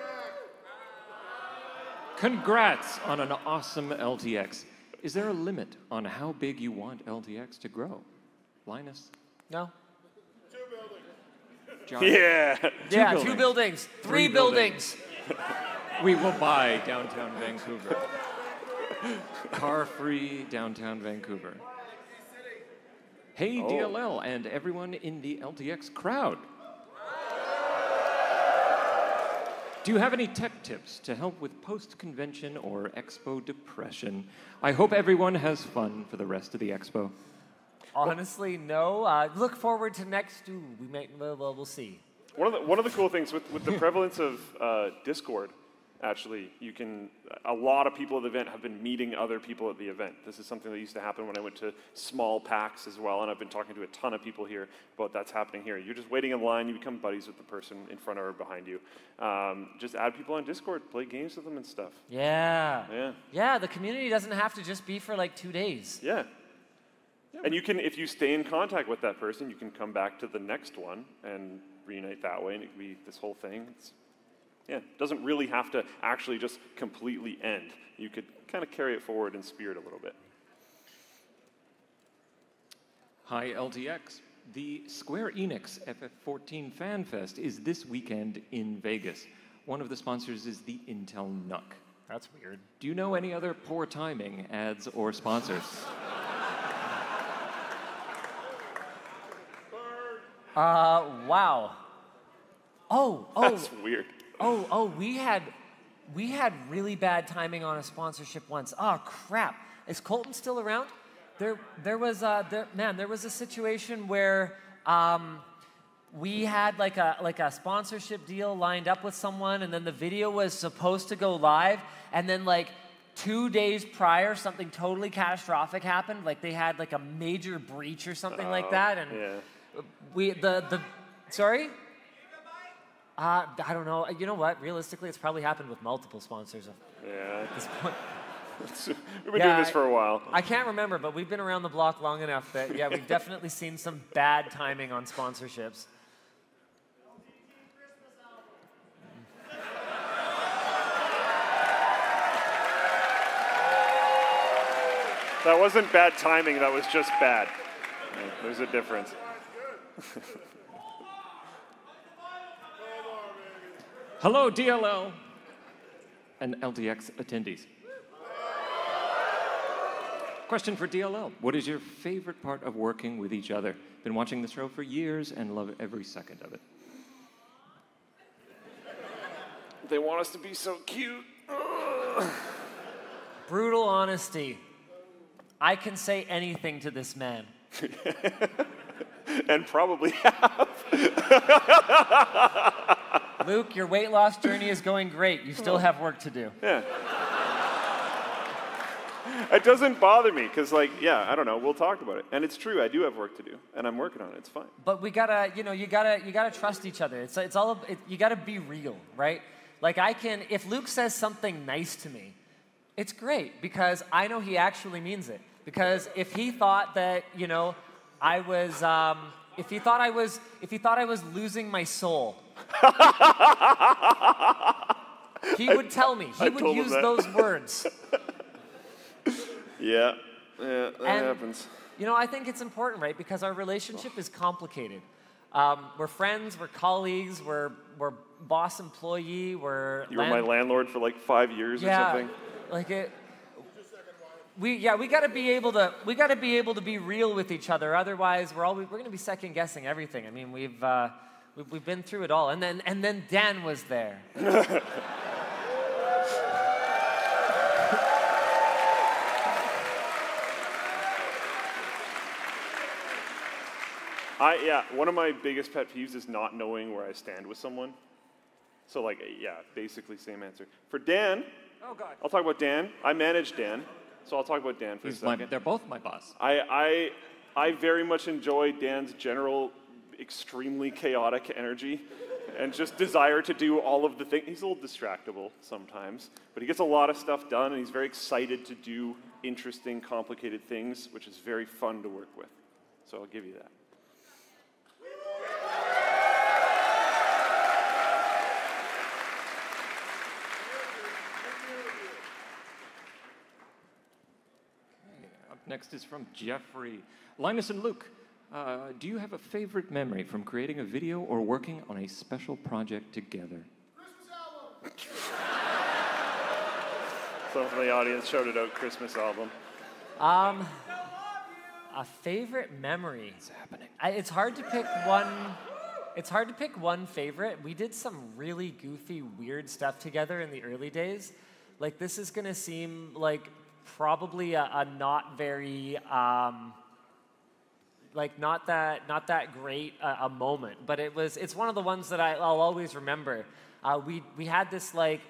Speaker 3: Congrats on an awesome LTX. Is there a limit on how big you want LTX to grow? Linus?
Speaker 1: No?
Speaker 3: John?
Speaker 2: Yeah.
Speaker 1: yeah,
Speaker 3: buildings.
Speaker 1: two buildings, three,
Speaker 3: Three
Speaker 1: buildings.
Speaker 3: We will buy downtown Vancouver. Car free downtown Vancouver. Hey, DLL, and everyone in the LTX crowd. Do you have any tech tips to help with post convention or expo depression? I hope everyone has fun for the rest of the expo.
Speaker 1: Honestly, no. Uh, look forward to next. Ooh, we might. Well, well, we'll see.
Speaker 2: One of the, one of the cool things with, with the prevalence of uh, Discord Actually, you can. A lot of people at the event have been meeting other people at the event. This is something that used to happen when I went to small PAX as well, and I've been talking to a ton of people here about that's happening here. You're just waiting in line, you become buddies with the person in front or behind you. Um, just add people on Discord, play games with them and stuff.
Speaker 1: Yeah.
Speaker 2: Yeah.
Speaker 1: Yeah, the community doesn't have to just be for like two days.
Speaker 2: Yeah. And you can, if you stay in contact with that person, you can come back to the next one and reunite that way, and it could be this whole thing. It's, yeah, it doesn't really have to actually just completely end. You could kind of carry it forward in spirit a little bit.
Speaker 3: Hi, LTX. The Square Enix FF14 Fan Fest is this weekend in Vegas. One of the sponsors is the Intel NUC.
Speaker 1: That's weird.
Speaker 3: Do you know any other poor timing ads or sponsors?
Speaker 1: Uh, wow. Oh, oh,
Speaker 2: That's weird.
Speaker 1: oh, oh, we had we had really bad timing on a sponsorship once. Oh crap. Is Colton still around? There there was uh there, man, there was a situation where um we had like a like a sponsorship deal lined up with someone and then the video was supposed to go live and then like two days prior something totally catastrophic happened like they had like a major breach or something like that and
Speaker 2: Yeah.
Speaker 1: We the the sorry uh, I don't know. You know what? Realistically, it's probably happened with multiple sponsors
Speaker 2: Yeah.
Speaker 1: at this point.
Speaker 2: We've been
Speaker 1: Yeah,
Speaker 2: doing this for a while.
Speaker 1: I can't remember, but we've been around the block long enough that yeah, we've definitely seen some bad timing on sponsorships.
Speaker 2: That wasn't bad timing, that was just bad. There's a difference.
Speaker 3: Hello, DLL and LTX attendees. Question for DLL What is your favorite part of working with each other? Been watching the show for years and love every second of it.
Speaker 2: They want us to be so cute.
Speaker 1: Brutal honesty. I can say anything to this man.
Speaker 2: And probably have.
Speaker 1: Luke, your weight loss journey is going great. You still have work to do.
Speaker 2: Yeah. It doesn't bother me because, like, yeah, I don't know. We'll talk about it, and it's true. I do have work to do, and I'm working on it. It's fine.
Speaker 1: But we gotta, you know, you gotta, you gotta trust each other. It's, it's all, it, you gotta be real, right? Like I can, if Luke says something nice to me, it's great because I know he actually means it. Because if he thought that, you know, I was, um, if he thought I was, if he thought I was losing my soul, he would tell me. He
Speaker 2: I
Speaker 1: would use those words.
Speaker 2: Yeah, yeah, that
Speaker 1: And-
Speaker 2: happens.
Speaker 1: You know, I think it's important, right? Because our relationship is complicated. Um, we're friends, we're colleagues, we're, we're boss employee, we're
Speaker 2: You were my landlord for like five years or
Speaker 1: yeah,
Speaker 2: something.
Speaker 1: like it. We yeah, we got to be able to we got to be able to be real with each other. Otherwise, we're always we're going to be second guessing everything. I mean, we've. Uh, We've, we've been through it all, and then and then Dan was there.
Speaker 2: I yeah, one of my biggest pet peeves is not knowing where I stand with someone. So like yeah, basically same answer. For Dan,
Speaker 1: Oh God.
Speaker 2: I'll talk about Dan. I manage Dan, so I'll talk about Dan for
Speaker 3: He's
Speaker 2: a
Speaker 3: my,
Speaker 2: second.
Speaker 3: they're both my boss.
Speaker 2: I, I, I very much enjoy Dan's general, extremely chaotic energy and just desire to do all of the things. He's a little distractible sometimes, but he gets a lot of stuff done and he's very excited to do interesting, complicated things, which is very fun to work with. So I'll give you that.
Speaker 3: Next is from Jeffrey. Linus and Luke, uh, do you have a favorite memory from creating a video or working on a special project together? Christmas album!
Speaker 2: Someone from the audience shouted out Christmas album.
Speaker 1: Um, a favorite memory. It's
Speaker 3: happening.
Speaker 1: I, it's hard to pick one. It's hard to pick one favorite. We did some really goofy, weird stuff together in the early days. Like this is gonna seem like probably a, a not very. Um, like not that not that great uh, a moment, but it was it's one of the ones that I, I'll always remember. Uh, we we had this like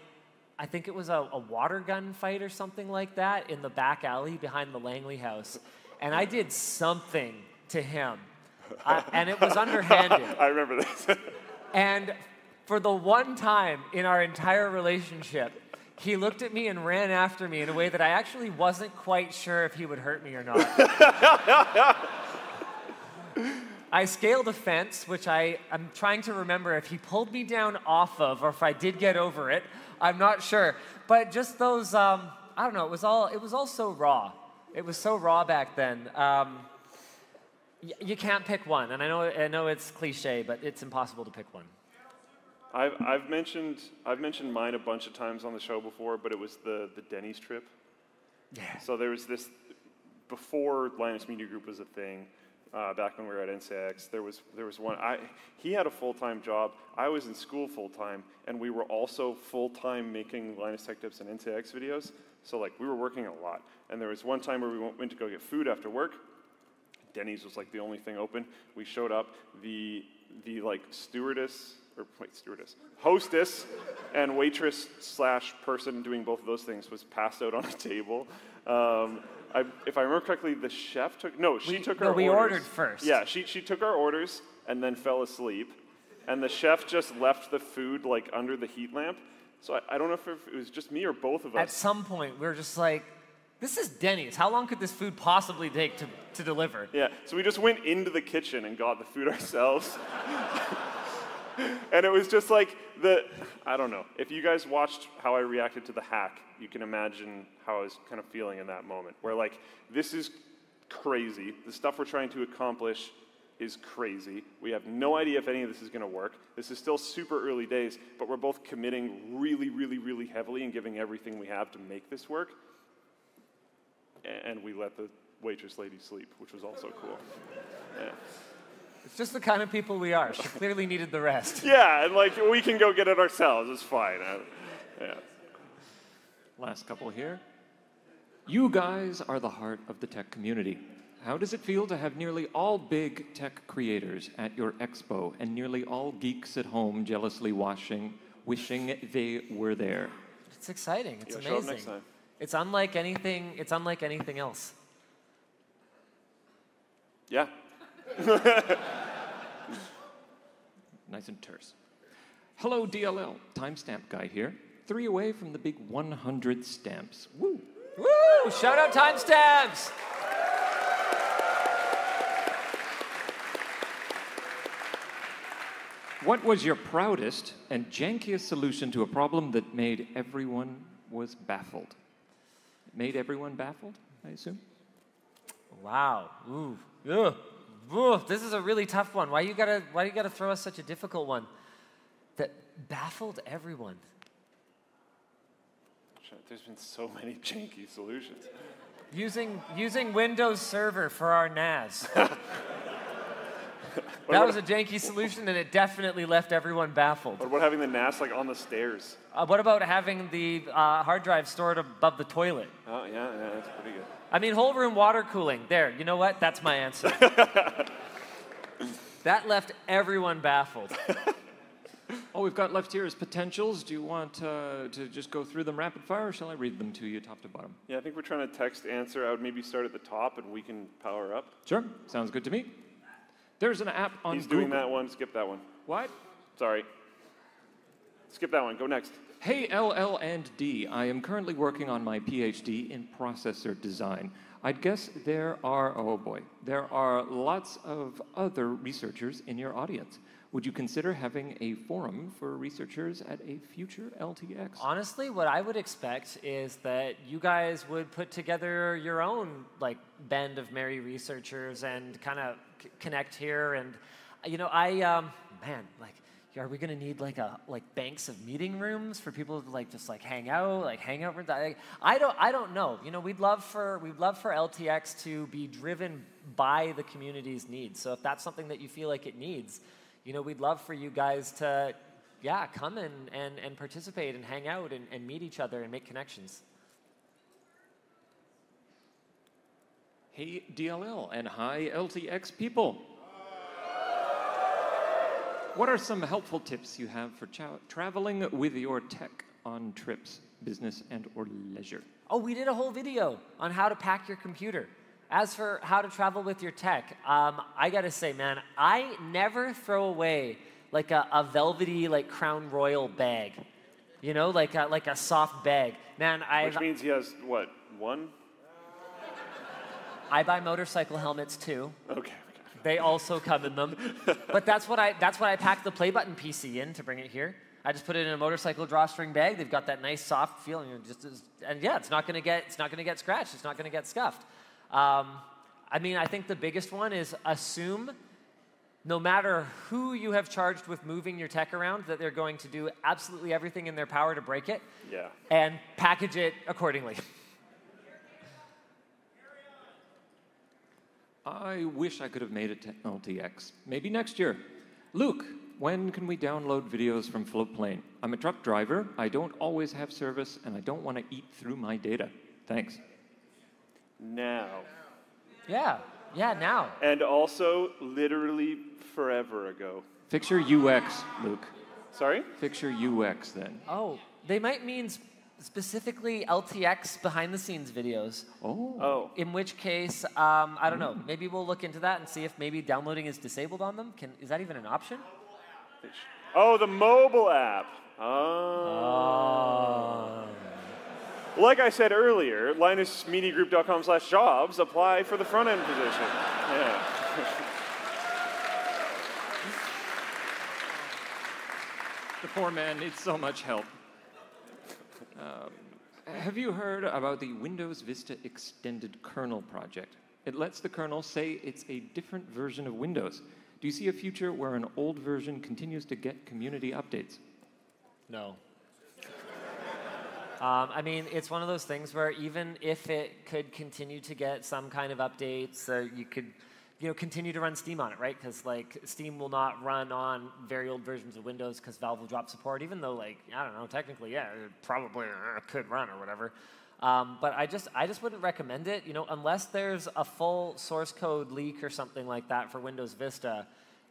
Speaker 1: I think it was a, a water gun fight or something like that in the back alley behind the Langley house. And I did something to him. I, and it was underhanded.
Speaker 2: I remember this.
Speaker 1: And for the one time in our entire relationship, he looked at me and ran after me in a way that I actually wasn't quite sure if he would hurt me or not. I scaled a fence, which I, I'm trying to remember if he pulled me down off of or if I did get over it. I'm not sure. But just those, um, I don't know, it was all, it was all so raw. It was so raw back then. Um, y- you can't pick one. And I know, I know it's cliche, but it's impossible to pick one.
Speaker 2: I've, I've mentioned I've mentioned mine a bunch of times on the show before, but it was the the Denny's trip.
Speaker 1: Yeah.
Speaker 2: So there was this before Linus Media Group was a thing. Uh, back when we were at NCIX, there was there was one. I he had a full time job. I was in school full time, and we were also full time making Linus Tech Tips and NCIX videos. So like we were working a lot. And there was one time where we went, went to go get food after work. Denny's was like the only thing open. We showed up. The the like stewardess or wait stewardess hostess and waitress slash person doing both of those things was passed out on a table. Um, I, if I remember correctly, the chef took no. She
Speaker 1: We-
Speaker 2: took
Speaker 1: no,
Speaker 2: our
Speaker 1: we
Speaker 2: orders.
Speaker 1: ordered first.
Speaker 2: Yeah, she she took our orders and then fell asleep, and the chef just left the food like under the heat lamp. So I, I don't know if it was just me or both of us.
Speaker 1: At some point, we were just like, this is Denny's. How long could this food possibly take to, to deliver?
Speaker 2: Yeah, so we just went into the kitchen and got the food ourselves. and it was just like the I don't know. If you guys watched how I reacted to the hack, you can imagine how I was kind of feeling in that moment. Where like this is crazy. The stuff we're trying to accomplish is crazy. We have no idea if any of this is going to work. This is still super early days, but we're both committing really, really, really heavily and giving everything we have to make this work. And we let the waitress lady sleep, which was also cool. Yeah.
Speaker 1: It's just the kind of people we are. She clearly needed the rest.
Speaker 2: Yeah, and like we can go get it ourselves. It's fine. Uh, yeah.
Speaker 3: Last couple here. You guys are the heart of the tech community. How does it feel to have nearly all big tech creators at your expo and nearly all geeks at home jealously watching, wishing they were there?
Speaker 1: It's exciting. It's
Speaker 2: Yeah, show
Speaker 1: amazing. It's unlike anything. It's unlike anything else.
Speaker 2: Yeah.
Speaker 3: Nice and terse. Hello, DLL. Timestamp guy here. Three away from the big 100 stamps. Woo!
Speaker 1: Woo! Shout out timestamps.
Speaker 3: What was your proudest and jankiest solution to a problem that made everyone was baffled? Made everyone baffled, I assume?
Speaker 1: Wow. Ooh. Ugh. This is a really tough one. Why you gotta? Why you gotta throw us such a difficult one? That baffled everyone.
Speaker 2: There's been so many janky solutions.
Speaker 1: Using using Windows Server for our NAS. that was a janky solution, and it definitely left everyone baffled.
Speaker 2: What about having the NAS like on the stairs?
Speaker 1: Uh, what about having the uh, hard drive stored above the toilet?
Speaker 2: Oh yeah, yeah, that's pretty good.
Speaker 1: I mean, whole room water cooling. There, you know what? That's my answer. that left everyone baffled.
Speaker 3: All we've got left here is potentials. Do you want uh, to just go through them rapid fire, or shall I read them to you top to bottom?
Speaker 2: Yeah, I think we're trying to text answer. I would maybe start at the top and we can power up.
Speaker 3: Sure, sounds good to me. There's an app on
Speaker 2: He's
Speaker 3: Google.
Speaker 2: doing that one. Skip that one.
Speaker 3: What?
Speaker 2: Sorry. Skip that one. Go next.
Speaker 3: Hey LL and D, I am currently working on my PhD in processor design. I'd guess there are, oh boy, there are lots of other researchers in your audience. Would you consider having a forum for researchers at a future LTX?
Speaker 1: Honestly, what I would expect is that you guys would put together your own like band of merry researchers and kind of c- connect here. And you know, I um, man, like, are we gonna need like a like banks of meeting rooms for people to like just like hang out, like hang out? with- I, I don't, I don't know. You know, we'd love for we'd love for LTX to be driven by the community's needs. So if that's something that you feel like it needs, you know, we'd love for you guys to yeah, come and, and, and participate and hang out and, and meet each other and make connections.
Speaker 3: Hey DLL and hi LTX people. What are some helpful tips you have for chow- traveling with your tech on trips? business and or leisure.
Speaker 1: Oh, we did a whole video on how to pack your computer. As for how to travel with your tech, um, I gotta say, man, I never throw away like a, a velvety, like Crown Royal bag. You know, like a, like a soft bag. Man, I
Speaker 2: Which means he has what one?
Speaker 1: I buy motorcycle helmets too.
Speaker 2: Okay.
Speaker 1: They also come in them. but that's what I that's what I packed the play button PC in to bring it here. I just put it in a motorcycle drawstring bag. They've got that nice soft feeling. Just and yeah, it's not gonna get it's not gonna get scratched. It's not gonna get scuffed. Um, I mean, I think the biggest one is assume no matter who you have charged with moving your tech around, that they're going to do absolutely everything in their power to break it
Speaker 2: Yeah.
Speaker 1: and package it accordingly.
Speaker 3: I wish I could have made it to LTX. Maybe next year. Luke, when can we download videos from Floatplane? I'm a truck driver, I don't always have service, and I don't want to eat through my data. Thanks.
Speaker 2: Now.
Speaker 1: Yeah, yeah, now.
Speaker 2: And also, literally forever ago.
Speaker 3: Fix your UX, Luke.
Speaker 2: Sorry?
Speaker 3: Fix your UX then.
Speaker 1: Oh, they might mean s- specifically LTX behind the scenes videos.
Speaker 3: Oh.
Speaker 2: Oh.
Speaker 1: In which case, um, I don't know. Mm. Maybe we'll look into that and see if maybe downloading is disabled on them. Can is that even an option?
Speaker 2: Oh, the mobile app. Oh. Like I said earlier, linusmediagroup.com slash jobs apply for the front end position. Yeah.
Speaker 3: The poor man needs so much help. Um, have you heard about the Windows Vista Extended Kernel project? It lets the kernel say it's a different version of Windows. Do you see a future where an old version continues to get community updates?
Speaker 1: No. Um, I mean, it's one of those things where even if it could continue to get some kind of updates, you could, you know, continue to run Steam on it, right? Because like Steam will not run on very old versions of Windows because Valve will drop support, even though like I don't know, technically, yeah, it probably uh, could run or whatever. Um, but I just, I just wouldn't recommend it, you know, unless there's a full source code leak or something like that for Windows Vista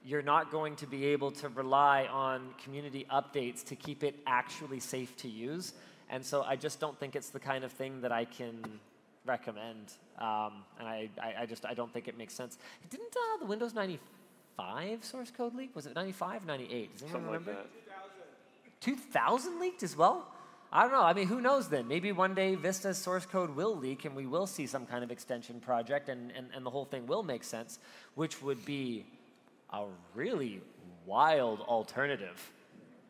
Speaker 1: you're not going to be able to rely on community updates to keep it actually safe to use. And so I just don't think it's the kind of thing that I can recommend. Um, and I, I, I just I don't think it makes sense. Didn't uh, the Windows 95 source code leak? Was it 95, 98? Does anyone
Speaker 2: Something
Speaker 1: remember?
Speaker 2: that.
Speaker 1: 2000 leaked as well? I don't know. I mean, who knows then? Maybe one day Vista's source code will leak and we will see some kind of extension project and, and, and the whole thing will make sense, which would be a really wild alternative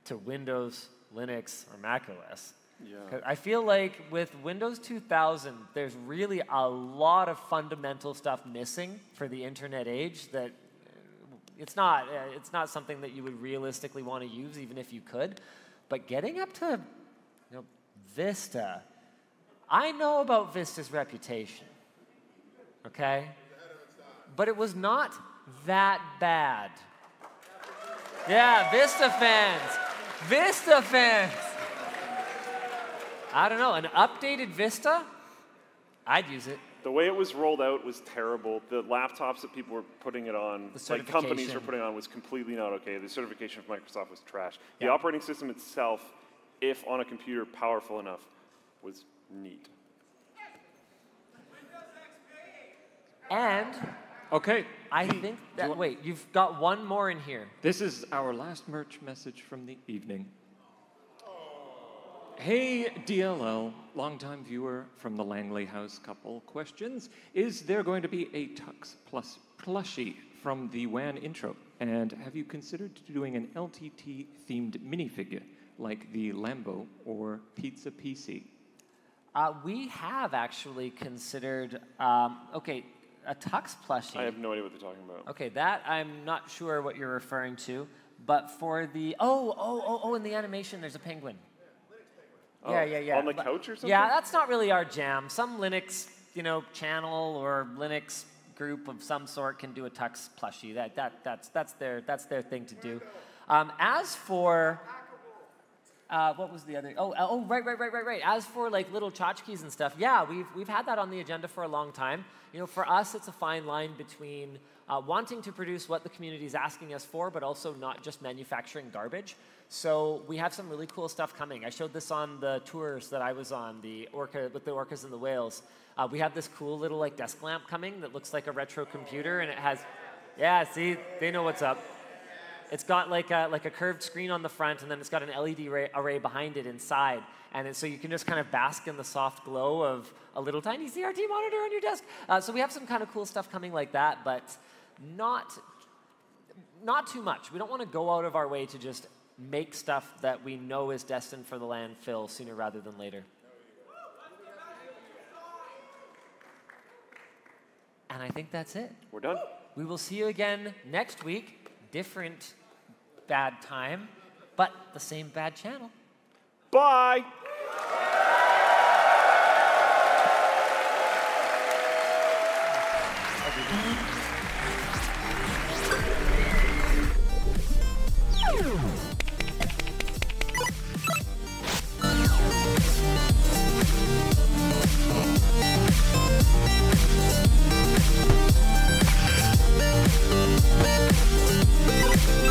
Speaker 1: to Windows, Linux, or Mac OS.
Speaker 2: Yeah.
Speaker 1: I feel like with Windows 2000, there's really a lot of fundamental stuff missing for the internet age that uh, it's not, uh, it's not something that you would realistically want to use even if you could. But getting up to you know, Vista, I know about Vista's reputation, okay? But it was not that bad. Yeah, Vista fans. Vista fans. I don't know, an updated Vista? I'd use it.
Speaker 2: The way it was rolled out was terrible. The laptops that people were putting it on, like companies were putting it on, was completely not okay. The certification from Microsoft was trash. The
Speaker 1: Yeah.
Speaker 2: operating system itself, if on a computer powerful enough, was neat.
Speaker 1: And
Speaker 3: Okay,
Speaker 1: I think that, wait, you've got one more in here.
Speaker 3: this is our last merch message from the evening. Hey, DLL, longtime viewer from the Langley House couple questions. Is there going to be a Tux Plus plushie from the WAN intro? And have you considered doing an LTT themed minifigure like the Lambo or Pizza PC?
Speaker 1: Uh, we have actually considered, um, okay, a Tux plushie.
Speaker 2: I have no idea what they're talking about.
Speaker 1: Okay, that I'm not sure what you're referring to, but for the oh oh oh oh in the animation there's a penguin. Yeah,
Speaker 2: Oh,
Speaker 1: yeah, yeah.
Speaker 2: on the
Speaker 1: But-
Speaker 2: couch or something?
Speaker 1: Yeah, that's not really our jam. Some Linux, you know, channel or Linux group of some sort can do a Tux plushie. That that that's that's their that's their thing to do. Um, as for uh, what was the other? Oh, uh, oh, right, right, right, right, right. As for like little tchotchkes and stuff, yeah, we've we've had that on the agenda for a long time. You know, for us, it's a fine line between uh, wanting to produce what the community is asking us for, but also not just manufacturing garbage. So we have some really cool stuff coming. I showed this on the tours that I was on, the orca with the orcas and the whales. Uh, we have this cool little like desk lamp coming that looks like a retro computer, and it has, yeah, see, they know what's up. It's got like a, like a curved screen on the front, and then it's got an LED array, behind it inside. And so you can just kind of bask in the soft glow of a little tiny CRT monitor on your desk. Uh, so we have some kind of cool stuff coming like that, but not, not too much. We don't want to go out of our way to just make stuff that we know is destined for the landfill sooner rather than later. And I think that's it.
Speaker 2: We're done.
Speaker 1: We will see you again next week. Different bad time, but the same bad channel.
Speaker 2: Bye.